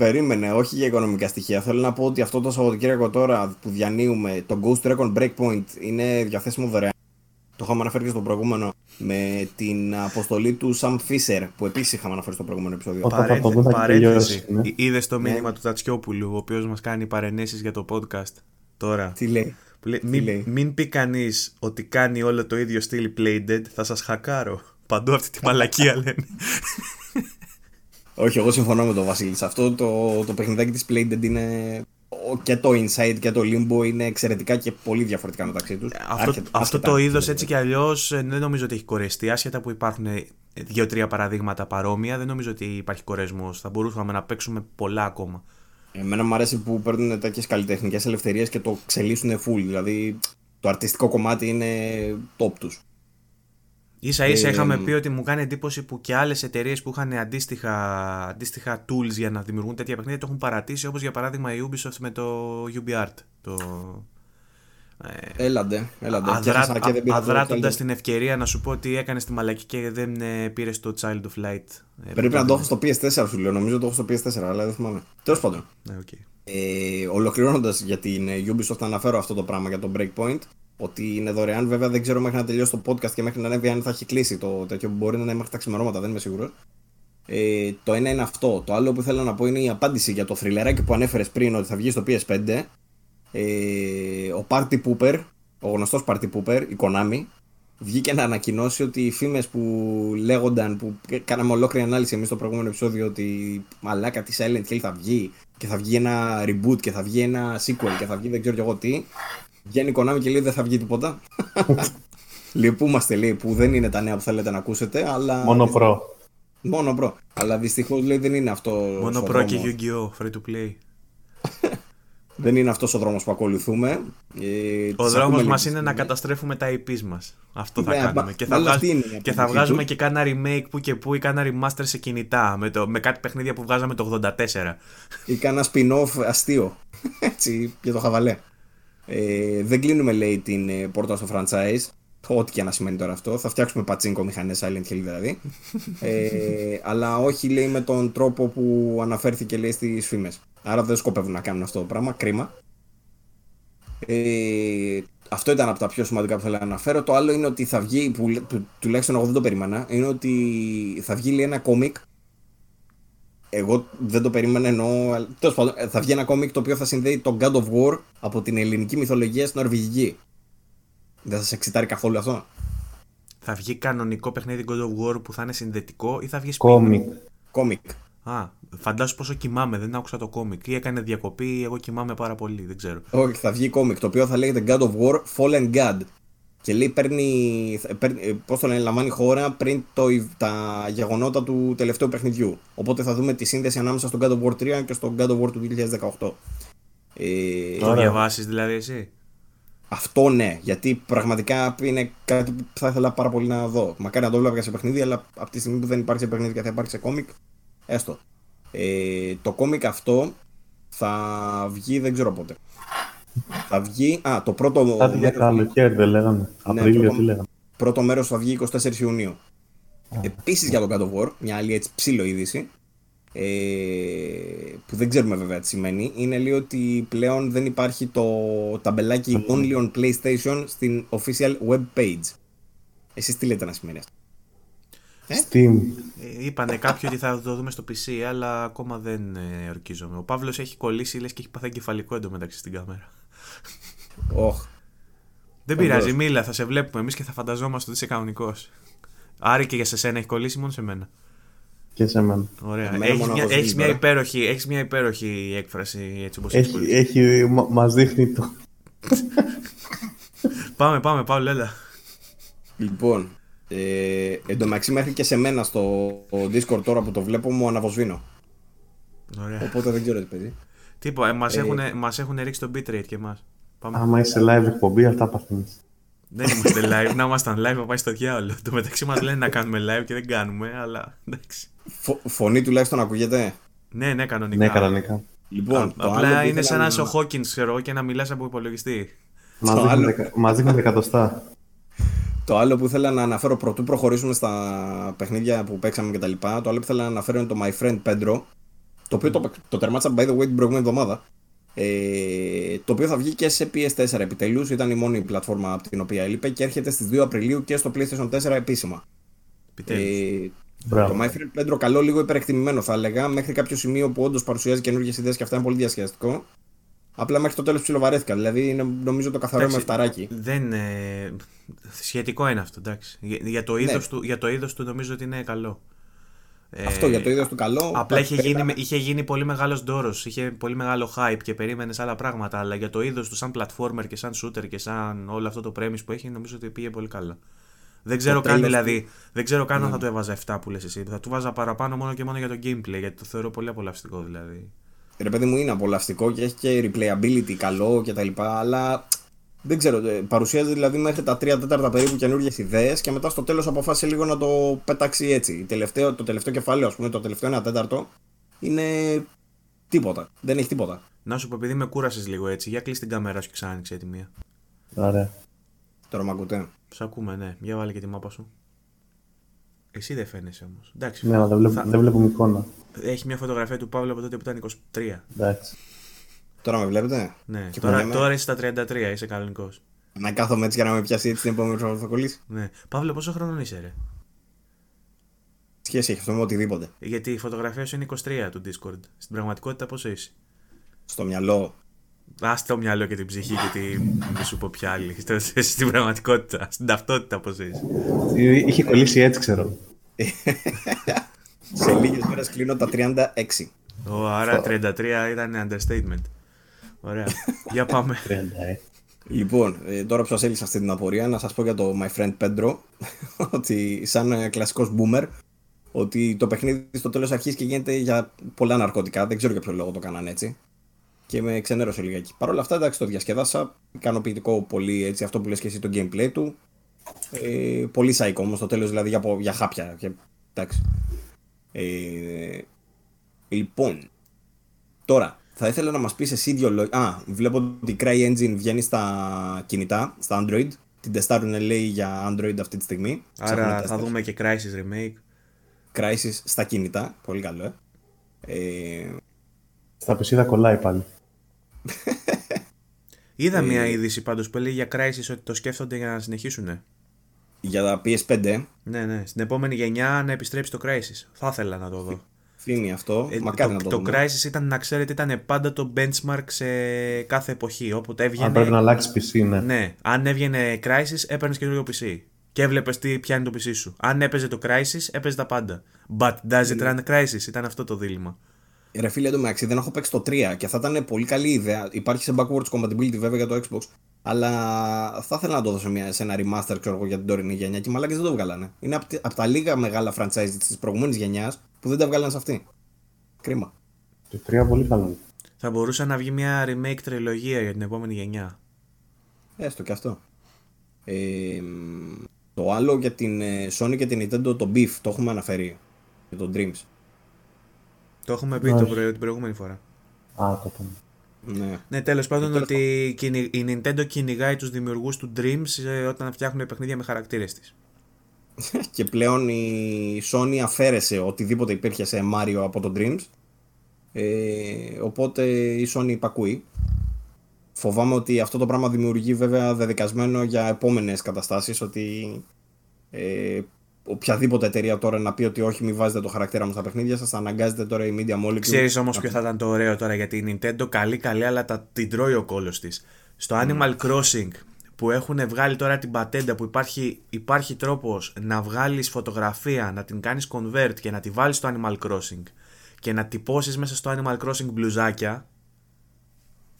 Περίμενε, όχι για οικονομικά στοιχεία. Θέλω να πω ότι αυτό το Σαββατοκύριακο τώρα που διανύουμε, το Ghost Recon Breakpoint είναι διαθέσιμο δωρεάν. Το είχαμε αναφέρει και στο προηγούμενο με την αποστολή του Sam Fisher που επίσης είχαμε αναφέρει στο προηγούμενο επεισόδιο. Παρένθεση. Ναι. Είδες το μήνυμα ναι. του Τατσιόπουλου, ο οποίος μας κάνει παρενέσεις για το podcast τώρα. Τι λέει. μην, μην πει κανείς ότι κάνει όλο το ίδιο στυλ Playdead, θα σας χακάρω. Παντού αυτή τη μαλακία λένε. Όχι, εγώ συμφωνώ με τον Βασίλη. Αυτό το, το παιχνιδάκι της Playdead είναι. Και το Inside και το Limbo είναι εξαιρετικά και πολύ διαφορετικά μεταξύ τους. Αυτό, αυτό το είδος έτσι κι αλλιώς ε, δεν νομίζω ότι έχει κορεστεί. Άσχετα που υπάρχουν ε, δύο-τρία παραδείγματα παρόμοια, δεν νομίζω ότι υπάρχει κορεσμός. Θα μπορούσαμε να παίξουμε πολλά ακόμα. Εμένα μου αρέσει που παίρνουν τέτοιες καλλιτεχνικές ελευθερίες και το ξελίσσουν full. Δηλαδή το αρτιστικό κομμάτι είναι top τους. Σα ίσα ε, είχαμε πει ότι μου κάνει εντύπωση που και άλλες εταιρείες που είχαν αντίστοιχα, αντίστοιχα tools για να δημιουργούν τέτοια παιχνίδια το έχουν παρατήσει όπως για παράδειγμα η Ubisoft με το UbiArt. Το... Ε, έλαντε, έλαντε. Αδρά, την ευκαιρία να σου πω ότι έκανες τη μαλακή και δεν ε, πήρες το Child of Light. Ε, Πρέπει να το έχω στο PS4 σου λέω. Νομίζω το έχω στο PS4, αλλά δεν θυμάμαι. Τέλος πάντων. Ναι, okay. ε, Ολοκληρώνοντας για την Ubisoft, θα αναφέρω αυτό το πράγμα για το Breakpoint ότι είναι δωρεάν. Βέβαια δεν ξέρω μέχρι να τελειώσει το podcast και μέχρι να ανέβει αν θα έχει κλείσει το τέτοιο που μπορεί να είναι μέχρι τα ξημερώματα, δεν είμαι σίγουρος. Ε, το ένα είναι αυτό. Το άλλο που θέλω να πω είναι η απάντηση για το θρυλεράκι που ανέφερες πριν ότι θα βγει στο PS5. Ε, ο Party Pooper, ο γνωστός Party Pooper, η Konami, βγήκε να ανακοινώσει ότι οι φήμες που λέγονταν, που κάναμε ολόκληρη ανάλυση εμείς στο προηγούμενο επεισόδιο, ότι μαλάκα της Silent Hill θα βγει και θα βγει ένα reboot και θα βγει ένα sequel και θα βγει δεν ξέρω εγώ τι, Βγαίνει η Konami και λέει δεν θα βγει τίποτα. Λυπούμαστε λέει που δεν είναι τα νέα που θέλετε να ακούσετε, αλλά. Μόνο προ. Μόνο προ. Αλλά δυστυχώς λέει δεν είναι αυτό. Μόνο προ και Yu-Gi-Oh! Free to play. δεν είναι αυτός ο δρόμος που ακολουθούμε. Ε, ο δρόμος μας είναι να καταστρέφουμε τα IPs μας. Αυτό θα ναι, κάνουμε. και θα, βγάζ... και θα βγάζουμε και κάνα remake που και που ή κάνα remaster σε κινητά. Με, το... με κάτι παιχνίδια που βγάζαμε το 84. Ή κάνα spin-off αστείο. Έτσι, για το χαβαλέ. Ε, δεν κλείνουμε, λέει, την ε, πόρτα στο franchise. Ό,τι και να σημαίνει τώρα αυτό. Θα φτιάξουμε πατσίνκο μηχανές Silent Hill δηλαδή. ε, αλλά όχι, λέει, με τον τρόπο που αναφέρθηκε, λέει, στις φήμες. Άρα δεν σκοπεύουν να κάνουν αυτό το πράγμα. Κρίμα. Ε, αυτό ήταν από τα πιο σημαντικά που θέλω να αναφέρω. Το άλλο είναι ότι θα βγει, που, που τουλάχιστον εγώ δεν το περίμενα, είναι ότι θα βγει λέει, ένα κόμικ. Εγώ δεν το περίμενα ενώ. Τέλος πάντων, θα βγει ένα κόμικ το οποίο θα συνδέει τον God of War από την ελληνική μυθολογία στην Νορβηγική. Δεν θα σε εξιτάρει καθόλου αυτό. Θα βγει κανονικό παιχνίδι God of War που θα είναι συνδετικό ή θα βγει Κόμικ. Κόμικ. Α, φαντάσου πόσο κοιμάμαι, δεν άκουσα το κόμικ. Ή έκανε διακοπή, ή εγώ κοιμάμαι πάρα πολύ, δεν ξέρω. Όχι, θα βγει κόμικ το οποίο θα λέγεται God of War Fallen God. Και λέει παίρνει, παίρνει πώς το λένε, λαμβάνει χώρα πριν το, τα γεγονότα του τελευταίου παιχνιδιού. Οπότε θα δούμε τη σύνδεση ανάμεσα στο God of War 3 και στο God of War του 2018. Ε, το διαβάσεις δηλαδή εσύ; Αυτό ναι, γιατί πραγματικά είναι κάτι που θα ήθελα πάρα πολύ να δω. Μακάρι να το βλέπα σε παιχνίδι, αλλά από τη στιγμή που δεν υπάρχει σε παιχνίδι και θα υπάρχει σε κόμικ, έστω. Ε, το κόμικ αυτό θα βγει δεν ξέρω πότε. Θα βγει. Α, το πρώτο. Κάτι για καλοκαίρι δεν λέγαμε. Ναι, Απρίλιο πρώτο, τι λέγαμε. Πρώτο μέρος θα βγει 24 Ιουνίου. Επίσης για τον God of War, μια άλλη έτσι ψήλο είδηση. Ε, που δεν ξέρουμε βέβαια τι σημαίνει. Είναι λέει ότι πλέον δεν υπάρχει το ταμπελάκι Only on PlayStation στην official web page. Εσείς τι λέτε να σημαίνει αυτό; Ε; Steam. Ε, είπανε κάποιοι ότι θα το δούμε στο PC, αλλά ακόμα δεν ε, ορκίζομαι. Ο Παύλος έχει κολλήσει, λες και έχει πάθει εγκεφαλικό εντωμεταξύ στην κάμερα. Oh. Δεν πειράζει, μίλα, θα σε βλέπουμε εμείς και θα φανταζόμαστε ότι είσαι κανονικός. Άρη και για σε σένα έχει κολλήσει, μόνο σε μένα. Και σε μένα. Ωραία. Έχεις μια, έχεις μια, υπέροχη, έχεις μια υπέροχη έκφραση έτσι όπως έχει, έχει, έχει μας δείχνει το... πάμε, πάμε, πάμε, έλα. Λοιπόν, ε, εν τω μεταξύ μέχρι και σε μένα στο Discord τώρα που το βλέπω μου αναβοσβήνω. Ωραία. Οπότε δεν ξέρω τι παιδί. Τίποτα, ε, μας, ε, έχουν, μας έχουν ρίξει το bitrate και εμάς. Πάμε. Άμα είσαι live εκπομπή, αυτά παθαίνεις. Δεν είμαστε live, να ήμασταν live θα πάει στο διάολο. Το μεταξύ μας λένε να κάνουμε live και δεν κάνουμε, αλλά εντάξει. Φω, φωνή τουλάχιστον ακούγεται; Ναι, ναι, κανονικά. Ναι, κανονικά. Λοιπόν, Α, απλά είναι σαν να είσαι ο Χόκκινς, ξέρω και να μιλάς από υπολογιστή. Μα δείχνει εκατοστά. Το άλλο που ήθελα να αναφέρω πρωτού προχωρήσουμε στα παιχνίδια που παίξαμε κτλ. Το άλλο που ήθελα να αναφέρω είναι το My Friend Pedro. Το οποίο το, το τερμάτισα by the way την προηγούμενη εβδομάδα. Ε, το οποίο θα βγει και σε PS4 επιτέλους. Ήταν η μόνη πλατφόρμα από την οποία έλειπε και έρχεται στις 2 Απριλίου και στο PlayStation 4 επίσημα. Ε, το My Friend Pedro καλό λίγο υπερεκτιμημένο θα έλεγα μέχρι κάποιο σημείο που όντως παρουσιάζει καινούργιες ιδέες και αυτά είναι πολύ διασκεδαστικό. Απλά μέχρι το τέλος ψιλοβαρέθηκα. Δηλαδή είναι, νομίζω το καθαρό με φταράκι. Δεν, ε, σχετικό είναι αυτό. Εντάξει. Για, για το είδος ναι. του, για το είδος του νομίζω ότι είναι καλό. Αυτό για το είδος του καλό. Απλά είχε γίνει, είχε γίνει πολύ μεγάλος ντόρος. Είχε πολύ μεγάλο hype και περίμενες άλλα πράγματα. Αλλά για το είδος του, σαν platformer και σαν shooter και σαν όλο αυτό το premise που έχει, νομίζω ότι πήγε πολύ καλά. Δεν ξέρω καν δηλαδή. Δεν ξέρω καν αν ναι. θα του έβαζα 7 που λες εσύ. Θα του βάζα παραπάνω μόνο και μόνο για το gameplay. Γιατί το θεωρώ πολύ απολαυστικό δηλαδή. Ρε παιδί μου είναι απολαυστικό και έχει και replayability καλό κτλ. Αλλά δεν ξέρω, ε, παρουσιάζει δηλαδή μέχρι τα 3 τέταρτα περίπου καινούργιες ιδέες και μετά στο τέλος αποφάσισε λίγο να το πετάξει έτσι. Τελευταίο, το τελευταίο κεφάλαιο, ας πούμε, το τελευταίο ένα τέταρτο είναι τίποτα. Δεν έχει τίποτα. Να σου πω, επειδή με κούρασες λίγο έτσι, για κλείσει την κάμερα σου και ξανά άνοιξε τη μία. Ωραία. Τώρα με ακούτε. Σ' ακούμε, ναι. Για βάλε και τη μάπα σου. Εσύ δεν φαίνεσαι όμως. Ναι, δεν, βλέπω, θα... δεν βλέπουμε εικόνα. Έχει μια φωτογραφία του Παύλου από τότε που ήταν 23. Εντάξει. Τώρα με βλέπετε; Ναι, και τώρα, τώρα είσαι στα 33, είσαι κανονικός. Να κάθομαι έτσι για να με πιάσει έτσι την επόμενη φορά που θα κολλήσει. Ναι. Παύλο, πόσο χρόνο είσαι, ρε; Σχέση έχει αυτό με οτιδήποτε. Γιατί η φωτογραφία σου είναι 23 του Discord. Στην πραγματικότητα πόσο είσαι; Στο μυαλό. Α το μυαλό και την ψυχή και τη. Μη σου πω πια άλλη. Στην πραγματικότητα, στην ταυτότητα πώ είσαι. Είχε κολλήσει έτσι, ξέρω. Σε λίγες μέρες κλείνω τα 36. Ω, άρα 33 ήταν understatement. Ωραία. Για πάμε. Λοιπόν, ε, τώρα που σας έλυσα αυτή την απορία, να σας πω για το My Friend Pedro ότι σαν ε, κλασικός boomer, ότι το παιχνίδι στο τέλος αρχίζει και γίνεται για πολλά ναρκωτικά. Δεν ξέρω για ποιο λόγο το κάνανε έτσι. Και με ξενέρωσε λιγάκι. Παρ' όλα αυτά, εντάξει, το διασκέδασα. Ικανοποιητικό πολύ έτσι, αυτό που λες και εσύ το gameplay του. Ε, πολύ σαϊκό όμως στο τέλος, δηλαδή για, για χάπια. Και, εντάξει. Ε, λοιπόν, τώρα θα ήθελα να μας πεις εσύ δύο λόγια. Α, βλέπω ότι η CryEngine βγαίνει στα κινητά, στα Android. Την τεστάρουν λέει για Android αυτή τη στιγμή. Άρα θα δούμε και Crisis Remake. Crisis στα κινητά. Πολύ καλό, ε. ε... Στα πισίδα κολλάει πάλι. Είδα ε... μια είδηση πάντως που έλεγε για Crisis ότι το σκέφτονται για να συνεχίσουν. Για τα PS5. Ναι, ναι. Στην επόμενη γενιά να επιστρέψει το Crisis. Θα ήθελα να το δω. Φίνει αυτό. Ε, Μακάρι το, να το, το Crisis ήταν, να ξέρετε, ήταν πάντα το benchmark σε κάθε εποχή. Όποτε έβγαινε. Αν πρέπει να αλλάξει PC, ναι. Ναι. Αν έβγαινε Crisis, έπαιρνες καινούριο PC. Και έβλεπες τι πιάνει το PC σου. Αν έπαιζε το Crisis, έπαιζε τα πάντα. But does it run Crisis, ήταν αυτό το δίλημα. Ρε φίλε, εντωμεταξύ δεν έχω παίξει το 3 και θα ήταν πολύ καλή ιδέα. Υπάρχει σε backwards compatibility βέβαια για το Xbox. Αλλά θα ήθελα να το δώσω μια, σε ένα remaster ξέρω εγώ, για την τωρινή γενιά και οι μαλάκες δεν το βγάλανε. Είναι από, από τα λίγα μεγάλα franchise της προηγούμενης γενιάς που δεν τα βγάλανε σε αυτή. Κρίμα. Το 3 πολύ καλό. Θα μπορούσε να βγει μια remake τριλογία για την επόμενη γενιά. Έστω και αυτό. Ε, το άλλο για την ε, Sony και την Nintendo, το Beef, το έχουμε αναφέρει. Για το Dreams. Το έχουμε πει το την προηγούμενη φορά. Α, το πούμε. Ναι, ναι τέλος πάντων ότι η Nintendo κυνηγάει τους δημιουργούς του Dreams ε, όταν φτιάχνουν παιχνίδια με χαρακτήρες της. και πλέον η Sony αφαίρεσε οτιδήποτε υπήρχε σε Mario από το Dreams ε, οπότε η Sony υπακούει. Φοβάμαι ότι αυτό το πράγμα δημιουργεί βέβαια δεδικασμένο για επόμενες καταστάσεις ότι ε, οποιαδήποτε εταιρεία τώρα να πει ότι όχι, μην βάζετε το χαρακτήρα μου στα παιχνίδια σας, αναγκάζεται τώρα η Media Molecule. Ξέρεις όμως ποιο θα ήταν το ωραίο τώρα γιατί η Nintendo καλή, καλή, αλλά τα, την τρώει ο κόλος της. Στο Animal Crossing που έχουν βγάλει τώρα την πατέντα που υπάρχει, υπάρχει τρόπος να βγάλεις φωτογραφία, να την κάνεις convert και να τη βάλεις στο Animal Crossing και να τυπώσεις μέσα στο Animal Crossing μπλουζάκια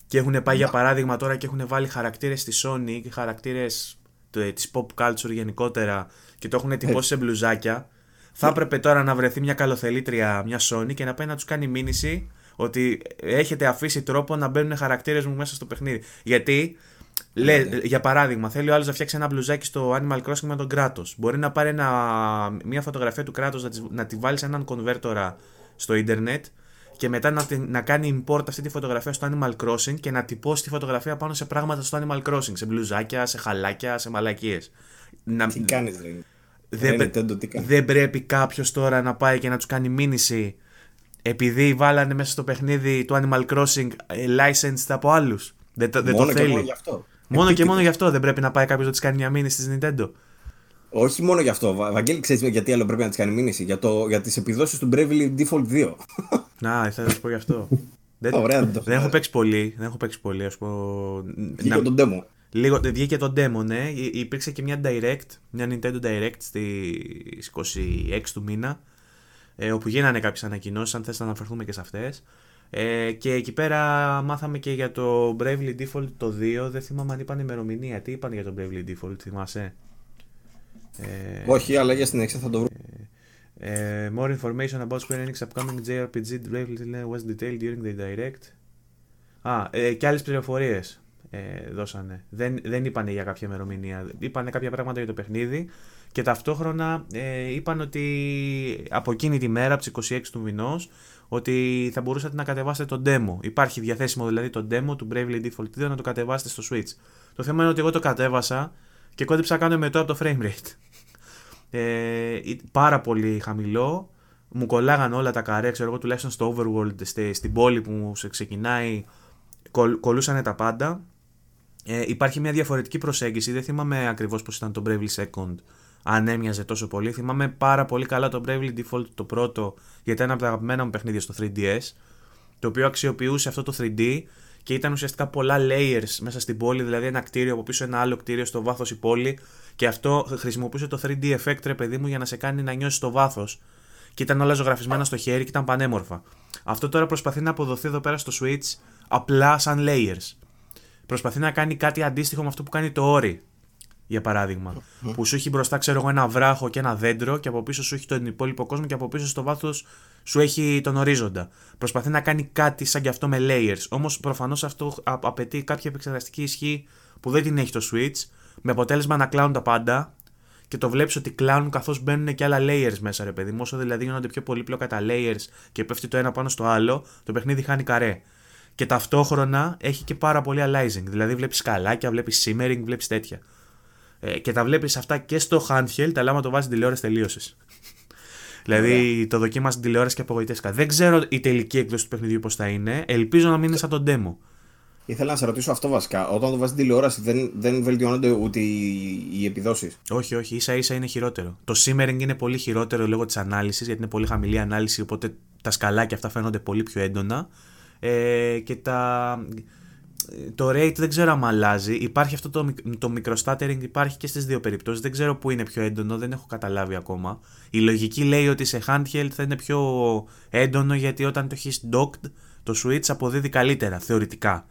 και έχουν πάει για παράδειγμα τώρα και έχουν βάλει χαρακτήρες στη Sony και χαρακτήρες της pop culture γενικότερα και το έχουν τυπώσει σε μπλουζάκια θα έπρεπε τώρα να βρεθεί μια καλοθελήτρια, μια Sony και να πάει να τους κάνει μήνυση ότι έχετε αφήσει τρόπο να μπαίνουν χαρακτήρες μου μέσα στο παιχνίδι. Γιατί Λέ, ναι, ναι. για παράδειγμα, θέλει ο άλλος να φτιάξει ένα μπλουζάκι στο Animal Crossing με τον κράτος. Μπορεί να πάρει ένα, μια φωτογραφία του κράτου, να, να τη βάλει σε έναν converter στο ίντερνετ και μετά να, να κάνει import αυτή τη φωτογραφία στο Animal Crossing και να τυπώσει τη φωτογραφία πάνω σε πράγματα στο Animal Crossing. Σε μπλουζάκια, σε χαλάκια, σε μαλακίες. Τι κάνεις, δεν, δεν πρέπει κάποιος τώρα να πάει και να τους κάνει μήνυση επειδή βάλανε μέσα στο παιχνίδι του Animal Crossing ε, licensed από άλλους. Δεν, δεν το θέλει. Μόνο, γι αυτό. Μόνο και μόνο γι' αυτό δεν πρέπει να πάει κάποιος να της κάνει μια μήνυση τη Nintendo. Όχι μόνο γι' αυτό. Βαγγέλη, ξέρεις γιατί άλλο πρέπει να της κάνει μήνυση; Για, το, για τις επιδόσεις του Bravely Default 2. Να, ήθελα να σου πω γι' αυτό. δεν, Ωραία, δεν, δεν έχω παίξει πολύ. Δεν έχω παίξει πολύ. Ας πω... Βγήκε να... τον demo. Λίγο, βγήκε το demo, ναι. Υπήρξε και μια Direct, μια Nintendo Direct στις 26 του μήνα, ε, όπου γίνανε κάποιες ανακοινώσεις, αν θες να αναφερθούμε και σε αυτές. Ε, και εκεί πέρα μάθαμε και για το Bravely Default το 2. Δεν θυμάμαι αν είπαν ημερομηνία. Τι είπαν για το Bravely Default, θυμάσαι; Ε, Όχι, αλλά για στην θα το βρούμε. Ε, ε, more information about Square Enix upcoming JRPG Bravely was detailed during the direct. Α, ε, και άλλες πληροφορίες ε, δώσανε. Δεν, δεν είπαν για κάποια ημερομηνία. Είπαν κάποια πράγματα για το παιχνίδι και ταυτόχρονα ε, είπαν ότι από εκείνη τη μέρα, από τις 26 του μηνός, ότι θα μπορούσατε να κατεβάσετε το demo. Υπάρχει διαθέσιμο δηλαδή το demo του Bravely Default 2 να το κατεβάσετε στο Switch. Το θέμα είναι ότι εγώ το κατέβασα και κόντεψα να κάνω μετό από το frame rate. Ε, πάρα πολύ χαμηλό. Μου κολλάγαν όλα τα καρέ, ξέρω εγώ τουλάχιστον στο Overworld, στην πόλη που μου ξεκινάει, κολ, κολούσαν τα πάντα. Ε, υπάρχει μια διαφορετική προσέγγιση, δεν θυμάμαι ακριβώς πώς ήταν το Bravely Second αν έμοιαζε τόσο πολύ. Θυμάμαι πάρα πολύ καλά το Bravely Default το πρώτο, γιατί ήταν από τα αγαπημένα μου παιχνίδια στο 3DS, το οποίο αξιοποιούσε αυτό το 3D και ήταν ουσιαστικά πολλά layers μέσα στην πόλη, δηλαδή ένα κτίριο από πίσω ένα άλλο κτίριο στο βάθος η πόλη και αυτό χρησιμοποιούσε το 3D effect ρε παιδί μου για να σε κάνει να νιώσεις το βάθος. Και ήταν όλα ζωγραφισμένα στο χέρι και ήταν πανέμορφα. Αυτό τώρα προσπαθεί να αποδοθεί εδώ πέρα στο Switch απλά σαν layers. προσπαθεί να κάνει κάτι αντίστοιχο με αυτό που κάνει το όρι. Για παράδειγμα. Που σου έχει μπροστά, ξέρω εγώ, ένα βράχο και ένα δέντρο και από πίσω σου έχει τον υπόλοιπο κόσμο και από πίσω στο βάθος σου έχει τον ορίζοντα. Προσπαθεί να κάνει κάτι σαν και αυτό με layers. Όμως προφανώς αυτό απαιτεί κάποια επεξεργαστική ισχύ που δεν την έχει το Switch. Με αποτέλεσμα να κλάουν τα πάντα και το βλέπεις ότι κλάνουν καθώς μπαίνουν και άλλα layers μέσα, ρε παιδί μου. Όσο δηλαδή γίνονται πιο πολύπλοκα τα layers και πέφτει το ένα πάνω στο άλλο, το παιχνίδι χάνει καρέ. Και ταυτόχρονα έχει και πάρα πολύ aliasing. Δηλαδή βλέπεις σκαλάκια, βλέπεις simmering, βλέπεις τέτοια. Ε, και τα βλέπεις αυτά και στο handheld, αλλά άμα το βάζεις τηλεόραση τελείωσες. δηλαδή το δοκίμασες την τηλεόραση και απογοητεύτηκα. Δεν ξέρω η τελική έκδοση του παιχνιδιού πώς θα είναι. Ελπίζω να μην είναι σαν τον demo. Ήθελα να σε ρωτήσω αυτό βασικά. Όταν το βάζεις τηλεόραση, δεν, δεν βελτιώνονται ούτε οι, οι επιδόσεις; Όχι, όχι. σα ίσα είναι χειρότερο. Το simmering είναι πολύ χειρότερο λόγω της ανάλυσης, γιατί είναι πολύ χαμηλή ανάλυση, οπότε τα σκαλάκια αυτά φαίνονται πολύ πιο έντονα. Ε, και τα, το rate δεν ξέρω αν αλλάζει. Υπάρχει αυτό το, το microstuttering, υπάρχει και στις δύο περιπτώσεις. Δεν ξέρω πού είναι πιο έντονο, δεν έχω καταλάβει ακόμα. Η λογική λέει ότι σε handheld θα είναι πιο έντονο γιατί όταν το έχεις docked, το switch αποδίδει καλύτερα, θεωρητικά.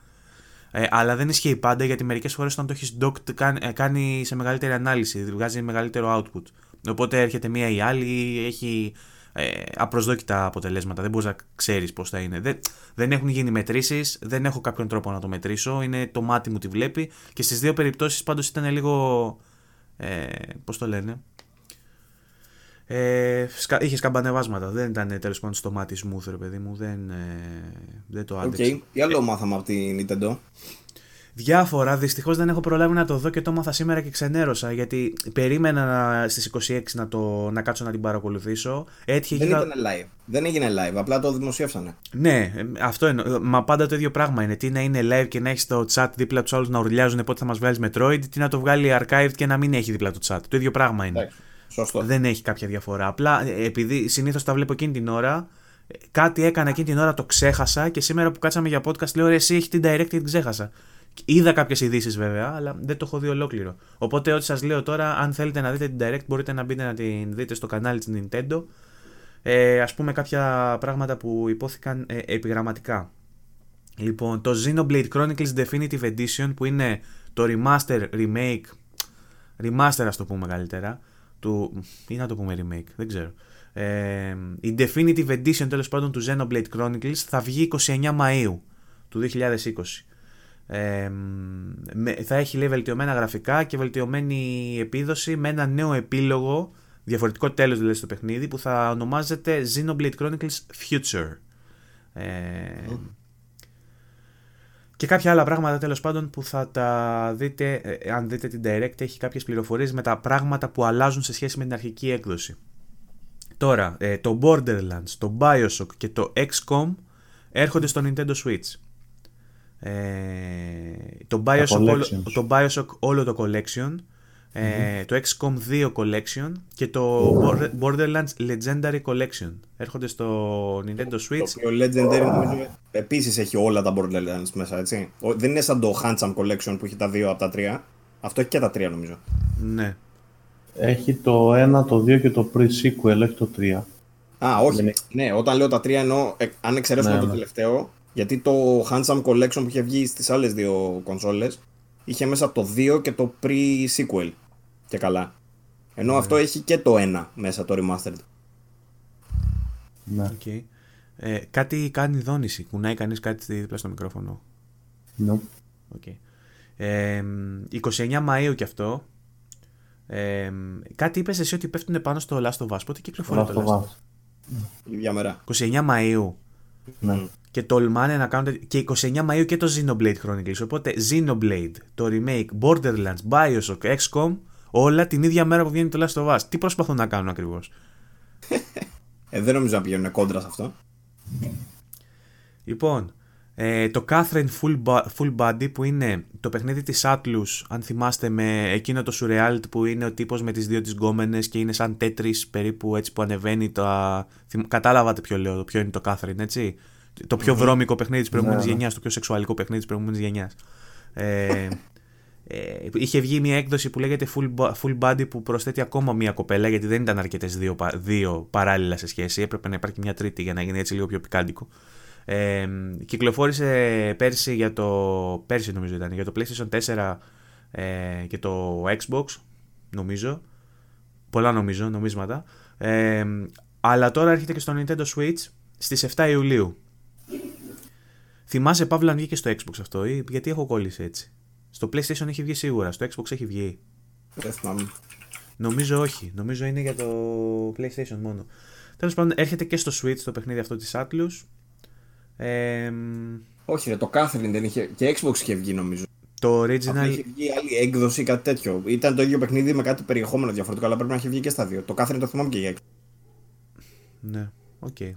Ε, αλλά δεν ισχύει πάντα γιατί μερικές φορές όταν το έχεις docked κάνει, ε, κάνει σε μεγαλύτερη ανάλυση, βγάζει μεγαλύτερο output. Οπότε έρχεται μία ή άλλη, έχει ε, απροσδόκητα αποτελέσματα. Δεν μπορείς να ξέρεις πώς θα είναι. Δεν, δεν έχουν γίνει μετρήσεις, δεν έχω κάποιον τρόπο να το μετρήσω. Είναι το μάτι μου τη βλέπει και στις δύο περιπτώσεις πάντως ήταν λίγο. Ε, πώς το λένε. Ε, είχε σκαμπανεβάσματα. Δεν ήταν τέλος πάντων στο μάτι smooth, ρε παιδί μου. Δεν, ε, δεν το άντεξε. Okay. Τι άλλο μάθαμε από την Nintendo. Διάφορα. Δυστυχώς δεν έχω προλάβει να το δω και το έμαθα σήμερα και ξενέρωσα. Γιατί περίμενα στις 26 να, το, να κάτσω να την παρακολουθήσω. Έτυχε δεν ήταν live. Δεν έγινε live. Απλά το δημοσίευσανε. Ναι, αυτό εννοώ. Μα πάντα το ίδιο πράγμα είναι. Τι να είναι live και να έχεις το chat δίπλα τους άλλους να ουρλιάζουν πότε θα μας βγάλεις Metroid. Τι να το βγάλει archived και να μην έχει δίπλα το chat. Το ίδιο πράγμα είναι. Σωστό. Δεν έχει κάποια διαφορά. Απλά ε, επειδή συνήθως τα βλέπω εκείνη την ώρα, κάτι έκανα εκείνη την ώρα, το ξέχασα και σήμερα που κάτσαμε για podcast λέω ρε, εσύ έχεις την direct και την ξέχασα. Είδα κάποιες ειδήσεις βέβαια, αλλά δεν το έχω δει ολόκληρο. Οπότε, ό,τι σας λέω τώρα, αν θέλετε να δείτε την Direct, μπορείτε να μπείτε να την δείτε στο κανάλι της Nintendo. Ε, ας πούμε κάποια πράγματα που υπόθηκαν ε, επιγραμματικά. Λοιπόν, το Xenoblade Chronicles Definitive Edition που είναι το remaster, remake, remaster ας το πούμε καλύτερα, του, ή να το πούμε remake, δεν ξέρω. Ε, η Definitive Edition τέλος πάντων του Xenoblade Chronicles θα βγει 29 Μαΐου του 2020 θα έχει λέει βελτιωμένα γραφικά και βελτιωμένη επίδοση με ένα νέο επίλογο, διαφορετικό τέλος δηλαδή στο παιχνίδι που θα ονομάζεται Xenoblade Chronicles Future. Και κάποια άλλα πράγματα τέλος πάντων που θα τα δείτε, ε, αν δείτε την Direct, έχει κάποιες πληροφορίες με τα πράγματα που αλλάζουν σε σχέση με την αρχική έκδοση. Τώρα, ε, το Borderlands, το Bioshock και το XCOM έρχονται στο Nintendo Switch. Ε, το, Bioshock, όλο, το Bioshock όλο το collection, ε, το XCOM 2 collection και το Borderlands Legendary collection έρχονται στο Nintendo Switch. Το οποίο Legendary νομίζω επίσης έχει όλα τα Borderlands μέσα έτσι. Δεν είναι σαν το Handsome collection που έχει τα δύο από τα τρία. Αυτό έχει και τα τρία νομίζω. Ναι. Έχει το 1, το 2 και το pre-sequel, έχει το 3. Α, όχι. Ναι, όταν λέω τα τρία εννοώ, ε, αν εξαιρέσουμε ναι, το ναι. τελευταίο, γιατί το Handsome Collection που είχε βγει στις άλλες δύο κονσόλες είχε μέσα το 2 και το pre-sequel και καλά. Ενώ αυτό έχει και το 1 μέσα το remastered. Ναι. Okay. Ε, κάτι κάνει δόνηση. Κουνάει κανείς κάτι δίπλα στο μικρόφωνο. Ναι. Okay. Ε, 29 Μαΐου και αυτό. Ε, κάτι είπες εσύ ότι πέφτουν πάνω στο Last of Us. Πότε κυκλοφορεί το Last of Us; Ίδια μέρα. 29 Μαΐου. Ναι. Και τολμάνε να κάνουν. και 29 Μαΐου και το Xenoblade Chronicles. Οπότε Xenoblade, το remake, Borderlands, Bioshock, XCOM, όλα την ίδια μέρα που βγαίνει το Last of Us. Τι προσπαθούν να κάνουν ακριβώς; ε, δεν νομίζω να πηγαίνουν κόντρα σε αυτό. Λοιπόν, ε, το Catherine Full, Full Body που είναι το παιχνίδι της Atlus, αν θυμάστε με εκείνο το surreality που είναι ο τύπος με τις δύο τις γκόμενες και είναι σαν Tetris περίπου έτσι που ανεβαίνει το... Κατάλαβατε ποιο λέω, ποιο είναι το Catherine έτσι; Το πιο βρώμικο παιχνίδι της προηγούμενης ναι, ναι. γενιάς, το πιο σεξουαλικό παιχνίδι της προηγούμενης γενιάς. Ε, ε, είχε βγει μια έκδοση που λέγεται full, full Body που προσθέτει ακόμα μια κοπέλα γιατί δεν ήταν αρκετές δύο, δύο παράλληλα σε σχέση. Έπρεπε να υπάρχει μια τρίτη για να γίνει έτσι λίγο πιο πικάντικο. Ε, κυκλοφόρησε πέρσι για το. Πέρσι νομίζω ήταν, για το PlayStation 4 ε, και το Xbox, νομίζω. Πολλά νομίζω, νομίσματα. Ε, αλλά τώρα έρχεται και στο Nintendo Switch στις 7 Ιουλίου. Θυμάσαι Παύλα αν βγήκε στο Xbox αυτό ή γιατί έχω κόλληση έτσι; Στο PlayStation έχει βγει σίγουρα, στο Xbox έχει βγει. Δεν θυμάμαι. Νομίζω όχι, νομίζω είναι για το PlayStation μόνο. Τέλος πάντων έρχεται και στο Switch το παιχνίδι αυτό της Atlus. Ε, Όχι, ρε, το Catherine δεν είχε. και Xbox είχε βγει νομίζω. το Απλά original... είχε βγει άλλη έκδοση ή κάτι τέτοιο. Ήταν το ίδιο παιχνίδι με κάτι περιεχόμενο διαφορετικό, αλλά πρέπει να έχει βγει και στα δύο. Το Catherine το θυμάμαι και για Xbox. Ναι, οκ. Ε,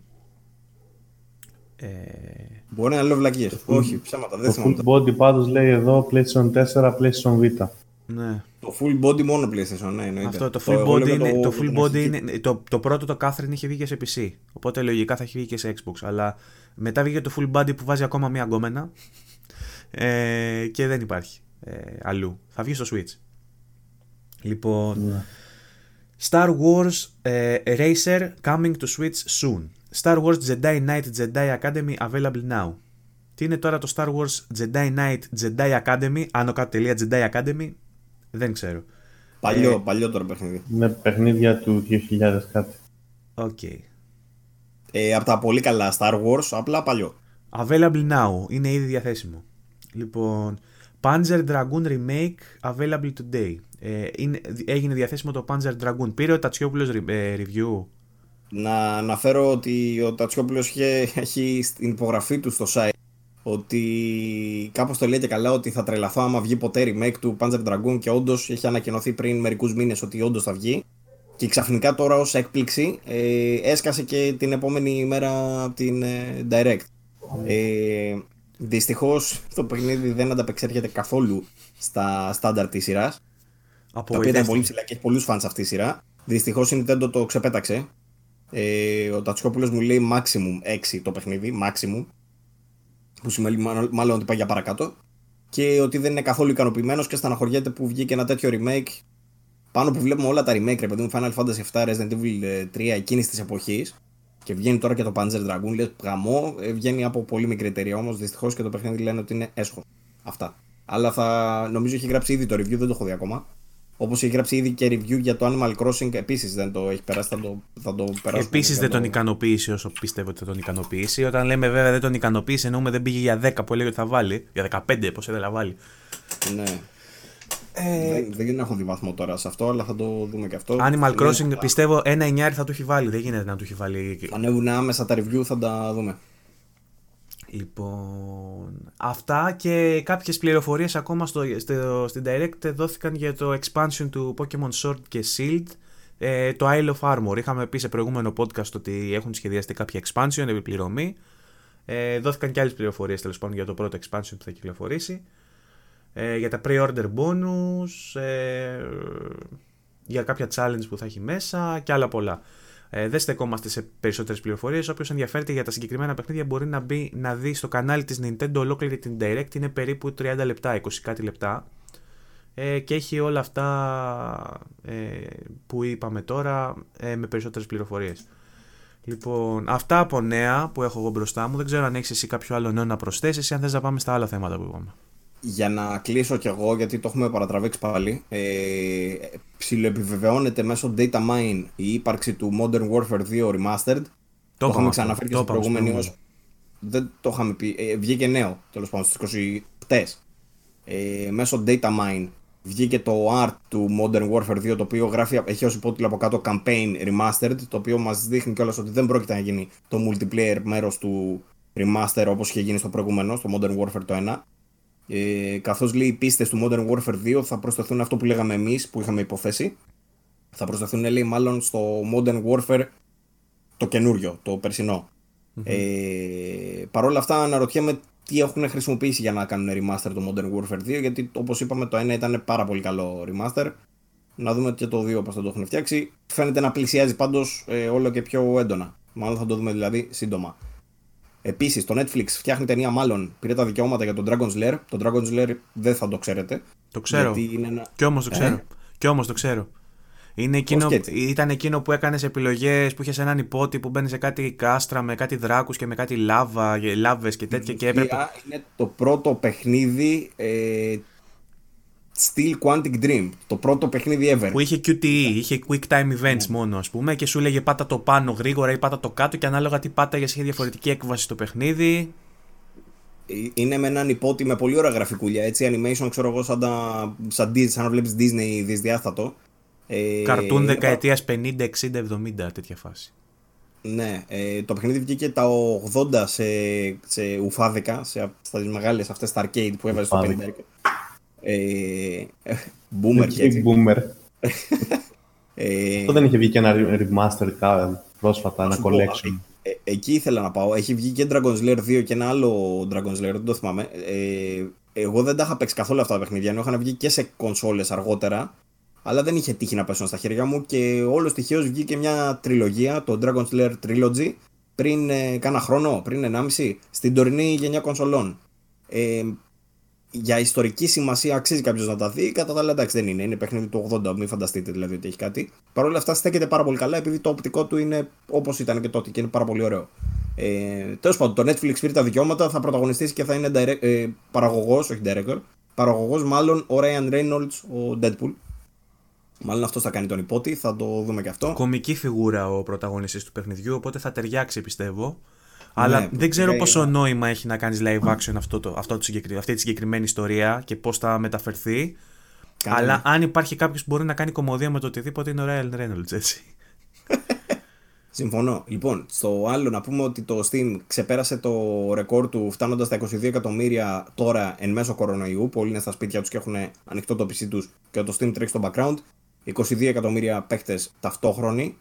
Μπορεί να λέω βλακείες. Όχι, ψέματα, δεν Το θυμάμαι. full body πάντως λέει εδώ PlayStation 4, PlayStation Vita. ναι. Το full body μόνο PlayStation, ναι, εννοείται. Αυτό το full εγώ body, λέω είναι, το, το- full την body αρχική- είναι. Το, το πρώτο το Catherine είχε βγει και σε PC. Οπότε λογικά θα έχει βγει και σε Xbox. Αλλά μετά βγήκε το full body που βάζει ακόμα μία γκόμενα. Ε, και δεν υπάρχει ε, αλλού. Θα βγει στο Switch. Λοιπόν. Ναι. Star Wars ε, Racer coming to Switch soon. Star Wars Jedi Knight Jedi Academy available now. Τι είναι τώρα το Star Wars Jedi Knight Jedi Academy, άνω κάτω τελεία Jedi Academy, δεν ξέρω. Παλιό, παλιό τώρα παιχνίδι. Με παιχνίδια του 2000 κάτι. Οκ. Ε, από τα πολύ καλά Star Wars, απλά παλιό. Available now, είναι ήδη διαθέσιμο. Λοιπόν, Panzer Dragoon Remake available today. Ε, είναι, έγινε διαθέσιμο το Panzer Dragoon. Πήρε ο Τατσιόπουλος re- ε, review; Να αναφέρω ότι ο Τατσιόπουλος είχε, έχει στην υπογραφή του στο site ότι κάπως το λέει και καλά ότι θα τρελαθώ άμα βγει ποτέ remake του Panzer Dragoon και όντως έχει ανακοινωθεί πριν μερικούς μήνες ότι όντως θα βγει και ξαφνικά τώρα ως έκπληξη ε, έσκασε και την επόμενη μέρα την ε, Direct. Ε, δυστυχώς το παιχνίδι δεν ανταπεξέρχεται καθόλου στα στάνταρ της σειράς τα οποία ήταν Απογοητεύτηκε. πολύ ψηλά και έχει πολλούς φαν αυτή η σειρά. Δυστυχώς η Nintendo το ξεπέταξε. Ε, ο Τατσικόπουλο μου λέει maximum 6 το παιχνίδι, maximum. Που σημαίνει μάλλον, μάλλον ότι πάει για παρακάτω. Και ότι δεν είναι καθόλου ικανοποιημένος και στεναχωριέται που βγήκε ένα τέτοιο remake. Πάνω που βλέπουμε όλα τα remake, ρε παιδί μου, Final Fantasy VII, Resident Evil 3 εκείνης της εποχής. Και βγαίνει τώρα και το Panzer Dragoon, λες γαμό. Ε, βγαίνει από πολύ μικρή εταιρεία όμως. Δυστυχώς και το παιχνίδι λένε ότι είναι έσχος. Αυτά. Αλλά θα νομίζω έχει γράψει ήδη το review, δεν το έχω δει ακόμα. Όπως έχει γράψει ήδη και review για το Animal Crossing, επίσης δεν το έχει περάσει, θα το, θα το περάσουμε. Επίσης θα δεν το- τον ικανοποίησε όσο πιστεύω ότι θα τον ικανοποιήσει. Όταν λέμε βέβαια δεν τον ικανοποίησε, εννοούμε δεν πήγε για 10 που έλεγε ότι θα βάλει. Για 15 πώ ήθελε να βάλει. Ναι. Δεν, δεν έχω δει βαθμό τώρα σε αυτό, αλλά θα το δούμε και αυτό. Animal Ναι, Crossing θα- πιστεύω ένα εννιάρι θα του έχει βάλει. Δεν γίνεται να του έχει βάλει. Θα ανέβουν άμεσα τα review, θα τα δούμε. Λοιπόν, αυτά και κάποιες πληροφορίες ακόμα στο, στο, στην Direct δόθηκαν για το expansion του Pokemon Sword και Shield, ε, το Isle of Armor. Είχαμε πει σε προηγούμενο podcast ότι έχουν σχεδιαστεί κάποια expansion, επιπληρωμή. Ε, δόθηκαν και άλλες πληροφορίες τέλος πάντων για το πρώτο expansion που θα κυκλοφορήσει. Ε, για τα pre-order bonus, ε, για κάποια challenge που θα έχει μέσα και άλλα πολλά. Ε, δεν στεκόμαστε σε περισσότερες πληροφορίες. Όποιος ενδιαφέρεται για τα συγκεκριμένα παιχνίδια μπορεί να μπει να δει στο κανάλι της Nintendo ολόκληρη την Direct. Είναι περίπου 30 λεπτά, 20 κάτι λεπτά. Ε, και έχει όλα αυτά ε, που είπαμε τώρα ε, με περισσότερες πληροφορίες. Λοιπόν, αυτά από νέα που έχω εγώ μπροστά μου. Δεν ξέρω αν έχεις εσύ κάποιο άλλο νέο να προσθέσεις ή αν θες να πάμε στα άλλα θέματα που είπαμε. Για να κλείσω κι εγώ, γιατί το έχουμε παρατραβήξει πάλι, ε, ψιλοεπιβεβαιώνεται μέσω data mine η ύπαρξη του Modern Warfare 2 Remastered. Το, είπαμε είχαμε αυτό. ξαναφέρει και Το στο είπαμε στο προηγούμενο. προηγούμενο. ως- Δεν το είχαμε πει. Ε, βγήκε νέο, τέλος πάντων, στις 20 χτες. Ε, μέσω data mine βγήκε το art του Modern Warfare 2, το οποίο γράφει, έχει ως υπότιτλο από κάτω Campaign Remastered, το οποίο μας δείχνει κιόλας ότι δεν πρόκειται να γίνει το multiplayer μέρος του Remaster όπως είχε γίνει στο προηγούμενο, στο Modern Warfare το 1. Ε, καθώς λέει οι πίστες του Modern Warfare 2 θα προσθεθούν αυτό που λέγαμε εμείς που είχαμε υποθέσει. Θα προσθεθούν λέει μάλλον στο Modern Warfare το καινούριο, το περσινο Ε, Παρ' όλα αυτά αναρωτιέμαι τι έχουν χρησιμοποιήσει για να κάνουν remaster το Modern Warfare 2 γιατί όπως είπαμε το 1 ήταν πάρα πολύ καλό remaster. Να δούμε και το 2 πώς θα το έχουν φτιάξει. Φαίνεται να πλησιάζει πάντως ε, όλο και πιο έντονα. Μάλλον θα το δούμε δηλαδή σύντομα Επίσης, το Netflix φτιάχνει ταινία, μάλλον πήρε τα δικαιώματα για τον Dragon's Lair. Το Dragon's Lair δεν θα το ξέρετε. Το ξέρω. Γιατί είναι ένα... Κι όμως το ξέρω. Ε; Κι όμως το ξέρω. Είναι εκείνο, ήταν εκείνο που έκανες επιλογές που είχες έναν υπότι που μπαίνεις σε κάτι κάστρα με κάτι δράκους και με κάτι λάβα, λάβες και τέτοια. Και έπρεπε... Είναι το πρώτο παιχνίδι ε, Steel Quantic Dream. Το πρώτο παιχνίδι ever. Που είχε QTE, είχε Quick Time Events ναι. μόνο, ας πούμε, και σου έλεγε πάτα το πάνω γρήγορα ή πάτα το κάτω και ανάλογα τι πάταγε είχε διαφορετική έκβαση στο παιχνίδι. Ε, είναι με έναν υπότι με πολύ ωραία γραφικούλια. Έτσι, animation, ξέρω εγώ, σαν, τα, σαν, σαν να βλέπεις Disney δυσδιάστατο. Ε, Καρτούν δεκαετίας 50, 60, 70, τέτοια φάση. Ναι, ε, το παιχνίδι βγήκε τα 80 σε, σε ουφάδικα, σε, στα μεγάλες αυτές τα arcade που έβαζες στο 50. Ε, boomer και έτσι. Boomer. ε, Αυτό δεν είχε βγει και ένα remaster πρόσφατα, ένα collection. Ε, ε, εκεί ήθελα να πάω. Έχει βγει και Dragon's Lair 2 και ένα άλλο Dragon's Lair, δεν το θυμάμαι. Ε, εγώ δεν τα είχα παίξει καθόλου αυτά τα παιχνίδια, ενώ είχαν βγει και σε κονσόλες αργότερα αλλά δεν είχε τύχει να πέσουν στα χέρια μου και όλος τυχαίως βγήκε μια τριλογία, το Dragon's Lair Trilogy, πριν ε, κάνα χρόνο, πριν 1,5, στην τωρινή γενιά κονσολών. Ε, για ιστορική σημασία αξίζει κάποιος να τα δει. Κατά τα άλλα, εντάξει, δεν είναι. Είναι παιχνίδι του 80, μην φανταστείτε δηλαδή ότι έχει κάτι. Παρ' όλα αυτά, στέκεται πάρα πολύ καλά επειδή το οπτικό του είναι όπως ήταν και τότε και είναι πάρα πολύ ωραίο. Ε, Τέλος πάντων, το Netflix πήρε τα δικαιώματα, θα πρωταγωνιστήσει και θα είναι direct, ε, παραγωγός, όχι director. Παραγωγός, μάλλον ο Ryan Reynolds, ο Deadpool. Μάλλον αυτός θα κάνει τον υπότι, θα το δούμε και αυτό. Κομική φιγούρα ο πρωταγωνιστής του παιχνιδιού, οπότε θα ταιριάξει πιστεύω. Αλλά ναι, δεν ξέρω πόσο νόημα έχει να κάνεις live action αυτό το, αυτό το αυτή τη συγκεκριμένη ιστορία και πώς θα μεταφερθεί. Αλλά αν υπάρχει κάποιος που μπορεί να κάνει κομμωδία με το οτιδήποτε είναι ο Ryan Reynolds, έτσι. Συμφωνώ. Λοιπόν, στο άλλο να πούμε ότι το Steam ξεπέρασε το ρεκόρ του φτάνοντας στα 22 εκατομμύρια τώρα εν μέσω κορονοϊού. Πολλοί είναι στα σπίτια τους και έχουν ανοιχτό το PC τους και το Steam τρέχει στο background. 22 εκατομμύρια παίχτε ταυτόχρονοι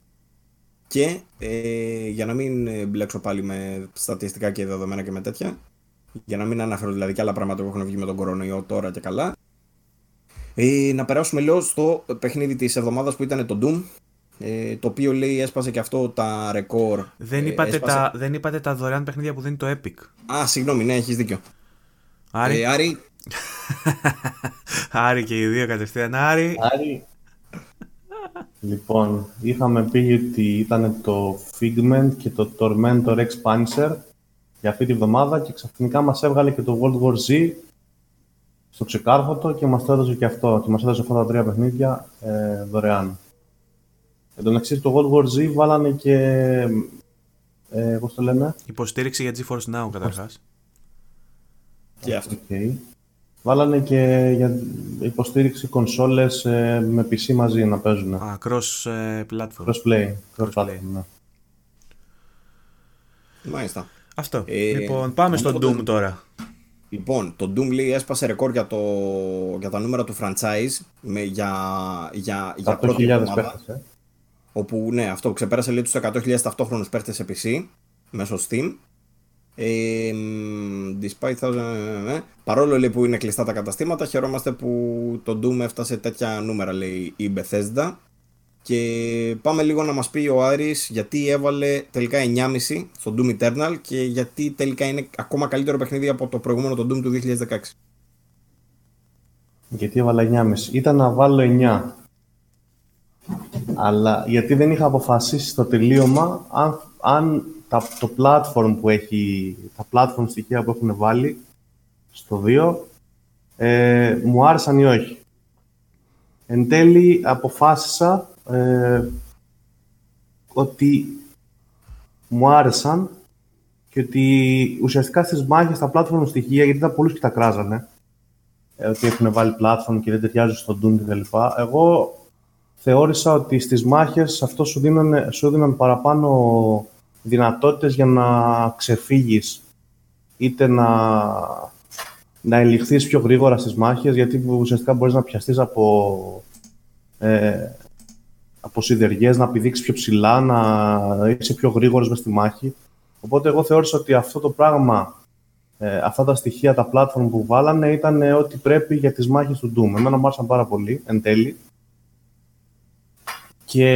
και ε, για να μην μπλέξω πάλι με στατιστικά και δεδομένα και με τέτοια, για να μην αναφέρω δηλαδή και άλλα πράγματα που έχουν βγει με τον κορονοϊό τώρα και καλά, ε, να περάσουμε λίγο στο παιχνίδι της εβδομάδας που ήταν το Doom, ε, το οποίο λέει έσπασε και αυτό τα ρεκόρ. Δεν, ε, είπατε τα, δεν είπατε τα δωρεάν παιχνίδια που δίνει το Epic. Α, συγγνώμη, ναι, έχεις δίκιο. Άρη. Ε, Άρη. Άρη και οι δύο κατευθείαν. Άρη. Άρη. Λοιπόν, είχαμε πει ότι ήταν το Figment και το Tormentor Expanser για αυτή τη βδομάδα και ξαφνικά μας έβγαλε και το World War Z στο ξεκάρφωτο και μας το έδωσε και αυτό και μας έδωσε αυτά τα τρία παιχνίδια ε, δωρεάν. Εν τω μεταξύ, το World War Z βάλανε και. Ε, πώς το λέμε. Υποστήριξη για GeForce Now καταρχάς. Και αυτό. Okay. Βάλανε και για υποστήριξη κονσόλες ε, με PC μαζί να παίζουν. Α, cross ε, platform. Cross play. Cross, cross play. Ναι. Μάλιστα. Αυτό. Ε, λοιπόν, πάμε στο Doom τώρα. Λοιπόν, το Doom λέει έσπασε ρεκόρ για, το, για τα νούμερα του franchise με, για, για, για πρώτη εβδομάδα. Ε. Όπου, ναι, αυτό ξεπέρασε λέει τους 100.000 ταυτόχρονους παίχτες σε PC μέσω Steam ε, despite thousand, ε, παρόλο λέει, που είναι κλειστά τα καταστήματα, χαιρόμαστε που το Doom έφτασε τέτοια νούμερα, λέει η Bethesda. Και πάμε λίγο να μας πει ο Άρης γιατί έβαλε τελικά 9,5 στο Doom Eternal και γιατί τελικά είναι ακόμα καλύτερο παιχνίδι από το προηγούμενο το Doom του 2016. Γιατί έβαλα 9,5. Ήταν να βάλω 9. Αλλά γιατί δεν είχα αποφασίσει στο τελείωμα αν, αν τα, το platform που έχει, τα platform στοιχεία που έχουν βάλει στο 2 ε, μου άρεσαν ή όχι. Εν τέλει αποφάσισα ε, ότι μου άρεσαν και ότι ουσιαστικά στις μάχες τα platform στοιχεία, γιατί ήταν πολλούς και τα κράζανε, ε, ότι έχουν βάλει platform και δεν ταιριάζουν στον Doom κτλ. Εγώ θεώρησα ότι στις μάχες αυτό σου δίνανε, σου δίνανε παραπάνω δυνατότητες για να ξεφύγεις είτε να, να ελιχθείς πιο γρήγορα στις μάχες γιατί ουσιαστικά μπορείς να πιαστείς από, ε, από σιδεριές, να πηδήξεις πιο ψηλά, να είσαι πιο γρήγορος μες στη μάχη. Οπότε εγώ θεώρησα ότι αυτό το πράγμα, ε, αυτά τα στοιχεία, τα platform που βάλανε ήταν ό,τι πρέπει για τις μάχες του Doom. Εμένα μου άρεσαν πάρα πολύ, εν τέλει. Και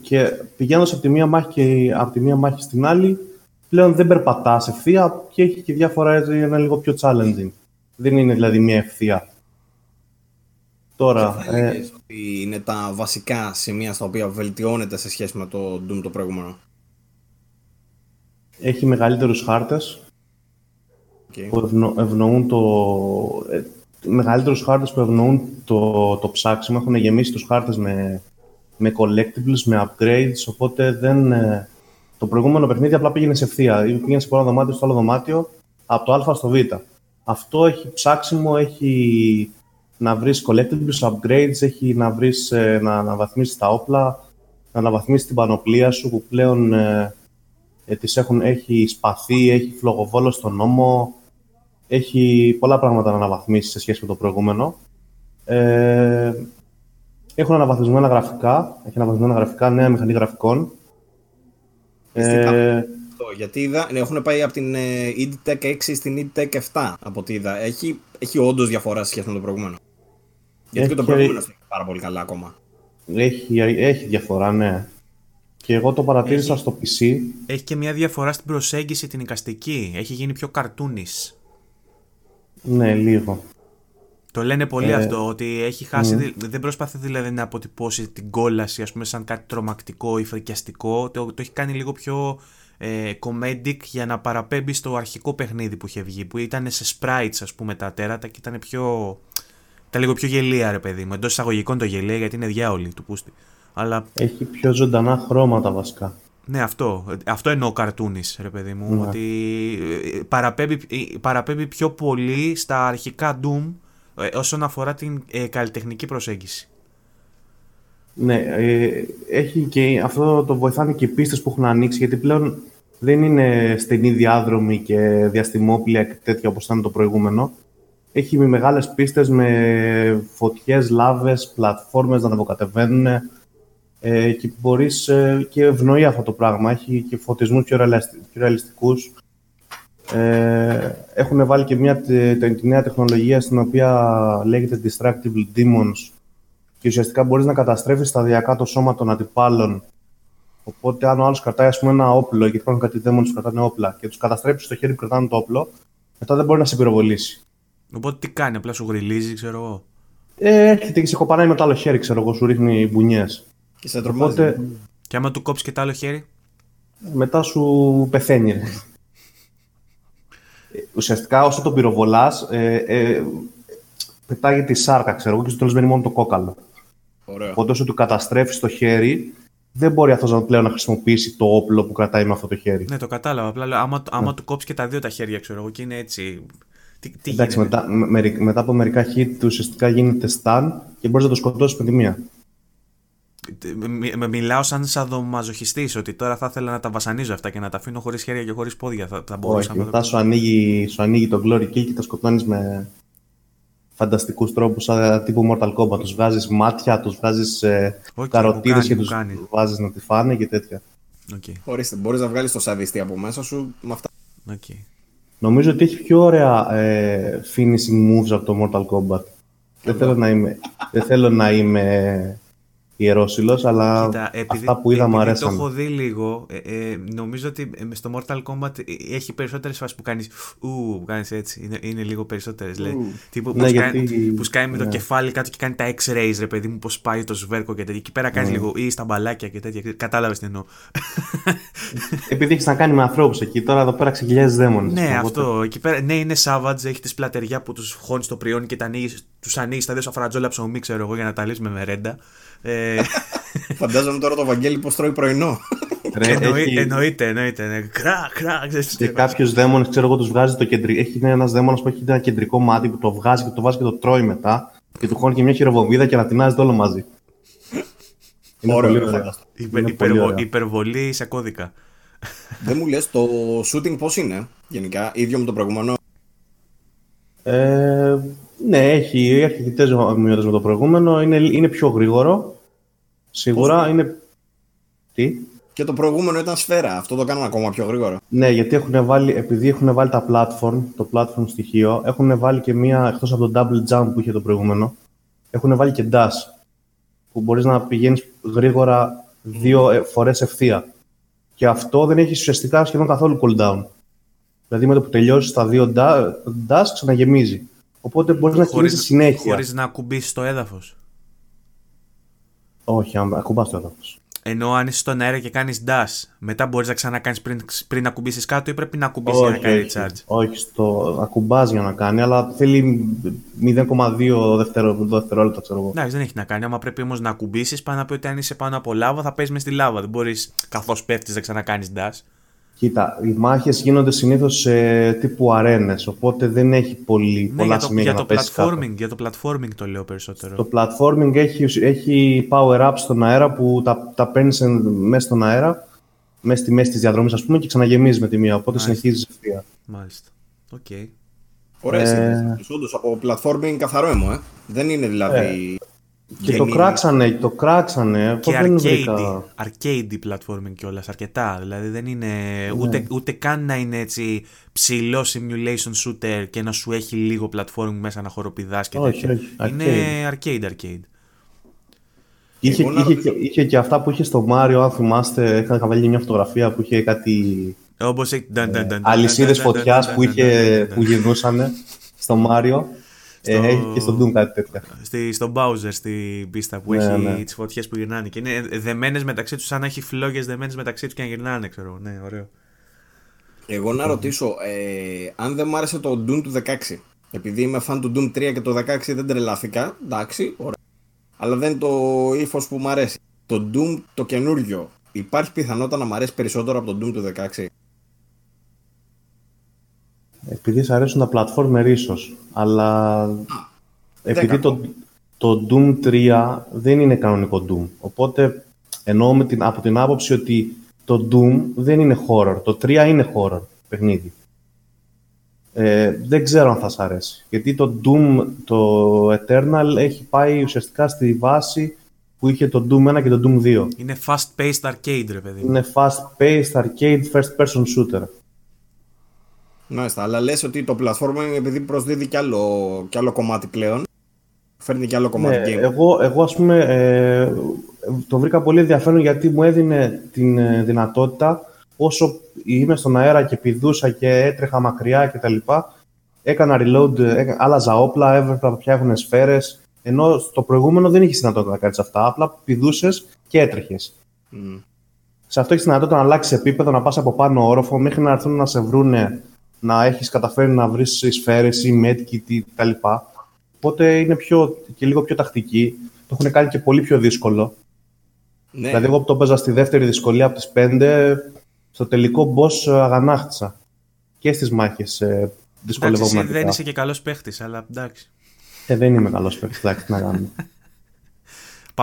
και πηγαίνοντας από τη μία μάχη και από τη μία μάχη στην άλλη, πλέον δεν περπατάς ευθεία και έχει και διάφορα ένα λίγο πιο challenging. Δεν είναι δηλαδή μια ευθεία. Τώρα, ε... ότι είναι τα βασικά σημεία στα οποία βελτιώνεται σε σχέση με το Doom το προηγούμενο; Έχει μεγαλύτερους χάρτες okay. που ευνοούν το... Ε, μεγαλύτερους χάρτες που ευνοούν το, το ψάξιμο. Έχουν γεμίσει τους χάρτες με, με collectibles, με upgrades, οπότε δεν... Ε, το προηγούμενο παιχνίδι απλά πήγαινε σε ευθεία. Πήγαινε σε ένα δωμάτιο στο άλλο δωμάτιο, από το Α στο Β. Αυτό έχει ψάξιμο, έχει να βρεις collectibles, upgrades, έχει να, βρεις, ε, να αναβαθμίσεις τα όπλα, να αναβαθμίσεις την πανοπλία σου που πλέον ε, ε, τις έχουν, έχει σπαθεί, έχει φλογοβόλο στον νόμο, έχει πολλά πράγματα να αναβαθμίσεις σε σχέση με το προηγούμενο. Ε, έχουν αναβαθμισμένα γραφικά, έχει αναβαθμισμένα γραφικά, νέα μηχανή γραφικών. Ε, γιατί είδα, ναι, έχουν πάει από την EdTech 6 στην EdTech 7 από ό,τι είδα. Έχει, έχει όντως διαφορά σε σχέση με το προηγούμενο. Γιατί και το προηγούμενο έχει πάρα πολύ καλά ακόμα. Έχει, έχει διαφορά, ναι. Και εγώ το παρατήρησα στο PC. Έχει και μια διαφορά στην προσέγγιση την οικαστική. Έχει γίνει πιο καρτούνης. Ναι, λίγο. Το λένε πολύ ε, αυτό, ότι έχει χάσει, δεν προσπαθεί δηλαδή να αποτυπώσει την κόλαση ας πούμε σαν κάτι τρομακτικό ή φρικιαστικό, το, το έχει κάνει λίγο πιο ε, comedic για να παραπέμπει στο αρχικό παιχνίδι που είχε βγει, που ήταν σε sprites ας πούμε τα τέρατα και ήταν πιο, ήταν λίγο πιο γελία ρε παιδί μου, εντός εισαγωγικών το γελία γιατί είναι διάολη του πούστη. Αλλά... Έχει πιο ζωντανά χρώματα βασικά. Ναι, αυτό. Αυτό εννοώ καρτούνι, ρε παιδί μου. Ναι. Ότι ε, παραπέμπει, ε, παραπέμπει πιο πολύ στα αρχικά Doom ε, όσον αφορά την ε, καλλιτεχνική προσέγγιση. Ναι, ε, έχει και αυτό το βοηθάνε και οι πίστες που έχουν ανοίξει, γιατί πλέον δεν είναι στενή διάδρομη και διαστημόπλια και τέτοια όπως ήταν το προηγούμενο. Έχει με μεγάλες πίστες με φωτιές, λάβες, πλατφόρμες να ανεβοκατεβαίνουν ε, και μπορείς ε, και ευνοεί αυτό το πράγμα. Έχει και φωτισμούς πιο, ρεαλιστικούς. Ε, έχουν βάλει και μια τη νέα τεχνολογία στην οποία λέγεται Distractible Demons και ουσιαστικά μπορείς να καταστρέφεις σταδιακά το σώμα των αντιπάλων Οπότε, αν ο άλλος κρατάει ας πούμε, ένα όπλο, γιατί υπάρχουν κάτι δαίμονε που κρατάνε όπλα, και τους καταστρέψει στο χέρι που κρατάνε το όπλο, μετά δεν μπορεί να σε πυροβολήσει. Οπότε τι κάνει, απλά σου γριλίζει, ξέρω εγώ. Ε, έρχεται και σε κοπανάει με το άλλο χέρι, ξέρω εγώ, σου ρίχνει μπουνιές. Και σε τρομάζει. Οπότε... Και άμα του κόψεις και το άλλο χέρι; Μετά σου πεθαίνει. Ουσιαστικά όσο τον πυροβολάς, ε, ε, πετάγεται η σάρκα, ξέρω εγώ, και στο τέλος μένει μόνο το κόκαλο. Ωραία. Οπότε όσο του καταστρέφεις το χέρι, δεν μπορεί αυτός πλέον να χρησιμοποιήσει το όπλο που κρατάει με αυτό το χέρι. Ναι, το κατάλαβα. Απλά άμα, άμα ναι. του κόψεις και τα δύο τα χέρια, ξέρω εγώ, και είναι έτσι. Τι, τι Εντάξει, μετά, με, μετά από μερικά hit ουσιαστικά γίνεται stun και μπορείς να το σκοτώσεις με τη μία. Με μιλάω σαν σαδομαζοχιστής, ότι τώρα θα ήθελα να τα βασανίζω αυτά και να τα αφήνω χωρίς χέρια και χωρίς πόδια. Θα, θα μπορούσα Όχι, μετά σου ανοίγει, σου ανοίγει το glory kill και τα σκοτώνεις με φανταστικούς τρόπους, σαν τύπου Mortal Kombat. Τους βγάζεις μάτια, τους βγάζεις ε, okay, καροτίδε και τους βάζεις να τη φάνε και τέτοια. Okay. Ορίστε, μπορείς να βγάλεις το σαδιστή από μέσα σου με αυτά. Okay. Νομίζω ότι έχει πιο ωραία ε, finishing moves από το Mortal Kombat. δεν, θέλω να είμαι, δεν θέλω να είμαι ιερόσιλο, αλλά Κοίτα, επειδή, αυτά που είδα μου αρέσαν. Το έχω δει λίγο. Ε, ε, νομίζω ότι ε, στο Mortal Kombat ε, έχει περισσότερες φάσεις που κάνεις. Ου, που κάνεις έτσι. Είναι, είναι λίγο περισσότερες. Τύπου ναι, που, γιατί... που σκάει με το ναι. κεφάλι κάτω και κάνει τα X-rays, ρε παιδί μου, πώς πάει το σβέρκο και τέτοια. Εκεί πέρα κάνεις ναι. λίγο ή στα μπαλάκια και τέτοια. Κατάλαβες τι εννοώ. Επειδή έχεις να κάνει με ανθρώπους εκεί, τώρα εδώ πέρα ξεγελιάζει δαίμονες. Ναι, αυτό. Εκεί πέρα, ναι, είναι Savage, έχει τη πλατεριά που τους χώνεις το πριόνι και τους ανοίγεις τα δύο σαφρατζόλα ψωμί, ξέρω εγώ, για να τα λύσεις με μερέντα. Ε... Φαντάζομαι τώρα το Βαγγέλη πώς τρώει πρωινό. Ρε, έχει... Εννοείται, εννοείται. Ναι. Κρά, κρά, και κάποιος δαίμονας, ξέρω εγώ, τους βγάζει το κεντρικό. Έχει ένα δαίμονας που έχει ένα κεντρικό μάτι που το βγάζει και το βάζει και το τρώει μετά. Και του χώνει και μια χειροβομβίδα και ανατινάζει όλο μαζί. Είναι πολύ ωραίο. Υπερβολή, υπερβολή σε κώδικα. Δεν μου λες το shooting πώς είναι γενικά, ίδιο με το προηγούμενο; Ε, ναι, έχει αρκετέ ομοιότητε με το προηγούμενο. Είναι, είναι πιο γρήγορο. Σίγουρα είναι. Τι; Και το προηγούμενο ήταν σφαίρα. Αυτό το κάνουν ακόμα πιο γρήγορο. Ναι, γιατί έχουν βάλει, επειδή έχουν βάλει τα platform, το platform στοιχείο, έχουν βάλει και μία εκτός από το double jump που είχε το προηγούμενο. Έχουν βάλει και dash. Που μπορείς να πηγαίνεις γρήγορα δύο ε, φορές ευθεία. Και αυτό δεν έχει ουσιαστικά σχεδόν καθόλου cooldown. Δηλαδή με το που τελειώσεις τα δύο dash, ξαναγεμίζει. Οπότε μπορείς να κινήσει συνέχεια. Χωρίς να ακουμπήσεις το έδαφος. Όχι, αν ακουμπάς το έδαφος. Ενώ αν είσαι στον αέρα και κάνεις dash, μετά μπορείς να ξανακάνεις πριν, πριν ακουμπήσεις κάτω ή πρέπει να ακουμπήσεις για να κάνει charge. Όχι, στο ακουμπάς για να κάνει, αλλά θέλει 0,2 δευτερόλεπτα, ξέρω εγώ. Εντάξει, δεν έχει να κάνει. Άμα πρέπει όμως να ακουμπήσεις, πάνω να πει ότι αν είσαι πάνω από λάβα θα παίζεις μες στη λάβα. Δεν μπορείς καθώς πέφτεις να ξανακάνεις dash. Κοίτα, οι μάχες γίνονται συνήθως σε τύπου αρένες, οπότε δεν έχει πολύ, ναι, πολλά για σημεία για να το πέσει κάτω. platforming, Για το platforming το λέω περισσότερο. Το platforming έχει, έχει power-ups στον αέρα που τα, τα παίρνεις μέσα στον αέρα, μέσα στη μέση τη διαδρομή, ας πούμε, και ξαναγεμίζεις με τη μία. Οπότε συνεχίζεις ευθεία. Μάλιστα. Οκ. Okay. Ωραία, Ε, ε... όντως, από platforming καθαρό έμω, ε. Δεν είναι δηλαδή... Και το γεμί- κράξανε, το κράξανε. Και πώς δεν arcade, βρήκα. arcade platforming κιόλας, αρκετά. Δηλαδή δεν είναι ούτε, ούτε καν να είναι έτσι ψηλό simulation shooter και να σου έχει λίγο platforming μέσα να χοροπηδάς και Όχι, τέτοια. όχι, Είναι arcade arcade. Είχε, Εγώ να είχε, ρωτήσω- είχε και αυτά που είχε στο Μάριο, αν θυμάστε, είχα βάλει μια φωτογραφία που είχε κάτι Όπως έχει... αλυσίδες φωτιάς που, είχε, που γυρνούσαν στο Μάριο. Ε, Στο- έχει και στο Doom κάτι τέτοια. Στη, στον Bowser στην πίστα που Ναι, έχει ναι. τις φωτιές που γυρνάνε και είναι δεμένες μεταξύ τους σαν να έχει φλόγες δεμένες μεταξύ τους και να γυρνάνε ξέρω ναι ωραίο Εγώ να ρωτήσω, ε, αν δεν μ' άρεσε το Doom του 16. Επειδή είμαι fan του Doom 3 και το 16 δεν τρελάθηκα, εντάξει, ωραία. Αλλά δεν είναι το ύφος που μ' αρέσει. Το Doom το καινούριο, υπάρχει πιθανότητα να μ' αρέσει περισσότερο από το Doom του 16. Επειδή σ' αρέσουν τα platformer ίσως, αλλά επειδή κακό. το, το Doom 3 δεν είναι κανονικό Doom. Οπότε εννοώ με την, από την άποψη ότι το Doom δεν είναι horror. Το 3 είναι horror παιχνίδι. Ε, δεν ξέρω αν θα σ' αρέσει. Γιατί το Doom, το Eternal έχει πάει ουσιαστικά στη βάση που είχε το Doom 1 και το Doom 2. είναι fast paced arcade ρε παιδί μου. Είναι fast-paced arcade first-person shooter. Μάλιστα, αλλά λες ότι το platforming επειδή προσδίδει κι άλλο, κι άλλο κομμάτι πλέον, φέρνει κι άλλο κομμάτι Ναι, game. εγώ, εγώ ας πούμε ε, το βρήκα πολύ ενδιαφέρον γιατί μου έδινε την ε, δυνατότητα όσο είμαι στον αέρα και πηδούσα και έτρεχα μακριά και τα λοιπά έκανα reload, έκα, άλλαζα όπλα, έβλεπα ποια έχουν σφαίρες ενώ στο προηγούμενο δεν είχες δυνατότητα να κάνεις αυτά, απλά πηδούσες και έτρεχες. Μμ. Σε αυτό έχεις δυνατότητα να αλλάξεις επίπεδο, να πας από πάνω όροφο μέχρι να έρθουν να σε βρούνε, να έχεις καταφέρει να βρεις σφαίρε ή medkit κτλ. Οπότε είναι πιο, και λίγο πιο τακτική. Το έχουν κάνει και πολύ πιο δύσκολο. Ναι, Δηλαδή, εγώ που το παίζα στη δεύτερη δυσκολία από τις 5, στο τελικό boss ε, αγανάκτησα. Και στις μάχες ε, Εντάξει, δυσκολευόμουν. εσύ δεν αρκετά. είσαι και καλός παίχτης αλλά εντάξει Ε, δεν είμαι καλός παίκτη, εντάξει, τι να κάνουμε.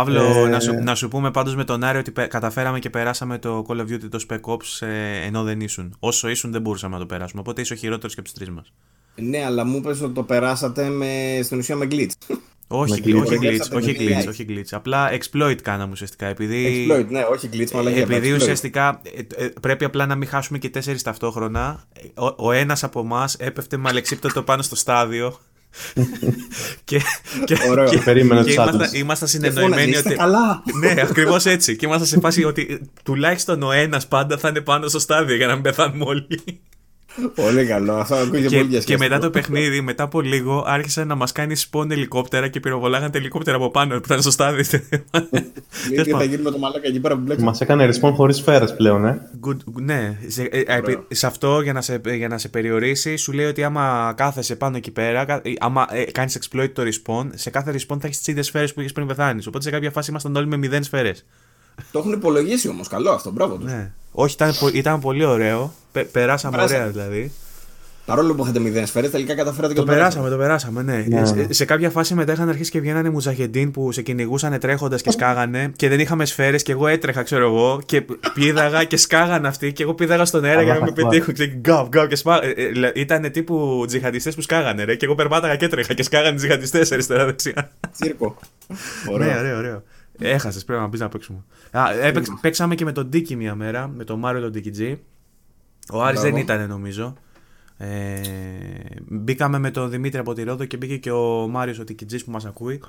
Παύλο, Ε, να, σου, να σου πούμε πάντως με τον Άρη ότι πε- καταφέραμε και περάσαμε το Call of Duty το Spec Ops ε, ενώ δεν ήσουν. Όσο ήσουν δεν μπορούσαμε να το περάσουμε. Οπότε είσαι ο χειρότερος και από τους τρεις μας. ναι, αλλά μου είπες ότι το περάσατε με, στην ουσία με glitch. Όχι, Με glitch, glitch. όχι glitch, Κοροϊδέψατε όχι με glitch, AI. όχι glitch. Απλά exploit κάναμε ουσιαστικά. Επειδή, Exploit, ναι, όχι glitch, αλλά για επειδή exploit. ουσιαστικά ε, ε, πρέπει απλά να μην χάσουμε και τέσσερις ταυτόχρονα. Ο, ο ένας από εμάς έπεφτε με αλεξίπτωτο πάνω στο στάδιο. Και, και, Ωραίο. και, Περίμενε και τους ήμασταν, άλλους. ήμασταν Και φώναζε, συνεννοημένοι «Είστε ότι. καλά. ναι, ακριβώς έτσι. Και ήμασταν σε φάση ότι τουλάχιστον ο ένας πάντα θα είναι πάνω στο στάδιο για να μην πεθάνουμε όλοι. Πολύ καλό, αυτό ακούγεται πολύ και, και διασκεδαστικό. μετά το παιχνίδι, μετά από λίγο, άρχισε να μας κάνει spawn ελικόπτερα και πυροβολάγαν τα ελικόπτερα από πάνω που ήταν στο στάδιο. Λέει, Τι θα γίνει με το μαλάκα εκεί πέρα που μπλέξαμε. Μας έκανε respawn χωρίς σφαίρες πλέον, ε. Good, ναι, σε, ε, ε, επί- σε αυτό για να, σε, για να σε περιορίσει, σου λέει ότι άμα κάθεσαι πάνω εκεί πέρα, κα- ε, άμα ε, κάνεις exploit το respawn, σε κάθε respawn θα έχεις τις ίδιες σφαίρες που είχες πριν πεθάνεις. Οπότε σε κάποια φάση ήμασταν όλοι με μηδέν σφαίρες. Το έχουν υπολογίσει όμως, καλό αυτό, μπράβο τους. Ναι. Όχι, ήταν, πο- ήταν πολύ ωραίο. Πε- περάσαμε Περάσαμε. ωραία δηλαδή. Παρόλο που είχατε μηδέν σφαίρες, τελικά καταφέρατε και Το περάσαμε, το περάσαμε, ναι. Ναι. Σε, σε κάποια φάση μετά είχαν αρχίσει και βγαίνανε μουζαχεντίν που σε κυνηγούσαν τρέχοντας και σκάγανε και δεν είχαμε σφαίρες και εγώ έτρεχα, ξέρω εγώ, και πήδαγα και σκάγανε αυτοί και εγώ πήδαγα στον αέρα για να με Αχ, πετύχουν. Και γκάβ, γκάβ και σπά... ε, ε, Ήταν τύπου τζιχαντιστές που σκάγανε, ρε, και εγώ περπάταγα και έτρεχα και σκάγανε τζιχαντιστές αριστερά-δεξιά. Τσίρκο. Ναι, Ωραίο. ωραίο, ωραίο. Έχασες, πρέπει να πει να παίξουμε. Α, έπαιξ- παίξαμε και με τον Ντίκη μία μέρα, με τον Μάριο τον Ντίκη G. Ο Άρης Μπράβο. δεν ήταν νομίζω. Ε, μπήκαμε με τον Δημήτρη από τη Ρόδο και μπήκε και ο Μάριος ο Τικιτζής που μας ακούει.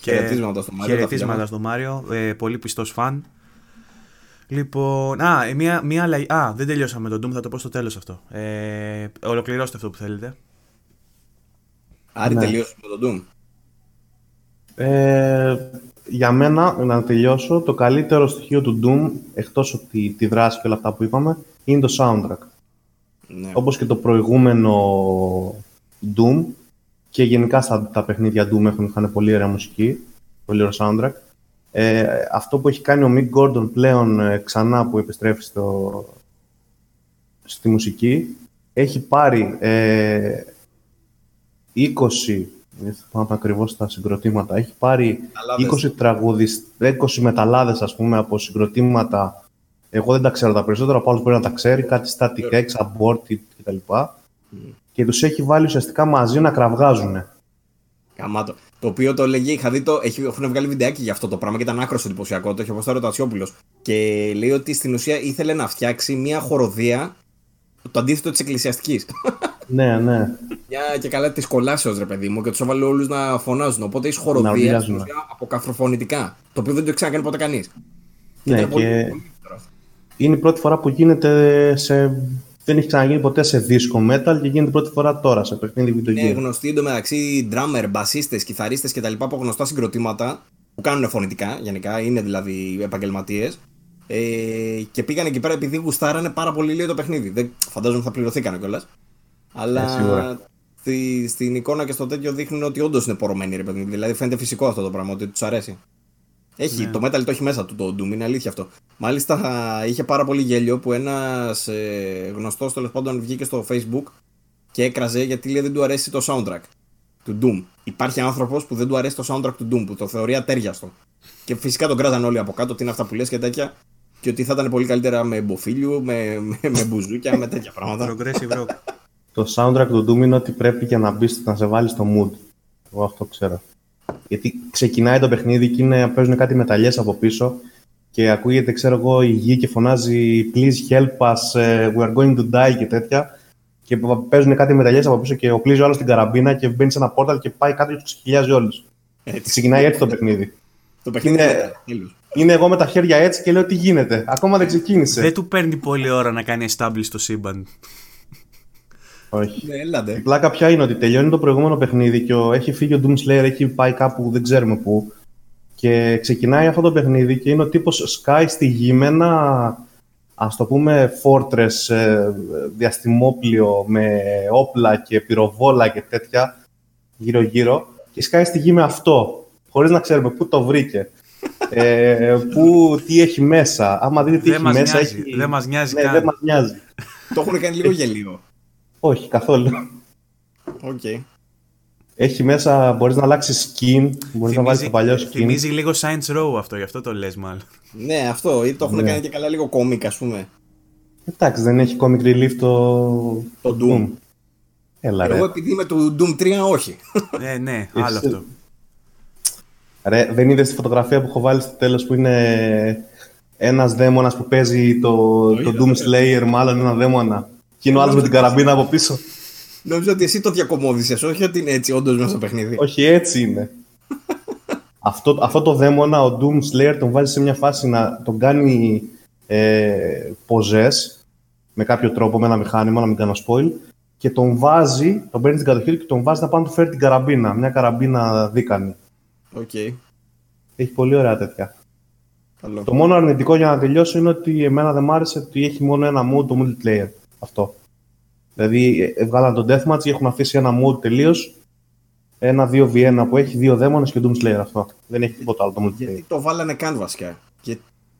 Και Χαιρετίσματα στο Μάριο, τα Χαιρετίσματα φιλιά στο Μάριο. Ε, πολύ πιστός φαν. Λοιπόν, α, ε, μία, μία αλλαγή. Α, δεν τελειώσαμε με τον Doom, θα το πω στο τέλος αυτό. Ε, ολοκληρώστε αυτό που θέλετε. Άρη Ναι. τελείωσες με τον Doom. Ε, για μένα, να τελειώσω, το καλύτερο στοιχείο του Doom, εκτός από τη, τη δράση και όλα αυτά που είπαμε, είναι το soundtrack. Ναι. Όπως και το προηγούμενο Doom και γενικά στα τα παιχνίδια Doom έχουν, είχαν πολύ ωραία μουσική, πολύ ωραίο soundtrack. Ε, αυτό που έχει κάνει ο Mick Gordon πλέον ε, ξανά που επιστρέφει στο, στη μουσική, έχει πάρει ε, 20, δεν θυμάμαι ακριβώς τα συγκροτήματα, έχει πάρει Μεταλλάδες. 20 τραγουδιστ, 20 μεταλλάδες ας πούμε από συγκροτήματα εγώ δεν τα ξέρω τα περισσότερα, ο Παύλος μπορεί να τα ξέρει, κάτι Static X, Aborted κτλ. Και τους έχει βάλει ουσιαστικά μαζί να κραυγάζουν. Καμάτο. Το οποίο το λέγει, είχα δει το, έχει, έχουν βγάλει βιντεάκι για αυτό το πράγμα και ήταν άκρος εντυπωσιακό. Το είχε αποστάρει ο Τατσιόπουλο. Και λέει ότι στην ουσία ήθελε να φτιάξει μια χοροδία το αντίθετο της εκκλησιαστικής. ναι, ναι. μια και καλά της κολάσεως, ρε παιδί μου, και τους έβαλε όλους να φωνάζουν. Οπότε έχεις χοροδία στην ουρλιάζουν. ουσία από καφροφωνητικά. Το οποίο δεν το έχει ξανακάνει ποτέ κανείς. ναι και είναι η πρώτη φορά που γίνεται σε... Δεν έχει ξαναγίνει ποτέ σε δίσκο metal και γίνεται πρώτη φορά τώρα σε παιχνίδι video Είναι game. γνωστοί εντωμεταξύ drummer, μπασίστε, κιθαρίστες κτλ. από γνωστά συγκροτήματα που κάνουν φωνητικά γενικά, είναι δηλαδή επαγγελματίες. Ε, και πήγαν εκεί πέρα επειδή γουστάρανε πάρα πολύ λίγο το παιχνίδι. Δεν, φαντάζομαι θα πληρωθήκανε κιόλας. Αλλά Ε, σίγουρα. στη, στην εικόνα και στο τέτοιο δείχνουν ότι όντως είναι πορωμένοι ρε παιδί μου. Δηλαδή φαίνεται φυσικό αυτό το πράγμα, ότι τους αρέσει. Έχει, το Metal το έχει μέσα του το Doom, είναι αλήθεια αυτό. Μάλιστα είχε πάρα πολύ γέλιο που ένας ε, γνωστός τέλος πάντων βγήκε στο Facebook και έκραζε γιατί λέει δεν του αρέσει το soundtrack του Doom. Υπάρχει άνθρωπος που δεν του αρέσει το soundtrack του Doom, που το θεωρεί ατέριαστο. Και φυσικά τον κράζαν όλοι από κάτω, τι είναι αυτά που λες και τέτοια. Και ότι θα ήταν πολύ καλύτερα με μποφίλιου, με, με, με μπουζούκια, με τέτοια πράγματα. Progressive rock. Το soundtrack του Doom είναι ότι πρέπει για να μπεις να σε βάλεις στο mood. Εγώ αυτό ξέρω. Γιατί ξεκινάει το παιχνίδι και είναι, παίζουν κάτι μεταλλιές από πίσω και ακούγεται, ξέρω εγώ, η γη και φωνάζει Please help us, ε, we are going to die και τέτοια. Και παίζουν κάτι μεταλλιές από πίσω και οπλίζει ο άλλος την καραμπίνα και μπαίνει σε ένα πόρταλ και πάει κάτω και τους χιλιάζει όλους. Έτσι. Ξεκινάει έτσι το παιχνίδι. Το παιχνίδι Είναι- είναι. τέλος. Είναι εγώ με τα χέρια έτσι και λέω τι γίνεται; Ακόμα δεν ξεκίνησε. Δεν του παίρνει πολλή ώρα να κάνει establish το σύμπαν. Όχι. Ναι, έλατε. Η πλάκα πια είναι ότι τελειώνει το προηγούμενο παιχνίδι και ο, έχει φύγει ο Doom Slayer, έχει πάει κάπου δεν ξέρουμε πού. Και ξεκινάει αυτό το παιχνίδι και είναι ο τύπος σκάει στη γη με ένα ας το πούμε fortress ε, διαστημόπλιο με όπλα και πυροβόλα και τέτοια γύρω γύρω και σκάει στη γη με αυτό χωρίς να ξέρουμε πού το βρήκε. ε, που, τι έχει μέσα. Άμα δείτε τι Δεν έχει μας μέσα, νοιάζει. έχει... Δεν μας νοιάζει ναι, καν. δεν μας νοιάζει. Το έχουν κάνει λίγο γελοίο. Όχι, καθόλου. Οκ. Έχει μέσα, μπορείς να αλλάξεις skin, μπορείς να βάλεις το παλιό skin. θυμίζει λίγο Science Row αυτό, γι' αυτό το λες μάλλον. Ναι, αυτό. Ή το έχουν Ναι. κάνει και καλά λίγο κόμικ, ας πούμε. Εντάξει, δεν έχει comic relief το... Το Doom. Έλα ρε. Εγώ επειδή είμαι του Doom 3, όχι. ναι, ναι, άλλο Εσύ- αυτό. ρε. Δεν είδες τη φωτογραφία που έχω βάλει στο τέλος που είναι ένας δαίμονας που παίζει το, το είδα, Doom ναι. Slayer, μάλλον ένα δαίμονα; Και είναι ο άλλος με την καραμπίνα από πίσω. Νόμιζα ότι εσύ το διακομώδησες, όχι ότι είναι έτσι όντως μέσα στο παιχνίδι. Όχι, έτσι είναι. αυτό, αυτό το δαίμονα, ο Doom Slayer τον βάζει σε μια φάση να τον κάνει ε, possess με κάποιο τρόπο, με ένα μηχάνημα, να μην κάνω spoil, και τον βάζει, τον παίρνει στην κατοχή του και τον βάζει να πάει να του φέρει την καραμπίνα. Μια καραμπίνα δίκανη. Οκ. Έχει πολύ ωραία τέτοια. Καλό. Το μόνο αρνητικό για να τελειώσω είναι ότι εμένα δεν μ' άρεσε ότι έχει μόνο ένα mode το multiplayer. Αυτό. Δηλαδή, ε, βγάλαν τον Deathmatch και έχουν αφήσει ένα mode τελείως. Ένα 2v1 που έχει δύο δαίμονες και Doom Slayer αυτό. Δεν έχει τίποτα άλλο το multiplayer. Γιατί το βάλανε καν βασικά. Και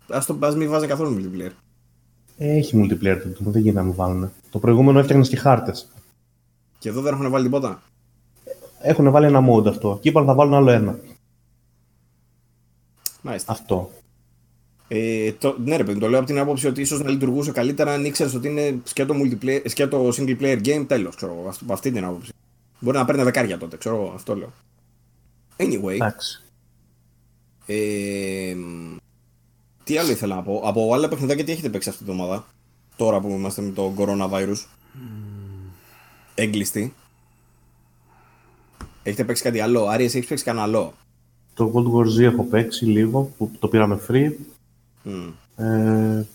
ας το ας μην βάζει καθόλου multiplayer. Ε, Έχει multiplayer το Doom, δεν γίνεται να μην βάλουν. Το προηγούμενο έφτιαχνες και χάρτες. Και εδώ δεν έχουν βάλει τίποτα. Έχουν βάλει ένα mode αυτό. Και είπαν θα βάλουν άλλο ένα. Μάλιστα. Αυτό. Ε, το, ναι, ρε παιδί, το λέω από την άποψη ότι ίσως να λειτουργούσε καλύτερα αν ήξερες ότι είναι σκέτο, multiplayer, σκέτο single player game. Τέλος, ξέρω εγώ. Αυτό- Από αυτή την άποψη. Μπορεί να παίρνει δεκάρια τότε, ξέρω εγώ. Αυτό λέω. Anyway. Εντάξει. Ε, μ, τι άλλο ήθελα να πω. Από άλλα παιχνιδάκια τι έχετε παίξει αυτή την εβδομάδα. Τώρα που είμαστε με το coronavirus; Έγκλειστοι. Έχετε παίξει κάτι άλλο; Άρη, εσύ έχεις παίξει κανένα άλλο; Το World War Z έχω παίξει λίγο, που το πήραμε free. Μμ. Ε,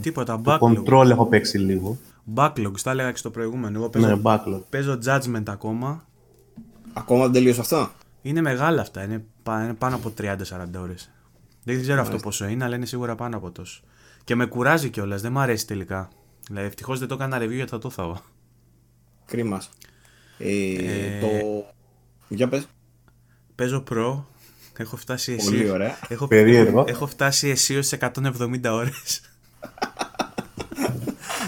Τίποτα, Το backlog. control έχω παίξει λίγο. Backlog, τα έλεγα και στο προηγούμενο. Εγώ παίζω, Ναι, backlog. παίζω judgment ακόμα. Ακόμα δεν τελείωσε αυτό. Είναι μεγάλα αυτά, είναι, πα- είναι πάνω από 30-40 ώρες. Δεν ξέρω αυτό πόσο είναι, αλλά είναι σίγουρα πάνω από τόσο. Και με κουράζει κιόλας, δεν μου αρέσει τελικά. Δηλαδή, ευτυχώς δεν το έκανα review γιατί θα το θάω. Κρίμα. Ε, το. Για πες. Παίζω Pro, έχω φτάσει Πολύ εσύ. ωραία. Έχω, Περίεργο. έχω, έχω φτάσει αισίω σε 170 ώρες.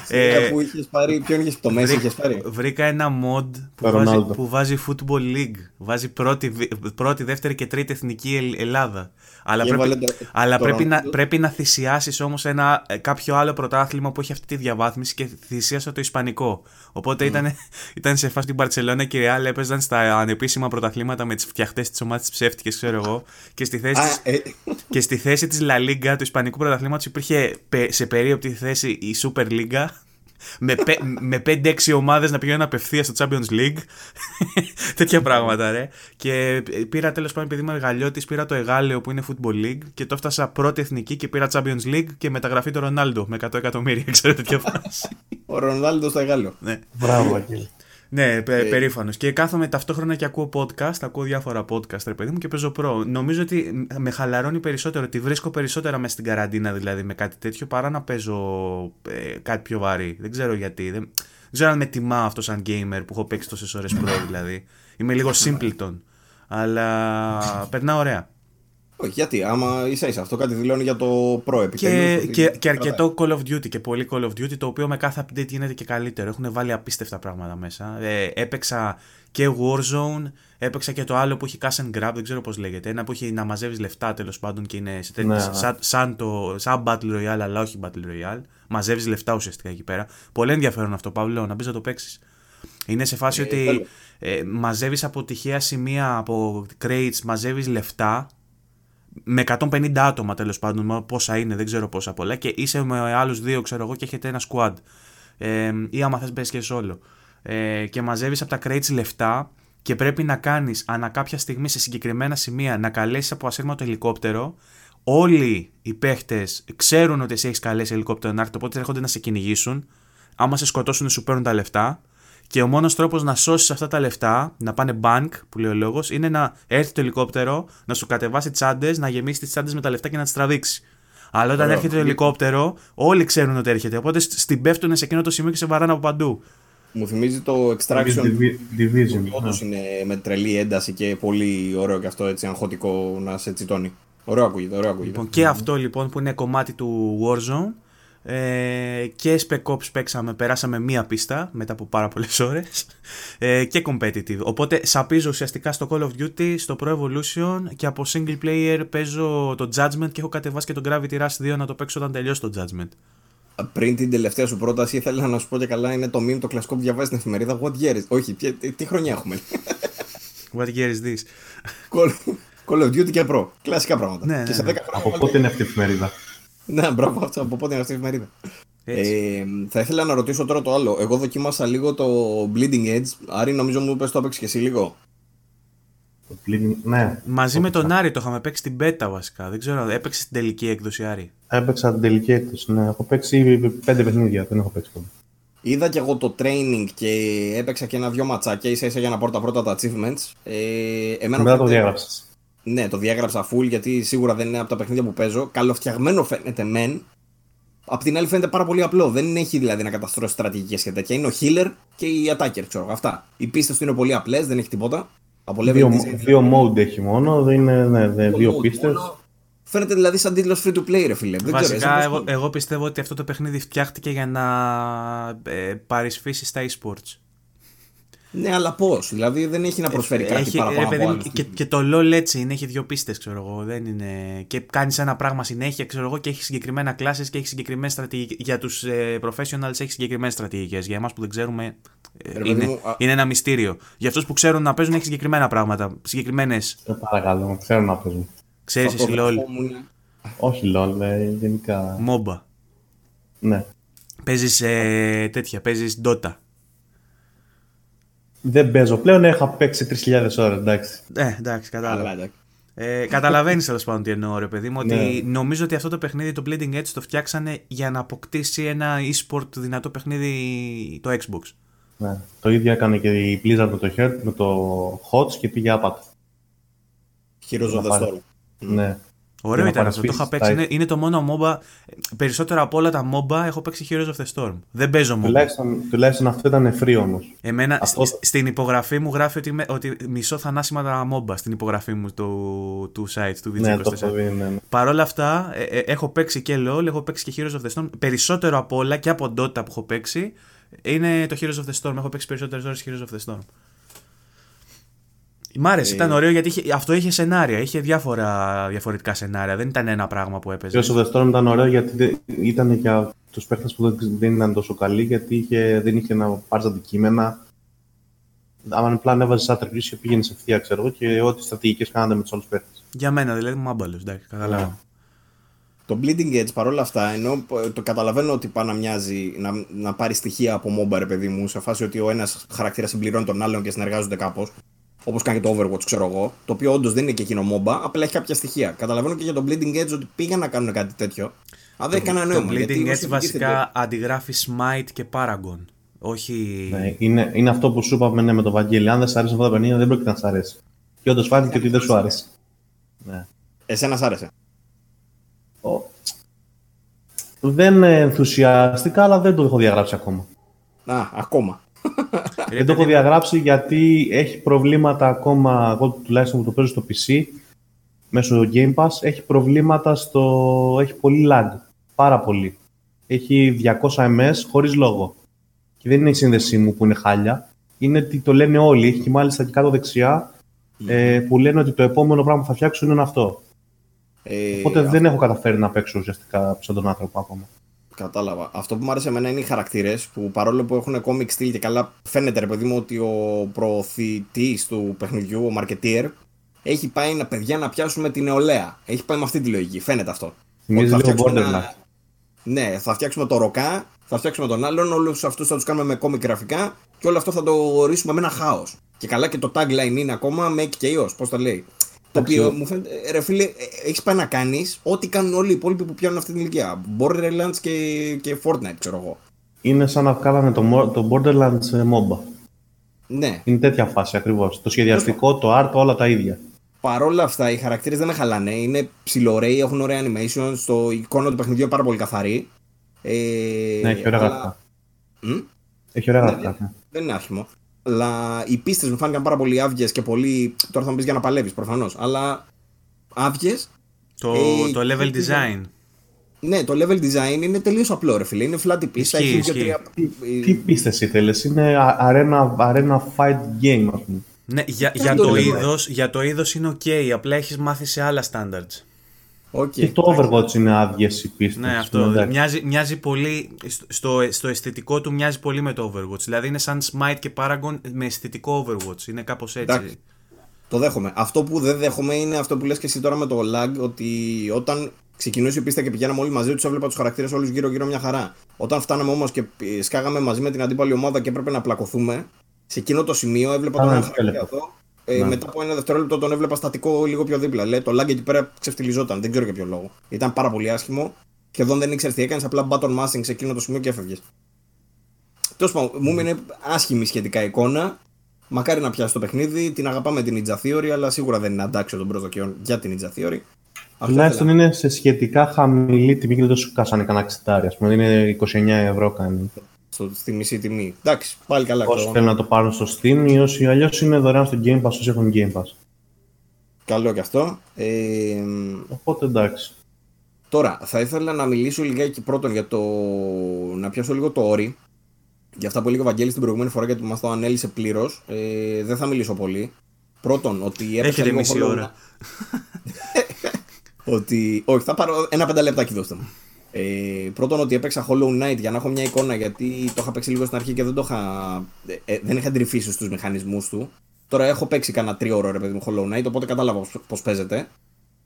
Ε, που είχες πάρει, ποιον είχες το Messi είχες πάρει; Βρήκα ένα mod που Το βάζει, Ronaldo. που βάζει Football League. Βάζει πρώτη, β- πρώτη, δεύτερη και τρίτη εθνική Ελ- Ελλάδα. Αλλά, Και πρέπει, έβαλε το- αλλά το πρέπει, να, Ronaldo. πρέπει να θυσιάσεις όμως ένα, ε, κάποιο άλλο πρωτάθλημα που έχει αυτή τη διαβάθμιση και θυσίασα το Ισπανικό. Οπότε ήταν, ήταν σε φάση την Παρσελόνα και η Real έπαιζαν στα ανεπίσημα πρωταθλήματα με τις φτιαχτές της ομάδας της ψεύτικες, ξέρω εγώ. Και στη θέση, Α, της- ε, και στη θέση της La Liga, του Ισπανικού πρωταθλήματος, υπήρχε πε- σε περίοπτη θέση η Super Liga με, πε- με 5-6 ομάδες να πηγαίνουν απευθεία στο Champions League. Τέτοια πράγματα, ρε. Και πήρα τέλος πάντων, επειδή είμαι μεγαλειώτης, πήρα το Εγάλεο που είναι Football League και το έφτασα πρώτη εθνική και πήρα Champions League και μεταγραφή το Ρονάλντο με 100 εκατομμύρια, ξέρω τέτοια φάση. ο Ρονάλντος στο Γάλλο. ναι. Μπράβο, Αγγέλη. Ναι, πε, περήφανος. Και κάθομαι ταυτόχρονα και ακούω podcast, ακούω διάφορα podcast, ρε παιδί μου, και παίζω προ. Νομίζω ότι με χαλαρώνει περισσότερο, ότι βρίσκω περισσότερα μέσα στην καραντίνα δηλαδή με κάτι τέτοιο παρά να παίζω ε, κάτι πιο βαρύ. Δεν ξέρω γιατί. Δεν, δεν ξέρω αν με τιμά αυτό σαν gamer που έχω παίξει τόσες ώρες προ δηλαδή. Είμαι λίγο simpleton. Αλλά περνά ωραία. Όχι, γιατί άμα ίσα ίσα αυτό κάτι δηλώνει για το προ Και, επιτέλους, ότι και, και κρατάει. αρκετό Call of Duty και πολύ Call of Duty το οποίο με κάθε update γίνεται και καλύτερο. Έχουν βάλει απίστευτα πράγματα μέσα. Ε, έπαιξα και Warzone, έπαιξα και το άλλο που έχει Cash and Grab, δεν ξέρω πώς λέγεται. Ένα που έχει να μαζεύεις λεφτά τέλος πάντων και είναι σε τέτοια- Ναι, ναι. σαν, σαν, το, σαν Battle Royale αλλά όχι Battle Royale. Μαζεύεις λεφτά ουσιαστικά εκεί πέρα. Πολύ ενδιαφέρον αυτό Παύλο, να μπεις να το παίξεις. Είναι σε φάση Ε, ότι θέλω. ε, μαζεύεις από τυχαία σημεία, από crates, μαζεύεις λεφτά με 150 άτομα τέλος πάντων, μα πόσα είναι, δεν ξέρω πόσα πολλά, και είσαι με άλλους δύο, ξέρω εγώ, και έχετε ένα squad. Ε, ή άμα θες μπες και solo. Ε, και μαζεύεις από τα crates λεφτά και πρέπει να κάνεις ανά κάποια στιγμή σε συγκεκριμένα σημεία να καλέσεις από ασύρματο ελικόπτερο. Όλοι οι παίχτες ξέρουν ότι εσύ έχεις καλέσει ελικόπτερο να έρθει, οπότε έρχονται να σε κυνηγήσουν. Άμα σε σκοτώσουν, σου παίρνουν τα λεφτά. Και ο μόνος τρόπος να σώσεις αυτά τα λεφτά, να πάνε bank, που λέει ο λόγος, είναι να έρθει το ελικόπτερο, να σου κατεβάσει τσάντες, να γεμίσει τις τσάντες με τα λεφτά και να τις τραβήξει. Αλλά όταν Ωραίο. έρχεται το ελικόπτερο, όλοι ξέρουν ότι έρχεται. Οπότε σ- στην πέφτουν σε εκείνο το σημείο και σε βαράνε από παντού. Μου θυμίζει το Extraction Divi- Division. Όντω ναι. είναι με τρελή ένταση και πολύ ωραίο και αυτό έτσι αγχωτικό να σε τσιτώνει. Ωραίο ακούγεται, ωραίο ακούγεται. Λοιπόν, και αυτό λοιπόν που είναι κομμάτι του Warzone. Ε, και Spec Ops παίξαμε, περάσαμε μία πίστα μετά από πάρα πολλές ώρες. Ε, και competitive. Οπότε σαπίζω ουσιαστικά στο Call of Duty, στο Pro Evolution και από single player παίζω το Judgment και έχω κατεβάσει και το Gravity Rush 2 να το παίξω όταν τελειώσει το Judgment. Πριν την τελευταία σου πρόταση, ήθελα να σου πω και καλά είναι το meme το κλασικό που διαβάζεις στην εφημερίδα. What year is. Όχι, ποια- τι, τι χρονιά έχουμε; What year is this? Call, Call of Duty και Pro. Κλασικά πράγματα. Ναι, και ναι, σε 10 ναι. χρόνια. Από βάλτε- πότε είναι αυτή η εφημερίδα; Ναι, μπράβο αυτό. Από πότε είναι αυτή η εφημερίδα. Έτσι. Ε, θα ήθελα να ρωτήσω τώρα το άλλο. Εγώ δοκίμασα λίγο το Bleeding Edge. Άρη, νομίζω μου πες το έπαιξες και εσύ λίγο. Το Bleeding- Ναι. Μαζί με τον Άρη το είχαμε παίξει στην beta βασικά. Δεν ξέρω, έπαιξε στην τελική έκδοση Άρη; Έπαιξα την τελική έκδοση. Ναι, έχω παίξει πέντε παιχνίδια. Δεν έχω παίξει πολύ. Είδα και εγώ το training και έπαιξα και ένα-δυο ματσάκια ίσα ίσα για να πάρω τα πρώτα τα achievements. Ε, εμένα Μετά το φαίνεται- διάγραψα. Ναι, το διάγραψα full γιατί σίγουρα δεν είναι από τα παιχνίδια που παίζω. Καλοφτιαγμένο φαίνεται μεν. Απ' την άλλη φαίνεται πάρα πολύ απλό. Δεν έχει δηλαδή να καταστρώσει στρατηγικές και τέτοια. Είναι ο healer και η attacker, ξέρω εγώ. Αυτά. Οι πίστες του είναι πολύ απλές, δεν έχει τίποτα. Από level Δύο, design, δύο mode έχει μόνο. Δεν είναι ναι, ναι, δύο mode πίστες. μόνο. Φαίνεται δηλαδή σαν τίτλο free to play, ρε φίλε. Δεν Βασικά, ξέρω, εσύ πώς εγώ, το- εγώ πιστεύω ότι αυτό το παιχνίδι φτιάχτηκε για να ε, παρισφύσει στα e-sports. Ναι, αλλά πώς. Δηλαδή δεν έχει να προσφέρει κάτι Έχει, παραπάνω. ρε από παιδί μου, άλλους και, τίτλους. και το LOL έτσι είναι, έχει δύο πίστες, ξέρω εγώ. Δεν είναι... Και κάνεις ένα πράγμα συνέχεια, ξέρω εγώ, και έχεις συγκεκριμένα κλάσει και έχεις συγκεκριμένες στρατηγικές. Για τους ε, professionals έχεις συγκεκριμένες στρατηγικές. Για εμάς που δεν ξέρουμε, ε, παιδί είναι, μου, α- είναι ένα μυστήριο. Για αυτούς που ξέρουν να παίζουν, έχεις συγκεκριμένα πράγματα. Συγκεκριμένες. Σε παρακαλώ, ξέρω να παίζουν. Ξέρεις Θα το εσύ LOL; δεχόμουν. Όχι LOL, ε, γενικά. MOBA. Ναι. Παίζεις ε, τέτοια, παίζεις Dota. Δεν παίζω πλέον, είχα παίξει 3.000 ώρες, εντάξει. Ε, εντάξει, κατάλαβα. Καλά, εντάξει. Ε, Καταλαβαίνεις τέλος πάντων τι εννοώ, ρε παιδί μου. Ότι Ναι. νομίζω ότι αυτό το παιχνίδι, το Bleeding Edge, το φτιάξανε για να αποκτήσει ένα e-sport δυνατό παιχνίδι το Xbox. Ναι. Το ίδιο έκανε και η Blizzard με το, Heart, με το HOTS και πήγε άπατο. Heroes of the πάρει. Storm. Ναι. Ωραίο να ήταν αυτό. Το παρασπίσεις είχα τα παίξει. X. Είναι, είναι το μόνο MOBA. Περισσότερα από όλα τα MOBA έχω παίξει Heroes of the Storm. Δεν παίζω MOBA. Τουλάχιστον, τουλάχιστον αυτό ήταν free όμως. Εμένα Αυτό- σ- στην υπογραφή μου γράφει ότι, με- ότι μισώ θανάσιμα τα MOBA στην υπογραφή μου του, του site του VG24. Ναι, το έχω δει, ναι, ναι. Παρ' όλα αυτά, ε, ε, έχω παίξει και LOL, έχω παίξει και Heroes of the Storm. Περισσότερο από όλα και από Dota που έχω παίξει είναι το Heroes of the Storm. Έχω παίξει περισσότερες ώρες Heroes of the Storm. Μ' άρεσε, ήταν ωραίο γιατί είχε, αυτό είχε σενάρια. Είχε διάφορα διαφορετικά σενάρια. Δεν ήταν ένα πράγμα που έπαιζε. Heroes of the Storm ήταν ωραίο γιατί δεν- ήταν για τους παίχτες που δεν- δεν ήταν τόσο καλοί γιατί είχε, δεν είχε να πάρεις αντικείμενα. Αν απλά ανέβαζες attributes και πήγαινες ευθεία, ξέρω εγώ, και ό,τι στρατηγικές κάνατε με τους άλλους παίχτες. Για μένα δηλαδή μου άμπαλο. Εντάξει, καταλάβω. Το Bleeding Edge παρόλα αυτά, ενώ το καταλαβαίνω ότι πάει να μοιάζει να, να πάρεις στοιχεία από MOBA, ρε παιδί μου, σε φάση ότι ο ένας χαρακτήρας συμπληρώνει τον άλλον και συνεργάζονται κάπως. Όπως κάνει και το Overwatch, ξέρω εγώ. Το οποίο όντως δεν είναι και εκείνο MOBA, απλά έχει κάποια στοιχεία. Καταλαβαίνω και για το Bleeding Edge ότι πήγαν να κάνουν κάτι τέτοιο. Αλλά δεν έχει κανένα Το νόημα. γιατί Bleeding όσο Edge βγήκε βασικά αντιγράφει Smite και Paragon. Όχι. Ναι, είναι, είναι αυτό που σου είπαμε ναι, με το Βαγγέλη. Αν δεν σ' αρέσει αυτό το παιχνίδι, δεν πρόκειται να σ' αρέσει. Και όντως φάνηκε ότι δεν σου άρεσε. Ναι. Εσένα σ' άρεσε; Ο- Δεν ενθουσιαστικά, αλλά δεν το έχω διαγράψει ακόμα. Α, ακόμα. Ρε, δεν το έχω παιδί, διαγράψει γιατί έχει προβλήματα ακόμα, εγώ τουλάχιστον που το παίζω στο PC, μέσω Game Pass, έχει προβλήματα στο... έχει πολύ lag, πάρα πολύ. Έχει 200 ms χωρίς λόγο. Και δεν είναι η σύνδεσή μου που είναι χάλια, είναι ότι το λένε όλοι, έχει και μάλιστα και κάτω δεξιά, ε, που λένε ότι το επόμενο πράγμα που θα φτιάξουν είναι αυτό. Ε, Οπότε αυτό- δεν έχω καταφέρει να παίξω ουσιαστικά σαν τον άνθρωπο ακόμα. Κατάλαβα. Αυτό που μου άρεσε εμένα είναι οι χαρακτήρες που παρόλο που έχουν comic style και καλά φαίνεται ρε παιδί μου ότι ο προωθητής του παιχνιδιού, ο marketeer, έχει πάει να παιδιά να πιάσουμε την νεολαία. Έχει πάει με αυτή τη λογική. Φαίνεται αυτό. Θυμίζει Ότι θα λίγο φτιάξουμε Borderlands. ένα- Ναι, θα φτιάξουμε το ροκά, θα φτιάξουμε τον άλλον, όλους αυτούς θα τους κάνουμε με comic γραφικά και όλο αυτό θα το ορίσουμε με ένα χάος. Και καλά και το tagline είναι ακόμα make chaos, πώς το λέει. Το Εντάξει, οποίο ο- μου φαίνεται, ε, ρε φίλε, έχεις πάει να κάνεις ό,τι κάνουν όλοι οι υπόλοιποι που πιάνουν αυτή την ηλικία. Borderlands και, και Fortnite, ξέρω εγώ. Είναι σαν να βγάλανε το, Mo- το Borderlands ε, MOBA. Ναι. Είναι τέτοια φάση ακριβώς. Το σχεδιαστικό, το art, όλα τα ίδια. Παρόλα αυτά, οι χαρακτήρες δεν με χαλάνε. Είναι ψιλοραίοι, έχουν ωραία animation. Στο εικόνα του παιχνιδιού είναι πάρα πολύ καθαρή. Ε, Ναι, έχει ωραία αλλά- γραφικά. Μμ; Έχει ωραία Ναι, γραφικά. ναι. Δεν είναι άσχημο. Αλλά οι πίστες μου φάνηκαν πάρα πολύ άδειες και πολύ. Τώρα θα μου πεις για να παλεύεις προφανώς. Αλλά άδειες. το, Ε, το level και- design. Ναι, το level design είναι τελείως απλό, ρε φίλε. Είναι flat η πίστα. Ισχύει, Έχει δύο ισχύει. τρία. Τι πίστες ήθελες, είναι α- arena, arena fight game, ας πούμε. Ναι, για, Δεν για, το το λέω. είδος, για το είδος είναι ok, απλά έχεις μάθει σε άλλα standards. Οκ. Και το Overwatch είναι άδειες οι πίστες. Ναι, αυτό. Μοιάζει, μοιάζει πολύ, στο, στο αισθητικό του μοιάζει πολύ με το Overwatch. Δηλαδή είναι σαν Smite και Paragon με αισθητικό Overwatch. Είναι κάπως έτσι. Εντάξει. Το δέχομαι. Αυτό που δεν δέχομαι είναι αυτό που λες και εσύ τώρα με το lag, ότι όταν ξεκινούσε η πίστα και πηγαίναμε όλοι μαζί, τους έβλεπα τους χαρακτήρες όλους γύρω-γύρω μια χαρά. Όταν φτάναμε όμως και ε, σκάγαμε μαζί με την αντίπαλη ομάδα και έπρεπε να πλακωθούμε, σε εκείνο το σημείο έβλεπα τον Α, ένα ναι, χαρακτήρα έλεγα. εδώ. Ε, Ναι. Μετά από ένα δευτερόλεπτο τον έβλεπα στατικό λίγο πιο δίπλα. Λέει, το lag εκεί πέρα ξεφτυλιζόταν. Δεν ξέρω για ποιο λόγο. Ήταν πάρα πολύ άσχημο. Σχεδόν δεν ήξερε τι έκανες, απλά button mashing σε εκείνο το σημείο και έφευγες. Τέλος πάντων, μου είναι άσχημη σχετικά εικόνα. Μακάρι να πιάσει το παιχνίδι. Την αγαπάμε την Ninja Theory, αλλά σίγουρα δεν είναι αντάξιο των προσδοκιών για την Ninja Theory. Αυτό Τουλάχιστον ήθελα. είναι σε σχετικά χαμηλή τιμή και δεν το σου κάσανε κανένα ξιτάρι. Α πούμε, είναι 29 ευρώ κάνει. Στο, στη μισή τιμή. Εντάξει, πάλι καλά. Όσοι αυτό. θέλουν να το πάρουν στο Steam ή όσοι αλλιώς είναι δωρεάν στο Game Pass όσοι έχουν Game Pass. Καλό και αυτό. Ε, Οπότε εντάξει. Τώρα, θα ήθελα να μιλήσω λιγάκι πρώτον για το. να πιάσω λίγο το όρι. Για αυτά που έλεγε ο Βαγγέλης την προηγούμενη φορά γιατί μας το ανέλησε πλήρως. Ε, δεν θα μιλήσω πολύ. Πρώτον, ότι έπαιξα Έχετε λίγο μισή Hollow ώρα. ότι. Όχι, θα πάρω ένα πέντε λεπτάκι δώστε μου. Ε, πρώτον, ότι έπαιξα Hollow Knight για να έχω μια εικόνα γιατί το είχα παίξει λίγο στην αρχή και δεν το είχα. ε, ε, δεν είχα εντρυφήσει στους μηχανισμούς του. Τώρα έχω παίξει κανένα τρίωρο ρε παιδί μου Hollow Knight, οπότε κατάλαβα πώς παίζεται.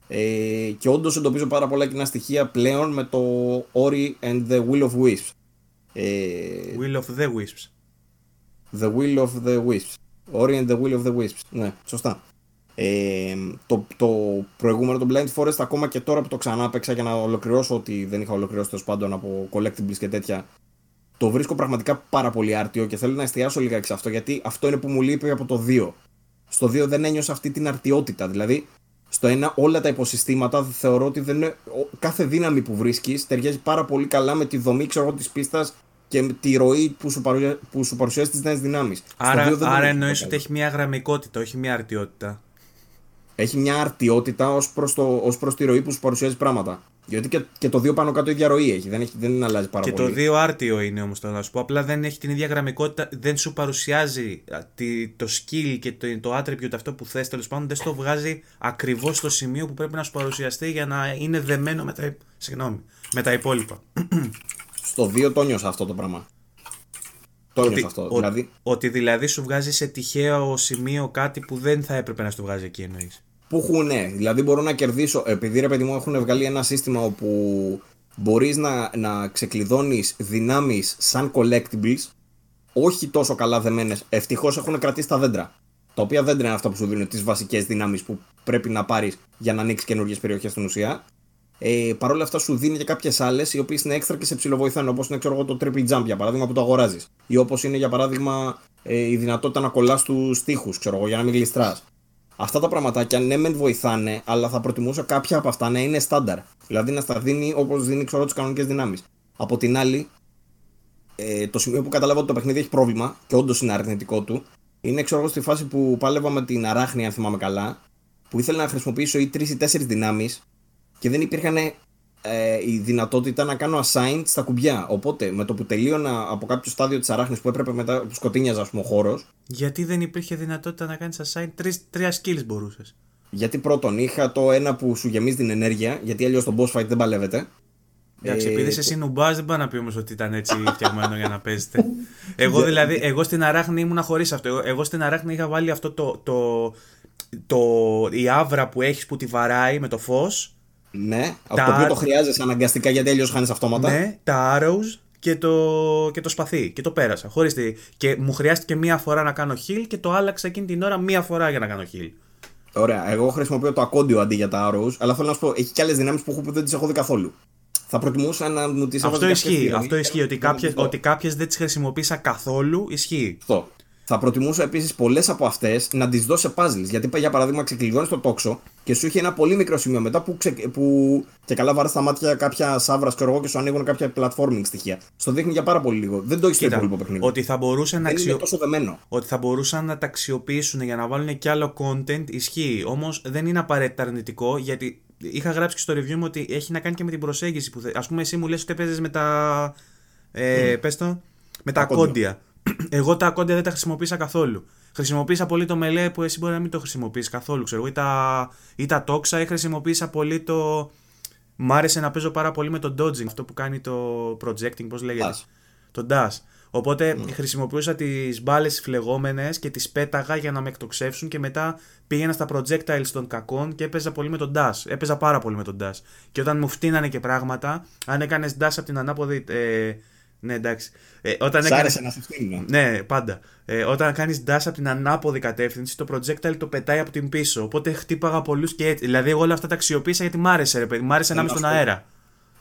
Ε, και όντως εντοπίζω πάρα πολλά κοινά στοιχεία πλέον με το Ori and the Will of Wisps. Ε, Will of the Wisps. the Will of the Wisps. Ori and the Will of the Wisps. Ναι, σωστά. Ε, το, το προηγούμενο, το Blind Forest, ακόμα και τώρα που το ξανά παίξα για να ολοκληρώσω ότι δεν είχα ολοκληρώσει τέλος πάντων από collectibles και τέτοια, το βρίσκω πραγματικά πάρα πολύ άρτιο και θέλω να εστιάσω λίγα σε αυτό γιατί αυτό είναι που μου λείπει από το 2. Στο 2 δεν ένιωσα αυτή την αρτιότητα. Δηλαδή, στο 1 όλα τα υποσυστήματα θεωρώ ότι δεν είναι, κάθε δύναμη που βρίσκεις ταιριάζει πάρα πολύ καλά με τη δομή της πίστας και με τη ροή που σου, παρουσια... που σου παρουσιάζει τις νέες δυνάμεις. Άρα, άρα εννοείς ότι έχει μια γραμμικότητα, όχι μια αρτιότητα. Έχει μια αρτιότητα ως προς προς τη ροή που σου παρουσιάζει πράγματα. Γιατί και, και το 2 πάνω κάτω ίδια ροή έχει. Δεν, έχει, δεν αλλάζει πάρα και πολύ. Και το 2 άρτιο είναι όμως το να σου πω. Απλά δεν έχει την ίδια γραμμικότητα. Δεν σου παρουσιάζει το skill και το, το attribute αυτό που θες τέλος πάντων. Δεν στο βγάζει ακριβώς στο σημείο που πρέπει να σου παρουσιαστεί για να είναι δεμένο με τα, συγγνώμη, με τα υπόλοιπα. Στο 2 το νιώσα αυτό το πράγμα. Το ότι, αυτό. Ο, δηλαδή... ότι δηλαδή σου βγάζει σε τυχαίο σημείο κάτι που δεν θα έπρεπε να σου βγάζει εκεί εννοείς που έχουν, ναι. Δηλαδή μπορώ να κερδίσω, επειδή ρε παιδί μου έχουν βγάλει ένα σύστημα όπου μπορείς να, να ξεκλειδώνεις δυνάμεις σαν collectibles, όχι τόσο καλά δεμένες. Ευτυχώς έχουν κρατήσει τα δέντρα. Τα οποία δέντρα είναι αυτά που σου δίνουν τις βασικές δυνάμεις που πρέπει να πάρεις για να ανοίξεις καινούργιες περιοχές στην ουσία. Ε, Παρ' όλα αυτά σου δίνει και κάποιες άλλες οι οποίες είναι έξτρα και σε ψηλοβοηθάνε. Όπως είναι ξέρω εγώ, το triple jump για παράδειγμα που το αγοράζεις. Ή όπως είναι για παράδειγμα ε, η δυνατότητα να κολλάς τους τοίχους, ξέρω εγώ, για να μην γλιστράς. Αυτά τα πραγματάκια ναι, μεν βοηθάνε, αλλά θα προτιμούσα κάποια από αυτά να είναι στάνταρ. Δηλαδή να στα δίνει όπως δίνει ξέρω τις κανονικές δυνάμεις. Από την άλλη, ε, το σημείο που καταλάβω ότι το παιχνίδι έχει πρόβλημα και όντως είναι αρνητικό του, είναι ξέρω εγώ στη φάση που πάλευα με την αράχνη, αν θυμάμαι καλά, που ήθελα να χρησιμοποιήσω ή τρεις ή τέσσερις δυνάμεις και δεν υπήρχαν ε, η δυνατότητα να κάνω assign στα κουμπιά. Οπότε με το που τελείωνα από κάποιο στάδιο της αράχνης που έπρεπε μετά που σκοτίνιαζα, ας πούμε, ο χώρος. Γιατί δεν υπήρχε δυνατότητα να κάνεις assign τρεις, τρία skills μπορούσες. Γιατί πρώτον είχα το ένα που σου γεμίζει την ενέργεια, γιατί αλλιώς το boss fight δεν παλεύεται. Εντάξει, ε, επειδή είσαι εσύ νουμπά, δεν πάει να πει όμως ότι ήταν έτσι φτιαγμένο για να παίζετε. Εγώ δηλαδή, εγώ στην αράχνη ήμουνα χωρίς αυτό. Εγώ στην αράχνη είχα βάλει αυτό το, το, το, η άβρα που έχεις που τη βαράει με το φως ναι, από το οποίο το χρειάζεσαι αναγκαστικά γιατί αλλιώς χάνεις αυτόματα. Ναι, τα arrows και το, και το σπαθί. Και το πέρασα. Χωρίς τη... Και μου χρειάστηκε μία φορά να κάνω heal και το άλλαξα εκείνη την ώρα μία φορά για να κάνω heal. Ωραία. Εγώ χρησιμοποιώ το ακόντιο αντί για τα arrows, αλλά θέλω να σου πω, έχει και άλλες δυνάμεις που έχω που δεν τις έχω δει καθόλου. Θα προτιμούσα να μου τις Αυτό ισχύει. Αυτό ισχύει. Ότι κάποιε ότι κάποιες δεν τις χρησιμοποίησα καθόλου ισχύει. Αυτό. Θα προτιμούσα επίσης πολλές από αυτές να τις δω σε puzzles. Γιατί για παράδειγμα ξεκλειδώνεις το τόξο και σου έχει ένα πολύ μικρό σημείο μετά που, ξε... που... και καλά βάζει στα μάτια κάποια σάβρα και, και σου ανοίγουν κάποια platforming στοιχεία. Στο δείχνει για πάρα πολύ λίγο. Δεν το έχεις στο υπόλοιπο παιχνίδι. Ότι θα, μπορούσε να αξιο... τόσο δεμένο. ότι θα μπορούσαν να τα αξιοποιήσουν για να βάλουν και άλλο content ισχύει. Όμως δεν είναι απαραίτητα αρνητικό γιατί είχα γράψει και στο review μου ότι έχει να κάνει και με την προσέγγιση που. Α πούμε, εσύ μου λες ότι παίζει με τα. Ε, mm. το, με τα, τα κόντια. Εγώ τα κόντια δεν τα χρησιμοποίησα καθόλου. Χρησιμοποίησα πολύ το μελέ που εσύ μπορεί να μην το χρησιμοποιήσει καθόλου. Ξέρω, ή, τα, ή τα τόξα ή χρησιμοποίησα πολύ το. Μ' άρεσε να παίζω πάρα πολύ με το dodging, αυτό που κάνει το projecting, πώς λέγεται; Το dash. Οπότε mm. χρησιμοποιούσα τις μπάλες φλεγόμενες και τις πέταγα για να με εκτοξεύσουν και μετά πήγαινα στα projectiles των κακών και έπαιζα πολύ με τον dash. Έπαιζα πάρα πολύ με τον dash. Και όταν μου φτύνανε και πράγματα, αν έκανες dash από την ανάποδη ε, ναι, εντάξει. Ε, όταν Σ' έκανες... να σε φτύνει. Ναι, πάντα. Ε, όταν κάνεις dash από την ανάποδη κατεύθυνση, το projectile το πετάει από την πίσω. Οπότε χτύπαγα πολλούς και έτσι. Δηλαδή, εγώ όλα αυτά τα αξιοποίησα γιατί μ' άρεσε, ρε παιδί. Μ' άρεσε να είμαι στον αέρα.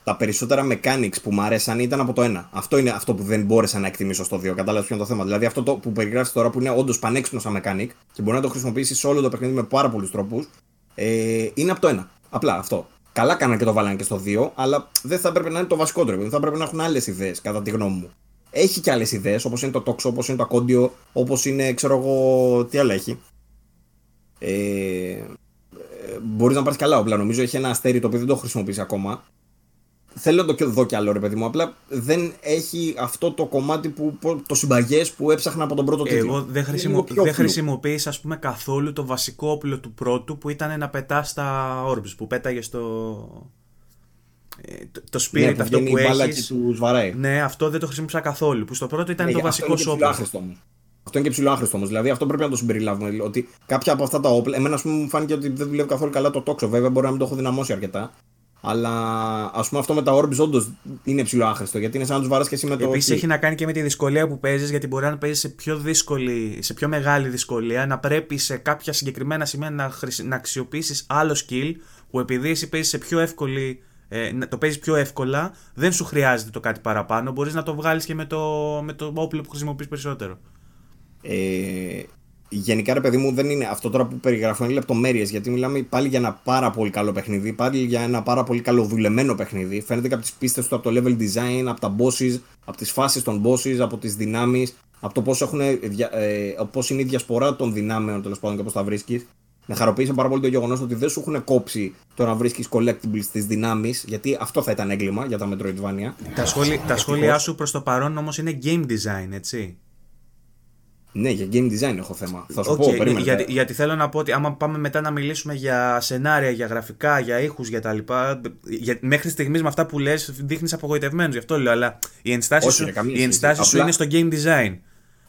Τα περισσότερα mechanics που μ' άρεσαν ήταν από το ένα. Αυτό είναι αυτό που δεν μπόρεσα να εκτιμήσω στο 2. Κατάλαβες ποιο είναι το θέμα. Δηλαδή, αυτό το που περιγράφεις τώρα που είναι όντως πανέξυπνος σαν mechanic και μπορεί να το χρησιμοποιήσεις σε όλο το παιχνίδι με πάρα πολλούς τρόπους. Ε, είναι από το ένα. Απλά αυτό. Καλά κάνανε και το βάλανε και στο 2, αλλά δεν θα έπρεπε να είναι το βασικό τρόπο. Θα έπρεπε να έχουν άλλες ιδέες, κατά τη γνώμη μου. Έχει και άλλες ιδέες, όπως είναι το τόξο, όπως είναι το ακόντιο, όπως είναι, ξέρω εγώ, τι άλλο έχει. Ε, ε Μπορείς να πάρεις καλά όπλα. Νομίζω έχει ένα αστέρι το οποίο δεν το χρησιμοποιήσει ακόμα θέλω να το δω κι άλλο ρε παιδί μου. Απλά δεν έχει αυτό το κομμάτι που το συμπαγές που έψαχνα από τον πρώτο τίτλο. Εγώ δεν, χρησιμο... δεν χρησιμοποίησα ας πούμε, καθόλου το βασικό όπλο του πρώτου που ήταν να πετάς στα orbs που πέταγες στο. Ε, το spirit ναι, αυτό που έχεις. του βαράει. Ναι, αυτό δεν το χρησιμοποίησα καθόλου. Που στο πρώτο ήταν ναι, το βασικό σου όπλο. Αυτό είναι και ψηλό άχρηστο όμως. Δηλαδή αυτό πρέπει να το συμπεριλάβουμε. Ότι κάποια από αυτά τα όπλα. Εμένα, ας πούμε, μου φάνηκε ότι δεν δουλεύει καθόλου καλά το τόξο. Βέβαια, μπορεί να μην το έχω δυναμώσει αρκετά. Αλλά ας πούμε αυτό με τα orbs όντως είναι ψηλό άχρηστο γιατί είναι σαν να τους βαρά και εσύ με το. Επίσης έχει να κάνει και με τη δυσκολία που παίζεις, γιατί μπορεί να παίζεις σε πιο δύσκολη, σε πιο μεγάλη δυσκολία, να πρέπει σε κάποια συγκεκριμένα σημεία να, χρησι... να αξιοποιήσεις άλλο skill που επειδή εσύ παίζεις σε πιο εύκολη. Ε, το παίζεις πιο εύκολα, δεν σου χρειάζεται το κάτι παραπάνω. Μπορείς να το βγάλεις και με το, με το όπλο που χρησιμοποιείς περισσότερο. Ε, γενικά ρε παιδί μου δεν είναι αυτό τώρα που περιγράφω είναι λεπτομέρειες γιατί μιλάμε πάλι για ένα πάρα πολύ καλό παιχνίδι, πάλι για ένα πάρα πολύ καλό δουλεμένο παιχνίδι. Φαίνεται και από τις πίστες του, από το level design, από τα bosses, από τις φάσεις των bosses, από τις δυνάμεις, από το πώς ε, πώς είναι η διασπορά των δυνάμεων τέλος πάντων και πώς τα βρίσκεις. Με χαροποίησε πάρα πολύ το γεγονός ότι δεν σου έχουν κόψει το να βρίσκεις collectibles στις δυνάμεις, γιατί αυτό θα ήταν έγκλημα για τα Metroidvania. Τα, σχόλια, τα σχόλιά σου προς το παρόν όμως είναι game design, έτσι. Ναι, για game design έχω θέμα. Θα σου Okay, πω, περίμενε. γιατί, γιατί θέλω να πω ότι άμα πάμε μετά να μιλήσουμε για σενάρια, για γραφικά, για ήχους, για τα λοιπά. Για, μέχρι στιγμής με αυτά που λες, δείχνεις απογοητευμένο. Γι' αυτό λέω. Αλλά οι ενστάσεις σου, ρε, καμία οι ενστάσεις σχέση. σου Απλά- είναι στο game design.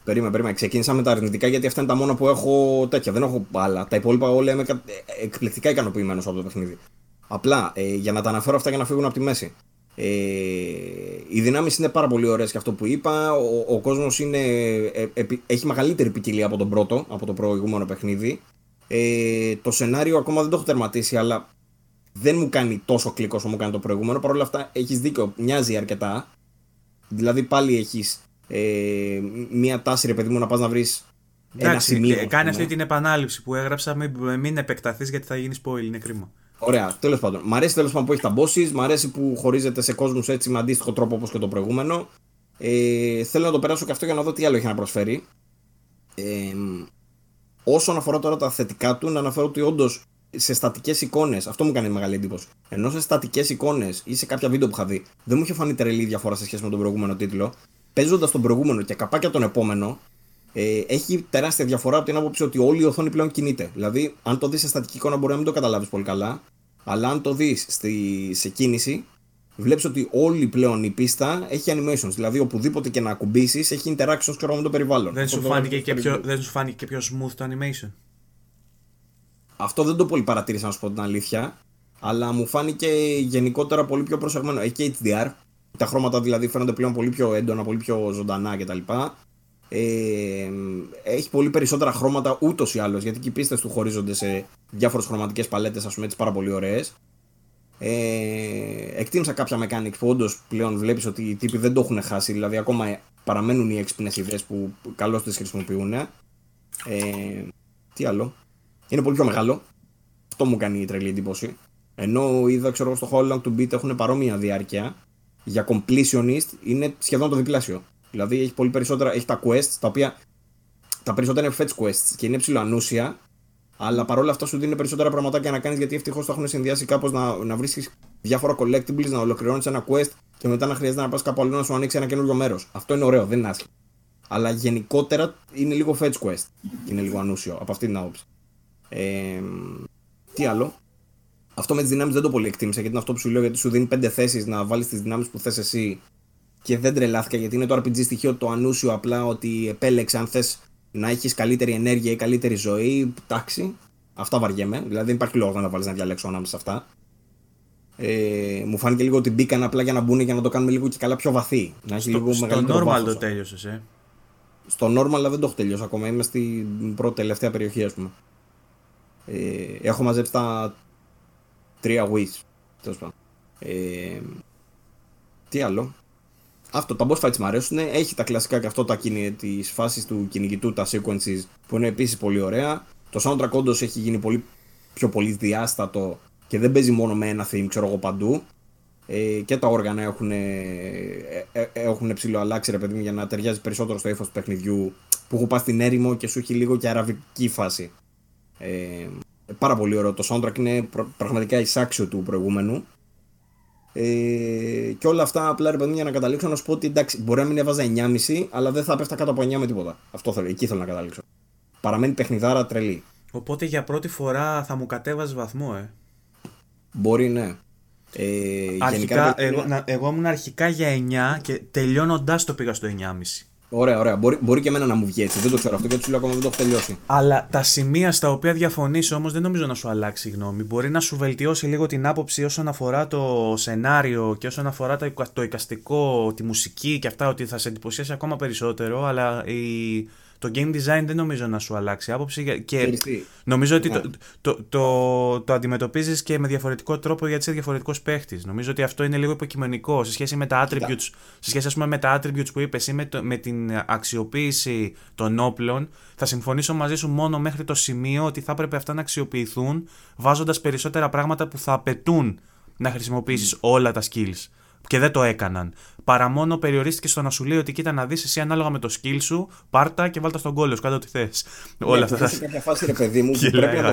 Περίμενε, περίμενε. Ξεκίνησα με τα αρνητικά γιατί αυτά είναι τα μόνα που έχω τέτοια. Δεν έχω άλλα. Τα υπόλοιπα όλα είμαι κα- ε, εκπληκτικά ικανοποιημένος από το παιχνίδι. Απλά ε, για να τα αναφέρω αυτά για να φύγουν από τη μέση. Ε, οι δυνάμεις είναι πάρα πολύ ωραίες και αυτό που είπα. Ο, ο κόσμος έχει μεγαλύτερη ποικιλία από τον πρώτο, από το προηγούμενο παιχνίδι. Ε, το σενάριο ακόμα δεν το έχω τερματίσει, αλλά δεν μου κάνει τόσο κλικ όσο μου κάνει το προηγούμενο. Παρ' όλα αυτά έχεις δίκιο, μοιάζει αρκετά. Δηλαδή πάλι έχεις ε, μία τάση, ρε παιδί μου, να πας να βρεις ένα Εντάξει, σημείο. ε, ας κάνει πούμε. αυτή την επανάληψη που έγραψα. Μην, μην επεκταθείς γιατί θα γίνεις spoil. Είναι κρίμα. Ωραία, τέλος πάντων. Μ' αρέσει τέλος πάντων που έχεις τα bosses, μ' αρέσει που χωρίζεται σε κόσμους έτσι με αντίστοιχο τρόπο όπως και το προηγούμενο. Ε, θέλω να το περάσω και αυτό για να δω τι άλλο έχει να προσφέρει. Ε, όσον αφορά τώρα τα θετικά του, να αναφέρω ότι όντως σε στατικές εικόνες, αυτό μου κάνει μεγάλη εντύπωση. Ενώ σε στατικές εικόνες ή σε κάποια βίντεο που είχα δει, δεν μου είχε φανεί τρελή διαφορά σε σχέση με τον προηγούμενο τίτλο. Παίζοντας τον προηγούμενο και καπάκια τον επόμενο, ε, έχει τεράστια διαφορά από την άποψη ότι όλη η οθόνη πλέον κινείται. Δηλαδή, αν το δεις σε στατική εικόνα, μπορεί να μην το καταλάβεις πολύ καλά. Αλλά αν το δεις σε κίνηση, βλέπεις ότι όλη πλέον η πίστα έχει animations. Δηλαδή, οπουδήποτε και να ακουμπήσεις, έχει interactions ξέρω, με το περιβάλλον. Δεν Αυτό σου, το- φάνηκε και πιο, δεν σου φάνηκε και πιο smooth το animation; Αυτό δεν το πολύ παρατήρησα, να σου πω την αλήθεια. Αλλά μου φάνηκε γενικότερα πολύ πιο προσεγμένο. Έχει και HDR. Τα χρώματα δηλαδή φαίνονται πλέον πολύ πιο έντονα, πολύ πιο ζωντανά κτλ. Ε, έχει πολύ περισσότερα χρώματα ούτως ή άλλως γιατί και οι πίστες του χωρίζονται σε διάφορες χρωματικές παλέτες, ας πούμε έτσι πάρα πολύ ωραίες. Ε, εκτίμησα κάποια mechanics που όντως πλέον βλέπεις ότι οι τύποι δεν το έχουν χάσει. Δηλαδή ακόμα παραμένουν οι έξυπνες ιδέες που καλώς τις χρησιμοποιούν. Ε, τι άλλο. Είναι πολύ πιο μεγάλο. Αυτό μου κάνει τρελή εντύπωση. Ενώ είδα, ξέρω εγώ, στο How Long to Beat έχουν παρόμοια διάρκεια. Για completionist είναι σχεδόν το διπλάσιο. Δηλαδή έχει πολύ περισσότερα. Έχει τα quests τα οποία. Τα περισσότερα είναι fetch quests και είναι ψηλοανούσια. Αλλά παρόλα αυτά σου δίνει περισσότερα πραγματάκια να κάνεις γιατί ευτυχώς τα έχουν συνδυάσει κάπως να, να βρίσκεις διάφορα collectibles, να ολοκληρώνεις ένα quest και μετά να χρειάζεται να πας κάπου αλλού να σου ανοίξει ένα καινούριο μέρος. Αυτό είναι ωραίο, δεν είναι άσχημο. Αλλά γενικότερα είναι λίγο fetch quest. Είναι λίγο ανούσιο από αυτή την άποψη. Ε, τι άλλο; Αυτό με τις δυνάμεις δεν το πολύ εκτίμησα γιατί είναι αυτό που σου λέω γιατί σου δίνει πέντε θέσεις να βάλεις τις δυνάμεις που θες εσύ και δεν τρελάθηκα γιατί είναι το RPG στοιχείο το ανούσιο απλά ότι επέλεξε αν θες να έχεις καλύτερη ενέργεια ή καλύτερη ζωή. Εντάξει. Αυτά βαριέμαι. Δηλαδή δεν υπάρχει λόγος να βάλεις να διαλέξω ανάμεσα σε αυτά. Ε, μου φάνηκε λίγο ότι μπήκαν απλά για να μπουν για να το κάνουμε λίγο και καλά πιο βαθύ. Να έχει λίγο Στο μεγαλύτερο normal βάθος. το τέλειωσες, ε. Στο normal αλλά δεν το έχω τελειώσει ακόμα. Είμαι στην πρώτη τελευταία περιοχή, ας πούμε. Ε, έχω μαζέψει τα τρία Wish. Τέλος πάντων. Ε, τι άλλο; Αυτό, τα boss fights μου αρέσουν. Έχει τα κλασικά και αυτό τα κίνη, τις φάσεις του κυνηγητού, τα sequences που είναι επίσης πολύ ωραία. Το soundtrack όντως έχει γίνει πολύ πιο πολύ διάστατο και δεν παίζει μόνο με ένα theme, ξέρω εγώ παντού. Ε, και τα όργανα έχουν, ε, ε, έχουν ψηλό αλλάξει ρε παιδί μου για να ταιριάζει περισσότερο στο ύφος του παιχνιδιού που έχω πάει στην έρημο και σου έχει λίγο και αραβική φάση. Ε, πάρα πολύ ωραίο. Το soundtrack είναι πρα- πραγματικά εισάξιο του προηγούμενου. Ε, και όλα αυτά απλά ρε παιδί μου για να καταλήξω να σου πω ότι εντάξει, μπορεί να μην έβαζα 9,5, αλλά δεν θα πέφτα κάτω από 9 με τίποτα. Αυτό θέλω, εκεί θέλω να καταλήξω. Παραμένει παιχνιδάρα τρελή. Οπότε για πρώτη φορά θα μου κατέβαζες βαθμό, ε. Μπορεί ναι. Ε, Αρχικά, ρε παιδί μου, εγώ, να- εγώ ήμουν αρχικά για 9 και τελειώνοντα το πήγα στο 9,5. Ωραία, ωραία. Μπορεί, μπορεί και εμένα να μου βγει έτσι. Δεν το ξέρω αυτό γιατί σου λέω ακόμα δεν το έχω τελειώσει. Αλλά τα σημεία στα οποία διαφωνείς όμως δεν νομίζω να σου αλλάξει η γνώμη. Μπορεί να σου βελτιώσει λίγο την άποψη όσον αφορά το σενάριο και όσον αφορά το εικαστικό, τη μουσική και αυτά, ότι θα σε εντυπωσιάσει ακόμα περισσότερο. Αλλά η, το game design δεν νομίζω να σου αλλάξει άποψη και νομίζω ότι το, ναι. το, το, το, αντιμετωπίζεις και με διαφορετικό τρόπο γιατί είσαι διαφορετικός παίχτης. Νομίζω ότι αυτό είναι λίγο υποκειμενικό σε σχέση με τα attributes, σε σχέση ας πούμε, με τα attributes που είπες ή με, με την αξιοποίηση των όπλων. Θα συμφωνήσω μαζί σου μόνο μέχρι το σημείο ότι θα έπρεπε αυτά να αξιοποιηθούν βάζοντας περισσότερα πράγματα που θα απαιτούν να χρησιμοποιήσεις όλα τα skills και δεν το έκαναν. Παρά μόνο περιορίστηκε στο να σου λέει ότι κοίτα να δεις εσύ ανάλογα με το skill σου, πάρτα και βάλτα στον κόλλο, κάτω ό,τι θες. Ναι, Όλα αυτά. Σε κάποια φάση, ρε παιδί μου, που πρέπει, να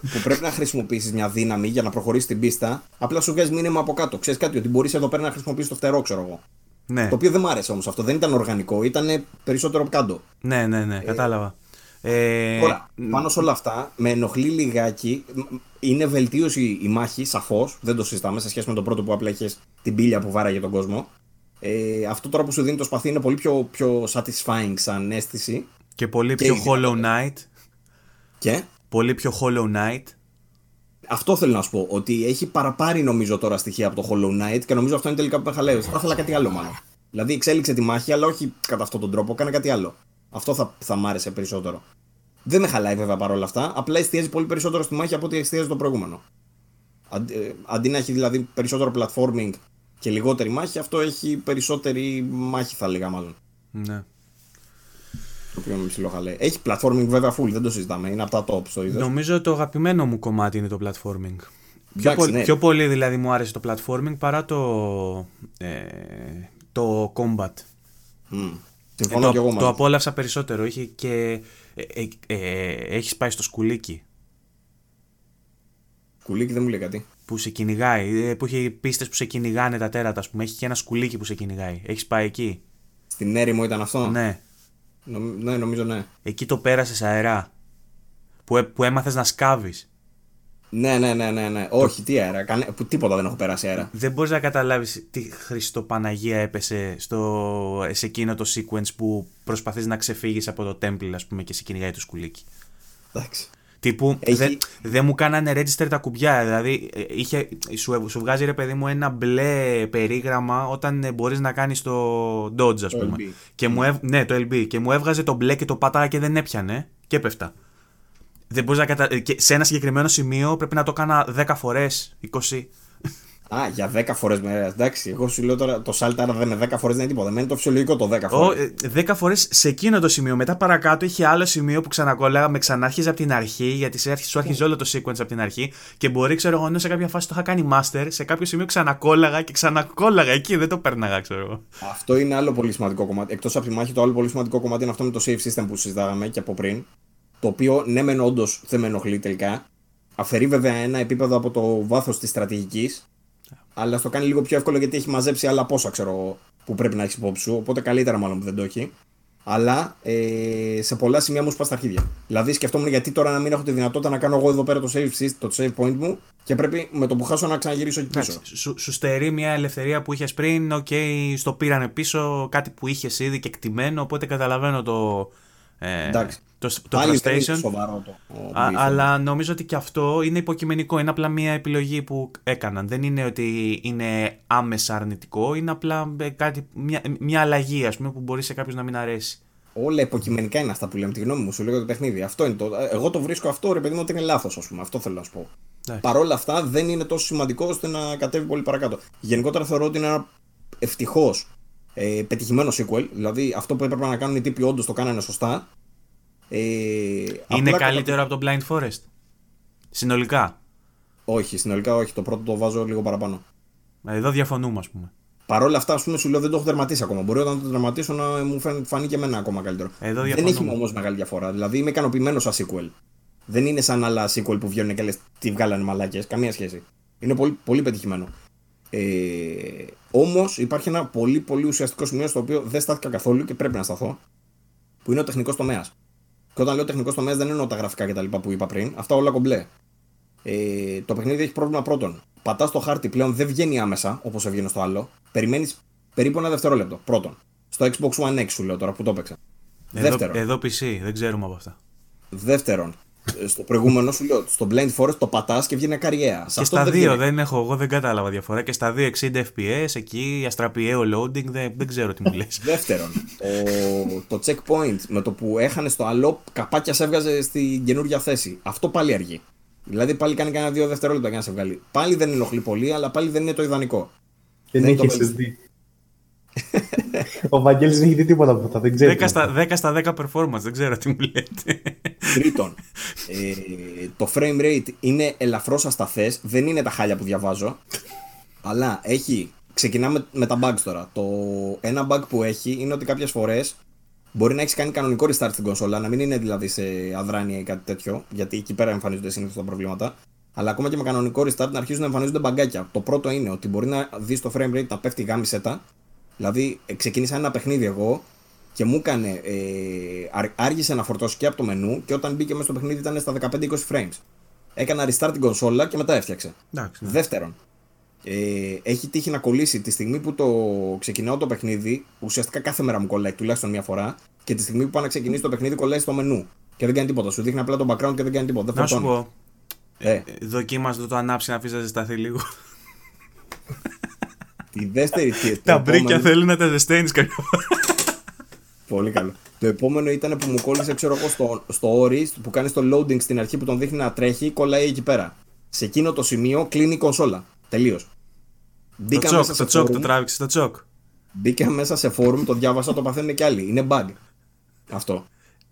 που πρέπει να χρησιμοποιήσεις μια δύναμη για να προχωρήσεις την πίστα, απλά σου βγάζει μήνυμα από κάτω. Ξέρεις κάτι, ότι μπορείς εδώ πέρα να χρησιμοποιήσεις το φτερό, ξέρω εγώ. Ναι. Το οποίο δεν μ' άρεσε όμως αυτό. Δεν ήταν οργανικό, ήταν περισσότερο κάτω. Ναι, ναι, ναι, κατάλαβα. Ε, Τώρα, πάνω σε όλα αυτά, με ενοχλεί λιγάκι. Είναι βελτίωση η μάχη, σαφώς. Δεν το συζητάμε σε σχέση με το πρώτο που απλά είχες την πύλια που βάραγε τον κόσμο. Ε, αυτό τώρα που σου δίνει το σπαθί είναι πολύ πιο, πιο satisfying σαν αίσθηση. Και πολύ πιο Hollow Knight. Και; Πολύ πιο Hollow Knight. Αυτό θέλω να σου πω. Ότι έχει παραπάρει νομίζω τώρα στοιχεία από το Hollow Knight και νομίζω αυτό είναι τελικά που χαλάει. Θα ήθελα κάτι άλλο μάλλον. Δηλαδή εξέλιξε τη μάχη, αλλά όχι κατά αυτόν τον τρόπο, έκανε κάτι άλλο. Αυτό θα, θα μ' άρεσε περισσότερο. Δεν με χαλάει βέβαια παρόλα αυτά. Απλά εστιάζει πολύ περισσότερο στη μάχη από ό,τι εστιάζει το προηγούμενο. Αντί, ε, αντί να έχει δηλαδή περισσότερο platforming και λιγότερη μάχη, αυτό έχει περισσότερη μάχη, θα λέγα μάλλον. Ναι. Το οποίο με ψηλό χαλάει. Έχει platforming βέβαια full, δεν το συζητάμε. Είναι από τα top στο είδο. Νομίζω το αγαπημένο μου κομμάτι είναι το platforming. Πιο, πολύ, ναι. πιο πολύ δηλαδή μου άρεσε το platforming παρά το, ε, το combat. Mm. Συμφωνώ ε, το, εγώ το απόλαυσα περισσότερο. Είχε και. Ε, ε, ε, έχεις πάει στο σκουλίκι; Σκουλίκι δεν μου λέει κάτι. Που σε κυνηγάει. Ε, που έχει πίστες που σε κυνηγάνε τα τέρατα, ας πούμε. Έχει και ένα σκουλίκι που σε κυνηγάει. Έχεις πάει εκεί; Στην έρημο ήταν αυτό; Ναι. ναι, νομίζω ναι. Εκεί το πέρασες αερά. Που, που έμαθες να σκάβεις; Ναι, ναι, ναι, ναι, ναι. Όχι, τι αέρα. Κανε... Που τίποτα δεν έχω περάσει αέρα. Δεν μπορείς να καταλάβεις τι Χριστοπαναγία έπεσε στο... σε εκείνο το sequence που προσπαθείς να ξεφύγεις από το temple, ας πούμε, και σε κυνηγάει το σκουλίκι. Εντάξει. Τύπου Έχει... δεν μου κάνανε register τα κουμπιά. Δηλαδή ε, είχε, σου, σου βγάζει ρε παιδί μου ένα μπλε περίγραμμα όταν ε, μπορείς να κάνεις το dodge, ας πούμε. Και μου ευ... Ναι, το LB. Και μου έβγαζε το μπλε και το πάταγα και δεν έπιανε. Και έπεφτα. Δεν μπορείς να κατα... και σε ένα συγκεκριμένο σημείο πρέπει να το έκανα 10 φορές, 20. Α, για 10 φορές μέρα. Εντάξει, εγώ σου λέω τώρα το σάλτα δεν είναι 10 φορές, δεν είναι τίποτα. Μένει το φυσιολογικό το 10 φορές. 10 φορές σε εκείνο το σημείο. Μετά παρακάτω είχε άλλο σημείο που ξανακόλλαγα, με ξανάρχιζε από την αρχή, γιατί σου άρχιζε όλο το sequence από την αρχή. Και μπορεί, ξέρω εγώ, ενώ σε κάποια φάση το είχα κάνει master, σε κάποιο σημείο ξανακόλλαγα και ξανακόλλαγα εκεί. Δεν το πέρναγα, ξέρω εγώ. Αυτό είναι άλλο πολύ σημαντικό κομμάτι. Εκτός από τη μάχη, το άλλο πολύ σημαντικό κομμάτι είναι αυτό με το save system που συζητάγαμε και από πριν το οποίο ναι μεν όντως δεν με ενοχλεί τελικά, αφαιρεί βέβαια ένα επίπεδο από το βάθος της στρατηγικής, αλλά στο κάνει λίγο πιο εύκολο γιατί έχει μαζέψει άλλα πόσα ξέρω που πρέπει να έχεις υπόψη σου, οπότε καλύτερα μάλλον που δεν το έχει. Αλλά ε, σε πολλά σημεία μου σπας τα αρχίδια. Δηλαδή σκεφτόμουν γιατί τώρα να μην έχω τη δυνατότητα να κάνω εγώ εδώ πέρα το save, το save point μου και πρέπει με το που χάσω να ξαναγυρίσω εκεί πίσω. Σου, σου στερεί μια ελευθερία που είχες πριν, οκ, okay, στο πήρανε πίσω κάτι που είχες ήδη κεκτημένο, οπότε καταλαβαίνω το, ε, Εντάξει. Το, το PlayStation. Σοβαρό το, αλλά νομίζω ότι και αυτό είναι υποκειμενικό. Είναι απλά μια επιλογή που έκαναν. Δεν είναι ότι είναι άμεσα αρνητικό. Είναι απλά ε, κάτι, μια, μια αλλαγή ας πούμε, που μπορεί σε κάποιο να μην αρέσει. Όλα υποκειμενικά είναι αυτά που λέμε. Τη γνώμη μου, σου λέω το παιχνίδι. Αυτό είναι το. Εγώ το βρίσκω αυτό, ρε παιδί μου, ότι είναι λάθος, ας πούμε. Αυτό θέλω να σου πω. Παρ' όλα αυτά δεν είναι τόσο σημαντικό ώστε να κατέβει πολύ παρακάτω. Γενικότερα θεωρώ ότι είναι ένα ευτυχώς ε, πετυχημένο sequel. Δηλαδή αυτό που έπρεπε να κάνουν οι τύποι όντως το κάνανε σωστά. Ε, είναι καλύτερο από το Blind Forest. Συνολικά. Όχι, συνολικά όχι. Το πρώτο το βάζω λίγο παραπάνω. Εδώ διαφωνούμε, ας πούμε. Παρ' όλα αυτά, ας πούμε, σου λέω δεν το έχω δερματίσει ακόμα. Μπορεί όταν το δερματίσω να μου φανεί και εμένα ακόμα καλύτερο. Εδώ δεν έχει όμως μεγάλη διαφορά. Δηλαδή είμαι ικανοποιημένος σαν sequel. Δεν είναι σαν άλλα sequel που βγαίνουν και λες τι βγάλανε μαλάκες. Καμία σχέση. Είναι πολύ, πολύ πετυχημένο. Ε, Όμως υπάρχει ένα πολύ πολύ ουσιαστικό σημείο στο οποίο δεν στάθηκα καθόλου και πρέπει να σταθώ. Που είναι ο τεχνικός τομέας. Και όταν λέω τεχνικός τομέας δεν εννοώ τα γραφικά κτλ. που είπα πριν. Αυτά όλα κομπλέ. Ε, το παιχνίδι έχει πρόβλημα πρώτον. Πατάς το χάρτη πλέον δεν βγαίνει άμεσα όπως έβγαινε στο άλλο. Περιμένεις περίπου ένα δευτερόλεπτο. Πρώτον. Στο Xbox One X σου λέω τώρα που το έπαιξα. Εδώ, Δεύτερον. εδώ PC, δεν ξέρουμε από αυτά. Δεύτερον, στο προηγούμενο σου λέω, στο Blind Forest το πατάς και βγαίνει καριέρα. Και στα δύο δεν έχω, εγώ δεν κατάλαβα διαφορά. Και στα δύο 60 FPS, εκεί αστραπιαίο loading, δεν, δεν ξέρω τι μου λες. Δεύτερον, το, το checkpoint με το που έχανε το άλλο, καπάκια σε έβγαζε στην καινούργια θέση. Αυτό πάλι αργεί. Δηλαδή πάλι κάνει κανένα δύο δευτερόλεπτα για να σε βγάλει. Πάλι δεν ενοχλεί πολύ, αλλά πάλι δεν είναι το ιδανικό. Δεν Δεν έχει το SSD. Ο Βαγγέλης δεν έχει δει τίποτα από αυτά, δεν ξέρει. 10 στα, 10 στα 10 performance, δεν ξέρω τι μου λέτε. Τρίτον, ε, το frame rate είναι ελαφρώς ασταθές, δεν είναι τα χάλια που διαβάζω, αλλά έχει, ξεκινάμε με τα bugs τώρα. Το ένα bug που έχει είναι ότι κάποιες φορές μπορεί να έχεις κάνει κανονικό restart στην κονσόλα, να μην είναι δηλαδή σε αδράνεια ή κάτι τέτοιο, γιατί εκεί πέρα εμφανίζονται συνήθως τα προβλήματα. Αλλά ακόμα και με κανονικό restart να αρχίζουν να εμφανίζονται μπαγκάκια. Το πρώτο είναι ότι μπορεί να δεις το frame rate να πέφτει γάμισε τα. Δηλαδή, ε, ξεκίνησα ένα παιχνίδι εγώ και μου έκανε. Ε, άρ- άργησε να φορτώσει και από το μενού και όταν μπήκε μέσα στο παιχνίδι ήταν στα 15-20 frames. Έκανα restart την κονσόλα και μετά έφτιαξε. Εντάξει. ναι. Δεύτερον, ε, έχει τύχει να κολλήσει τη στιγμή που το ξεκινάω το παιχνίδι. Ουσιαστικά κάθε μέρα μου κολλάει τουλάχιστον μία φορά. Και τη στιγμή που πάει να ξεκινήσει το παιχνίδι, κολλάει στο μενού. Και δεν κάνει τίποτα. Σου δείχνει απλά το background και δεν κάνει τίποτα. Δεν Να σου φορτώνει. πω, Ε, δοκίμασε το το ανάψει να αφήσει να ζεσταθεί λίγο. Τη δεύτερη. τη- το Τα μπρίκια επόμενο- θέλουν να τα ζεσταίνεις κάποια φορά. Πολύ καλό. Το επόμενο ήταν που μου κόλλησε, ξέρω εγώ, στο, στο Ori που κάνει το loading στην αρχή που τον δείχνει να τρέχει, κολλάει εκεί πέρα. Σε εκείνο το σημείο κλείνει η κονσόλα. Τελείως. Το Μπήκα, τσοκ, μέσα το σε τσοκ, το forum, τράβηξε, το τσοκ. μπήκα μέσα σε forum, το διάβασα, το παθαίνουν και άλλοι. Είναι bug. Αυτό.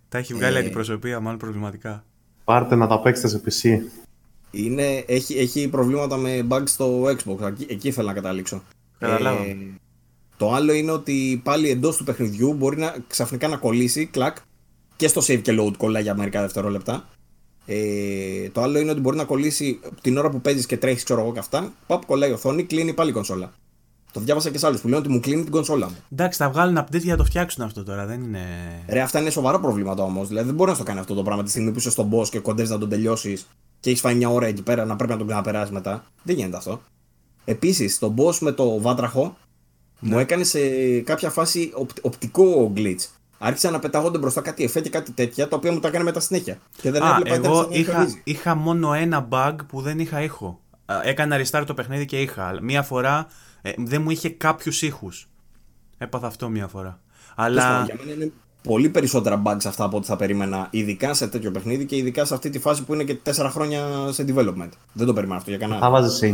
Τα έχει βγάλει Ε. αντιπροσωπεία, μάλλον προβληματικά. Πάρτε να τα παίξετε σε PC. Είναι, έχει, έχει προβλήματα με bugs στο Xbox. Εκεί, εκεί ήθελα να καταλήξω. Καταλάβα. Ε, το άλλο είναι ότι πάλι εντός του παιχνιδιού μπορεί να ξαφνικά να κολλήσει, κλακ, και στο save και load κολλάει για μερικά δευτερόλεπτα. Ε, το άλλο είναι ότι μπορεί να κολλήσει την ώρα που παίζεις και τρέχεις, ξέρω εγώ και αυτά. Παπ, κολλάει η οθόνη, κλείνει πάλι η κονσόλα. Το διάβασα και σε άλλους που λένε ότι μου κλείνει την κονσόλα μου. Εντάξει, θα βγάλουν update για να το φτιάξουν αυτό τώρα, δεν είναι. Ρε, αυτά είναι σοβαρά προβλήματα όμως. Δηλαδή δεν μπορεί να στο κάνει αυτό το πράγμα τη στιγμή που είσαι στον boss και κοντεύεις να τον τελειώσεις και έχεις φάει μια ώρα εκεί πέρα να πρέπει να τον ξαναπεράσει μετά. Δεν γίνεται αυτό. Επίσης, στον boss με το βάτραχο μου έκανε σε κάποια φάση οπ- οπτικό glitch. Άρχισα να πετάγονται μπροστά κάτι εφέ και κάτι τέτοια τα οποία μου τα έκανε μετά συνέχεια. Και δεν Α, έβλεπα εγώ ήταν σαν να είχα, εμφανίζει. είχα μόνο ένα bug που δεν είχα ήχο. Α, Έκανα restart το παιχνίδι και είχα. αλλά Μία φορά ε, δεν μου είχε κάποιους ήχους. Έπαθα αυτό μία φορά. Τέλος πάντων, Αλλά. Για μένα είναι πολύ περισσότερα bugs αυτά από ό,τι θα περίμενα, ειδικά σε τέτοιο παιχνίδι και ειδικά σε αυτή τη φάση που είναι και 4 χρόνια σε development. Δεν το περίμενα αυτό για κανένα. Θα βάζεις 9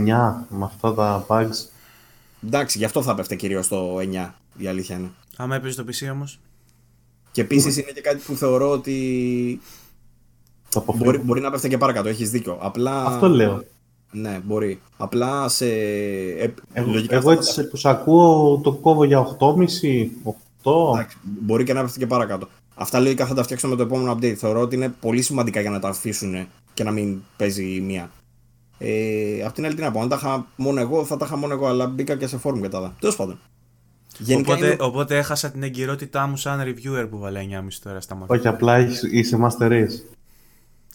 με αυτά τα bugs. Εντάξει, γι' αυτό θα πέφτε κυρίως το 9, η αλήθεια είναι. Άμα έπαιζε το PC όμως. Και επίση είναι και κάτι που θεωρώ ότι Το αποφύγω. μπορεί, μπορεί να πέφτει και παρακάτω. Έχεις δίκιο. Απλά. Αυτό λέω. Ναι, μπορεί. Απλά σε. ε, Εγώ, λογικά εγώ αυτά έτσι που σ' ακούω το κόβω για 8,5, 8. Εντάξει, μπορεί και να πέφτει και παρακάτω. Αυτά λογικά θα τα φτιάξω με το επόμενο update. Θεωρώ ότι είναι πολύ σημαντικά για να τα αφήσουν και να μην παίζει η μία. Ε, απ' την άλλη, τι να πω, αν τα είχα μόνο εγώ, θα τα είχα μόνο εγώ, αλλά μπήκα και σε φόρουμ και τα δα. Τέλος πάντων. Γενικά Οπότε, είναι- οπότε έχασα την εγκυρότητά μου σαν reviewer που βάλε 9,5 τώρα στα μάτια. Όχι, απλά έχεις- είσαι Master Race.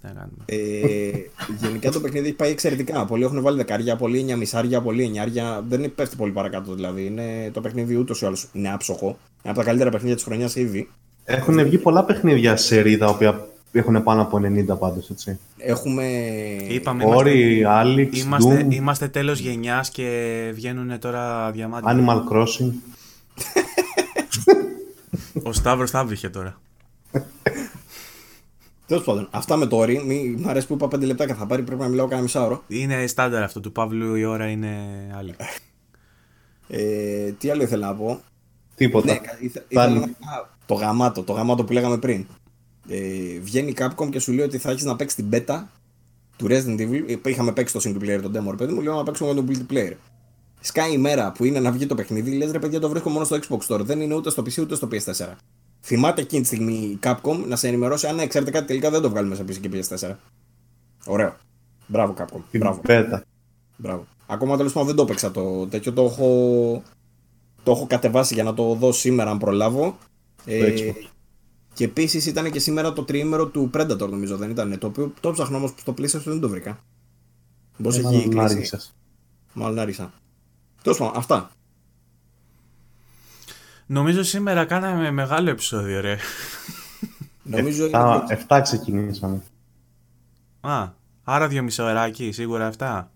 Τι να κάνουμε. Ε, γενικά το παιχνίδι έχει πάει εξαιρετικά. Πολλοί έχουν βάλει δεκάρια, πολλοί εννιά μισάρια, πολλοί εννιάρια. Δεν πέφτει πολύ παρακάτω δηλαδή. Είναι, το παιχνίδι ούτως ή άλλως είναι άψογο. Είναι από τα καλύτερα παιχνίδια της χρονιάς ήδη. Έχουν βγει πολλά παιχνίδια σε σερί τα οποία έχουν πάνω από 90 πάντως, έτσι. Έχουμε. Είπαμε, είμαστε, Όρι, Alex, είμαστε, Doom, είμαστε τέλος γενιάς και βγαίνουν τώρα διαμάτια. Animal Crossing. Ο Σταύρος θα βρήκε τώρα. Τέλος πάντων, αυτά με το όρι. Μη, μ' αρέσει που είπα 5 λεπτά και θα πάρει. Πρέπει να μιλάω κανένα μισάωρο. Είναι στάνταρ αυτό του Παύλου, η ώρα είναι άλλη. Ε, τι άλλο ήθελα να πω; Τίποτα. Ναι, ήθε- ήθελα Πάλι. να... Α, το γαμάτο, το γαμάτο που λέγαμε πριν. Ε, βγαίνει η Capcom και σου λέει ότι θα έχεις να παίξεις την beta του Resident Evil. Ε, Είχαμε παίξει το single player τον demo, ρε παιδί μου, λέω να παίξουμε με τον multiplayer. Sky η μέρα που είναι να βγει το παιχνίδι, λες ρε παιδιά το βρίσκω μόνο στο Xbox Store. Δεν είναι ούτε στο PC ούτε στο PS4. Θυμάται εκείνη τη στιγμή η Capcom να σε ενημερώσει αν ναι, ξέρετε κάτι τελικά δεν το βγάλουμε σε PC και PS4. Ωραίο. Μπράβο Capcom. Την Μπράβο. beta. Μπράβο. Ακόμα τέλος πάντων δεν το έπαιξα το τέτοιο. Το έχω, το έχω κατεβάσει για να το δω σήμερα αν προλάβω. Ε, Xbox. και επίσης ήταν και σήμερα το τριήμερο του Predator, νομίζω δεν ήταν. Το οποίο το ψάχνω όμως στο PlayStation δεν το βρήκα. Πώ Ε, έχει μάλλον κλείσει. άργησες. Μάλλον άργησα. Τέλος πάντων, αυτά. Νομίζω σήμερα κάναμε μεγάλο επεισόδιο, ρε. Νομίζω Εφτά, εφτά ξεκινήσαμε. Α, άρα δύο μισοωράκι, σίγουρα αυτά.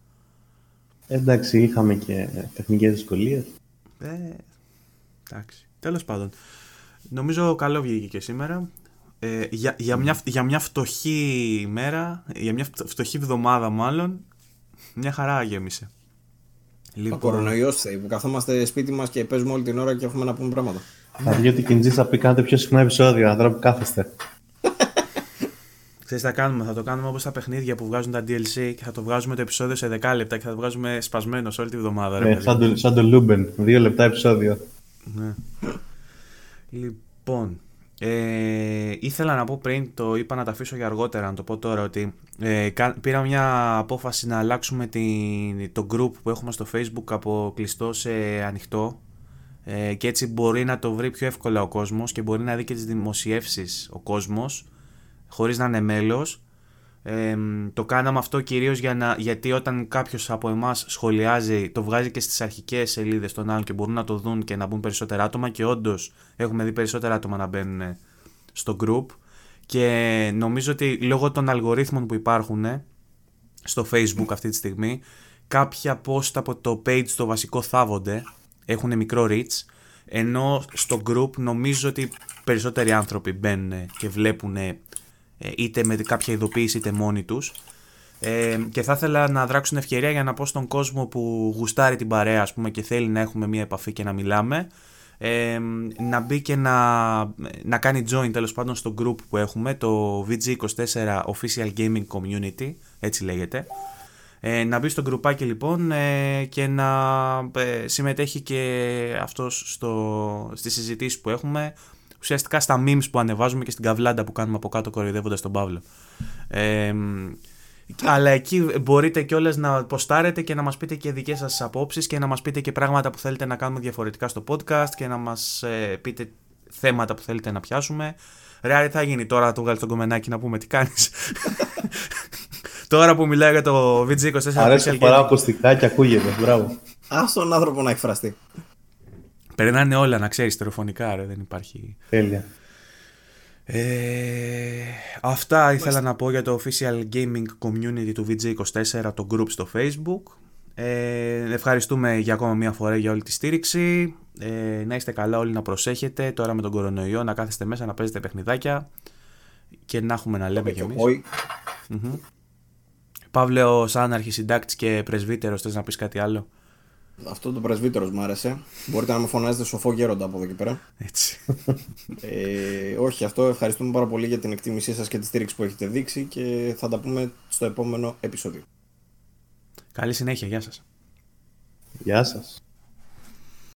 Εντάξει, είχαμε και τεχνικές δυσκολίες. Ε, εντάξει. Τέλος πάντων. Νομίζω καλό βγήκε και σήμερα. Ε, για, για, μια, για μια φτωχή ημέρα, για μια φτω- φτωχή εβδομάδα μάλλον, μια χαρά γέμισε. Ο κορονοϊός θέλει που καθόμαστε σπίτι μας και παίζουμε όλη την ώρα και έχουμε να πούμε πράγματα. Θα βγει ο Τικιντζής θα πει κάνετε πιο συχνά επεισόδια, τώρα που κάθεστε. Ξέρεις τι θα κάνουμε, θα το κάνουμε όπως τα παιχνίδια που βγάζουν τα DLC και θα το βγάζουμε το επεισόδιο σε 10 λεπτά και θα το βγάζουμε σπασμένος σε όλη τη βδομάδα. ρε Ναι, παιδί. σαν, το, σαν το Λούμπεν, δύο λεπτά επεισόδιο. Ναι. Λοιπόν, ε, ήθελα να πω πριν, το είπα να τα αφήσω για αργότερα, να το πω τώρα, ότι ε, κα- πήρα μια απόφαση να αλλάξουμε την, το group που έχουμε στο facebook από κλειστό σε ανοιχτό ε, και έτσι μπορεί να το βρει πιο εύκολα ο κόσμος και μπορεί να δει και τις δημοσιεύσεις ο κόσμος χωρίς να είναι μέλος. Ε, το κάναμε αυτό κυρίως για να, γιατί όταν κάποιος από εμάς σχολιάζει το βγάζει και στις αρχικές σελίδες των άλλων και μπορούν να το δουν και να μπουν περισσότερα άτομα και όντως έχουμε δει περισσότερα άτομα να μπαίνουν ε, στο group. Και νομίζω ότι λόγω των αλγορίθμων που υπάρχουν ε, στο facebook αυτή τη στιγμή κάποια post από το page το βασικό θάβονται έχουν μικρό reach ενώ στο group νομίζω ότι περισσότεροι άνθρωποι μπαίνουν και βλέπουν ε, είτε με κάποια ειδοποίηση είτε μόνοι τους. Ε, και θα ήθελα να δράξουν ευκαιρία για να πω στον κόσμο που γουστάρει την παρέα ας πούμε και θέλει να έχουμε μια επαφή και να μιλάμε ε, να μπει και να, να κάνει join τέλος πάντων στο group που έχουμε το VG24 Official Gaming Community έτσι λέγεται. Ε, να μπει στο γκρουπάκι λοιπόν ε, και να ε, συμμετέχει και αυτός στο, στις συζητήσεις που έχουμε ουσιαστικά στα memes που ανεβάζουμε και στην καβλάντα που κάνουμε από κάτω κοροϊδεύοντας τον Παύλο. Ε, αλλά εκεί μπορείτε κιόλας να ποστάρετε και να μας πείτε και δικές σας απόψεις και να μας πείτε και πράγματα που θέλετε να κάνουμε διαφορετικά στο podcast και να μας ε, πείτε θέματα που θέλετε να πιάσουμε. Ρε Άρη, θα γίνει τώρα να το βγάλεις τον κομμενάκι να πούμε τι κάνεις. τώρα που μιλάω για το VG24 Αρέσει Official φορά Gaming, ακουστικά και ακούγεται. Μπράβο. Α τον άνθρωπο να εκφραστεί. Περνάνε όλα να ξέρεις στερεοφωνικά ρε, δεν υπάρχει... Τέλεια. Ε, αυτά ήθελα να πω για το official gaming community του VG24, το group στο facebook. Ε, ευχαριστούμε για ακόμα μια φορά για όλη τη στήριξη. Ε, να είστε καλά όλοι να προσέχετε τώρα με τον κορονοϊό, να κάθεστε μέσα να παίζετε παιχνιδάκια και να έχουμε να λέμε κι εμείς. Όχι. Παύλο, σαν αρχισυντάκτης και πρεσβύτερος, θες να πεις κάτι άλλο; Αυτό το πρεσβύτερος μου άρεσε. Μπορείτε να με φωνάζετε σοφό γέροντα από εδώ και πέρα. Έτσι. Ε, όχι, αυτό ευχαριστούμε πάρα πολύ για την εκτίμησή σας και τη στήριξη που έχετε δείξει και θα τα πούμε στο επόμενο επεισόδιο. Καλή συνέχεια, γεια σας. Γεια σας.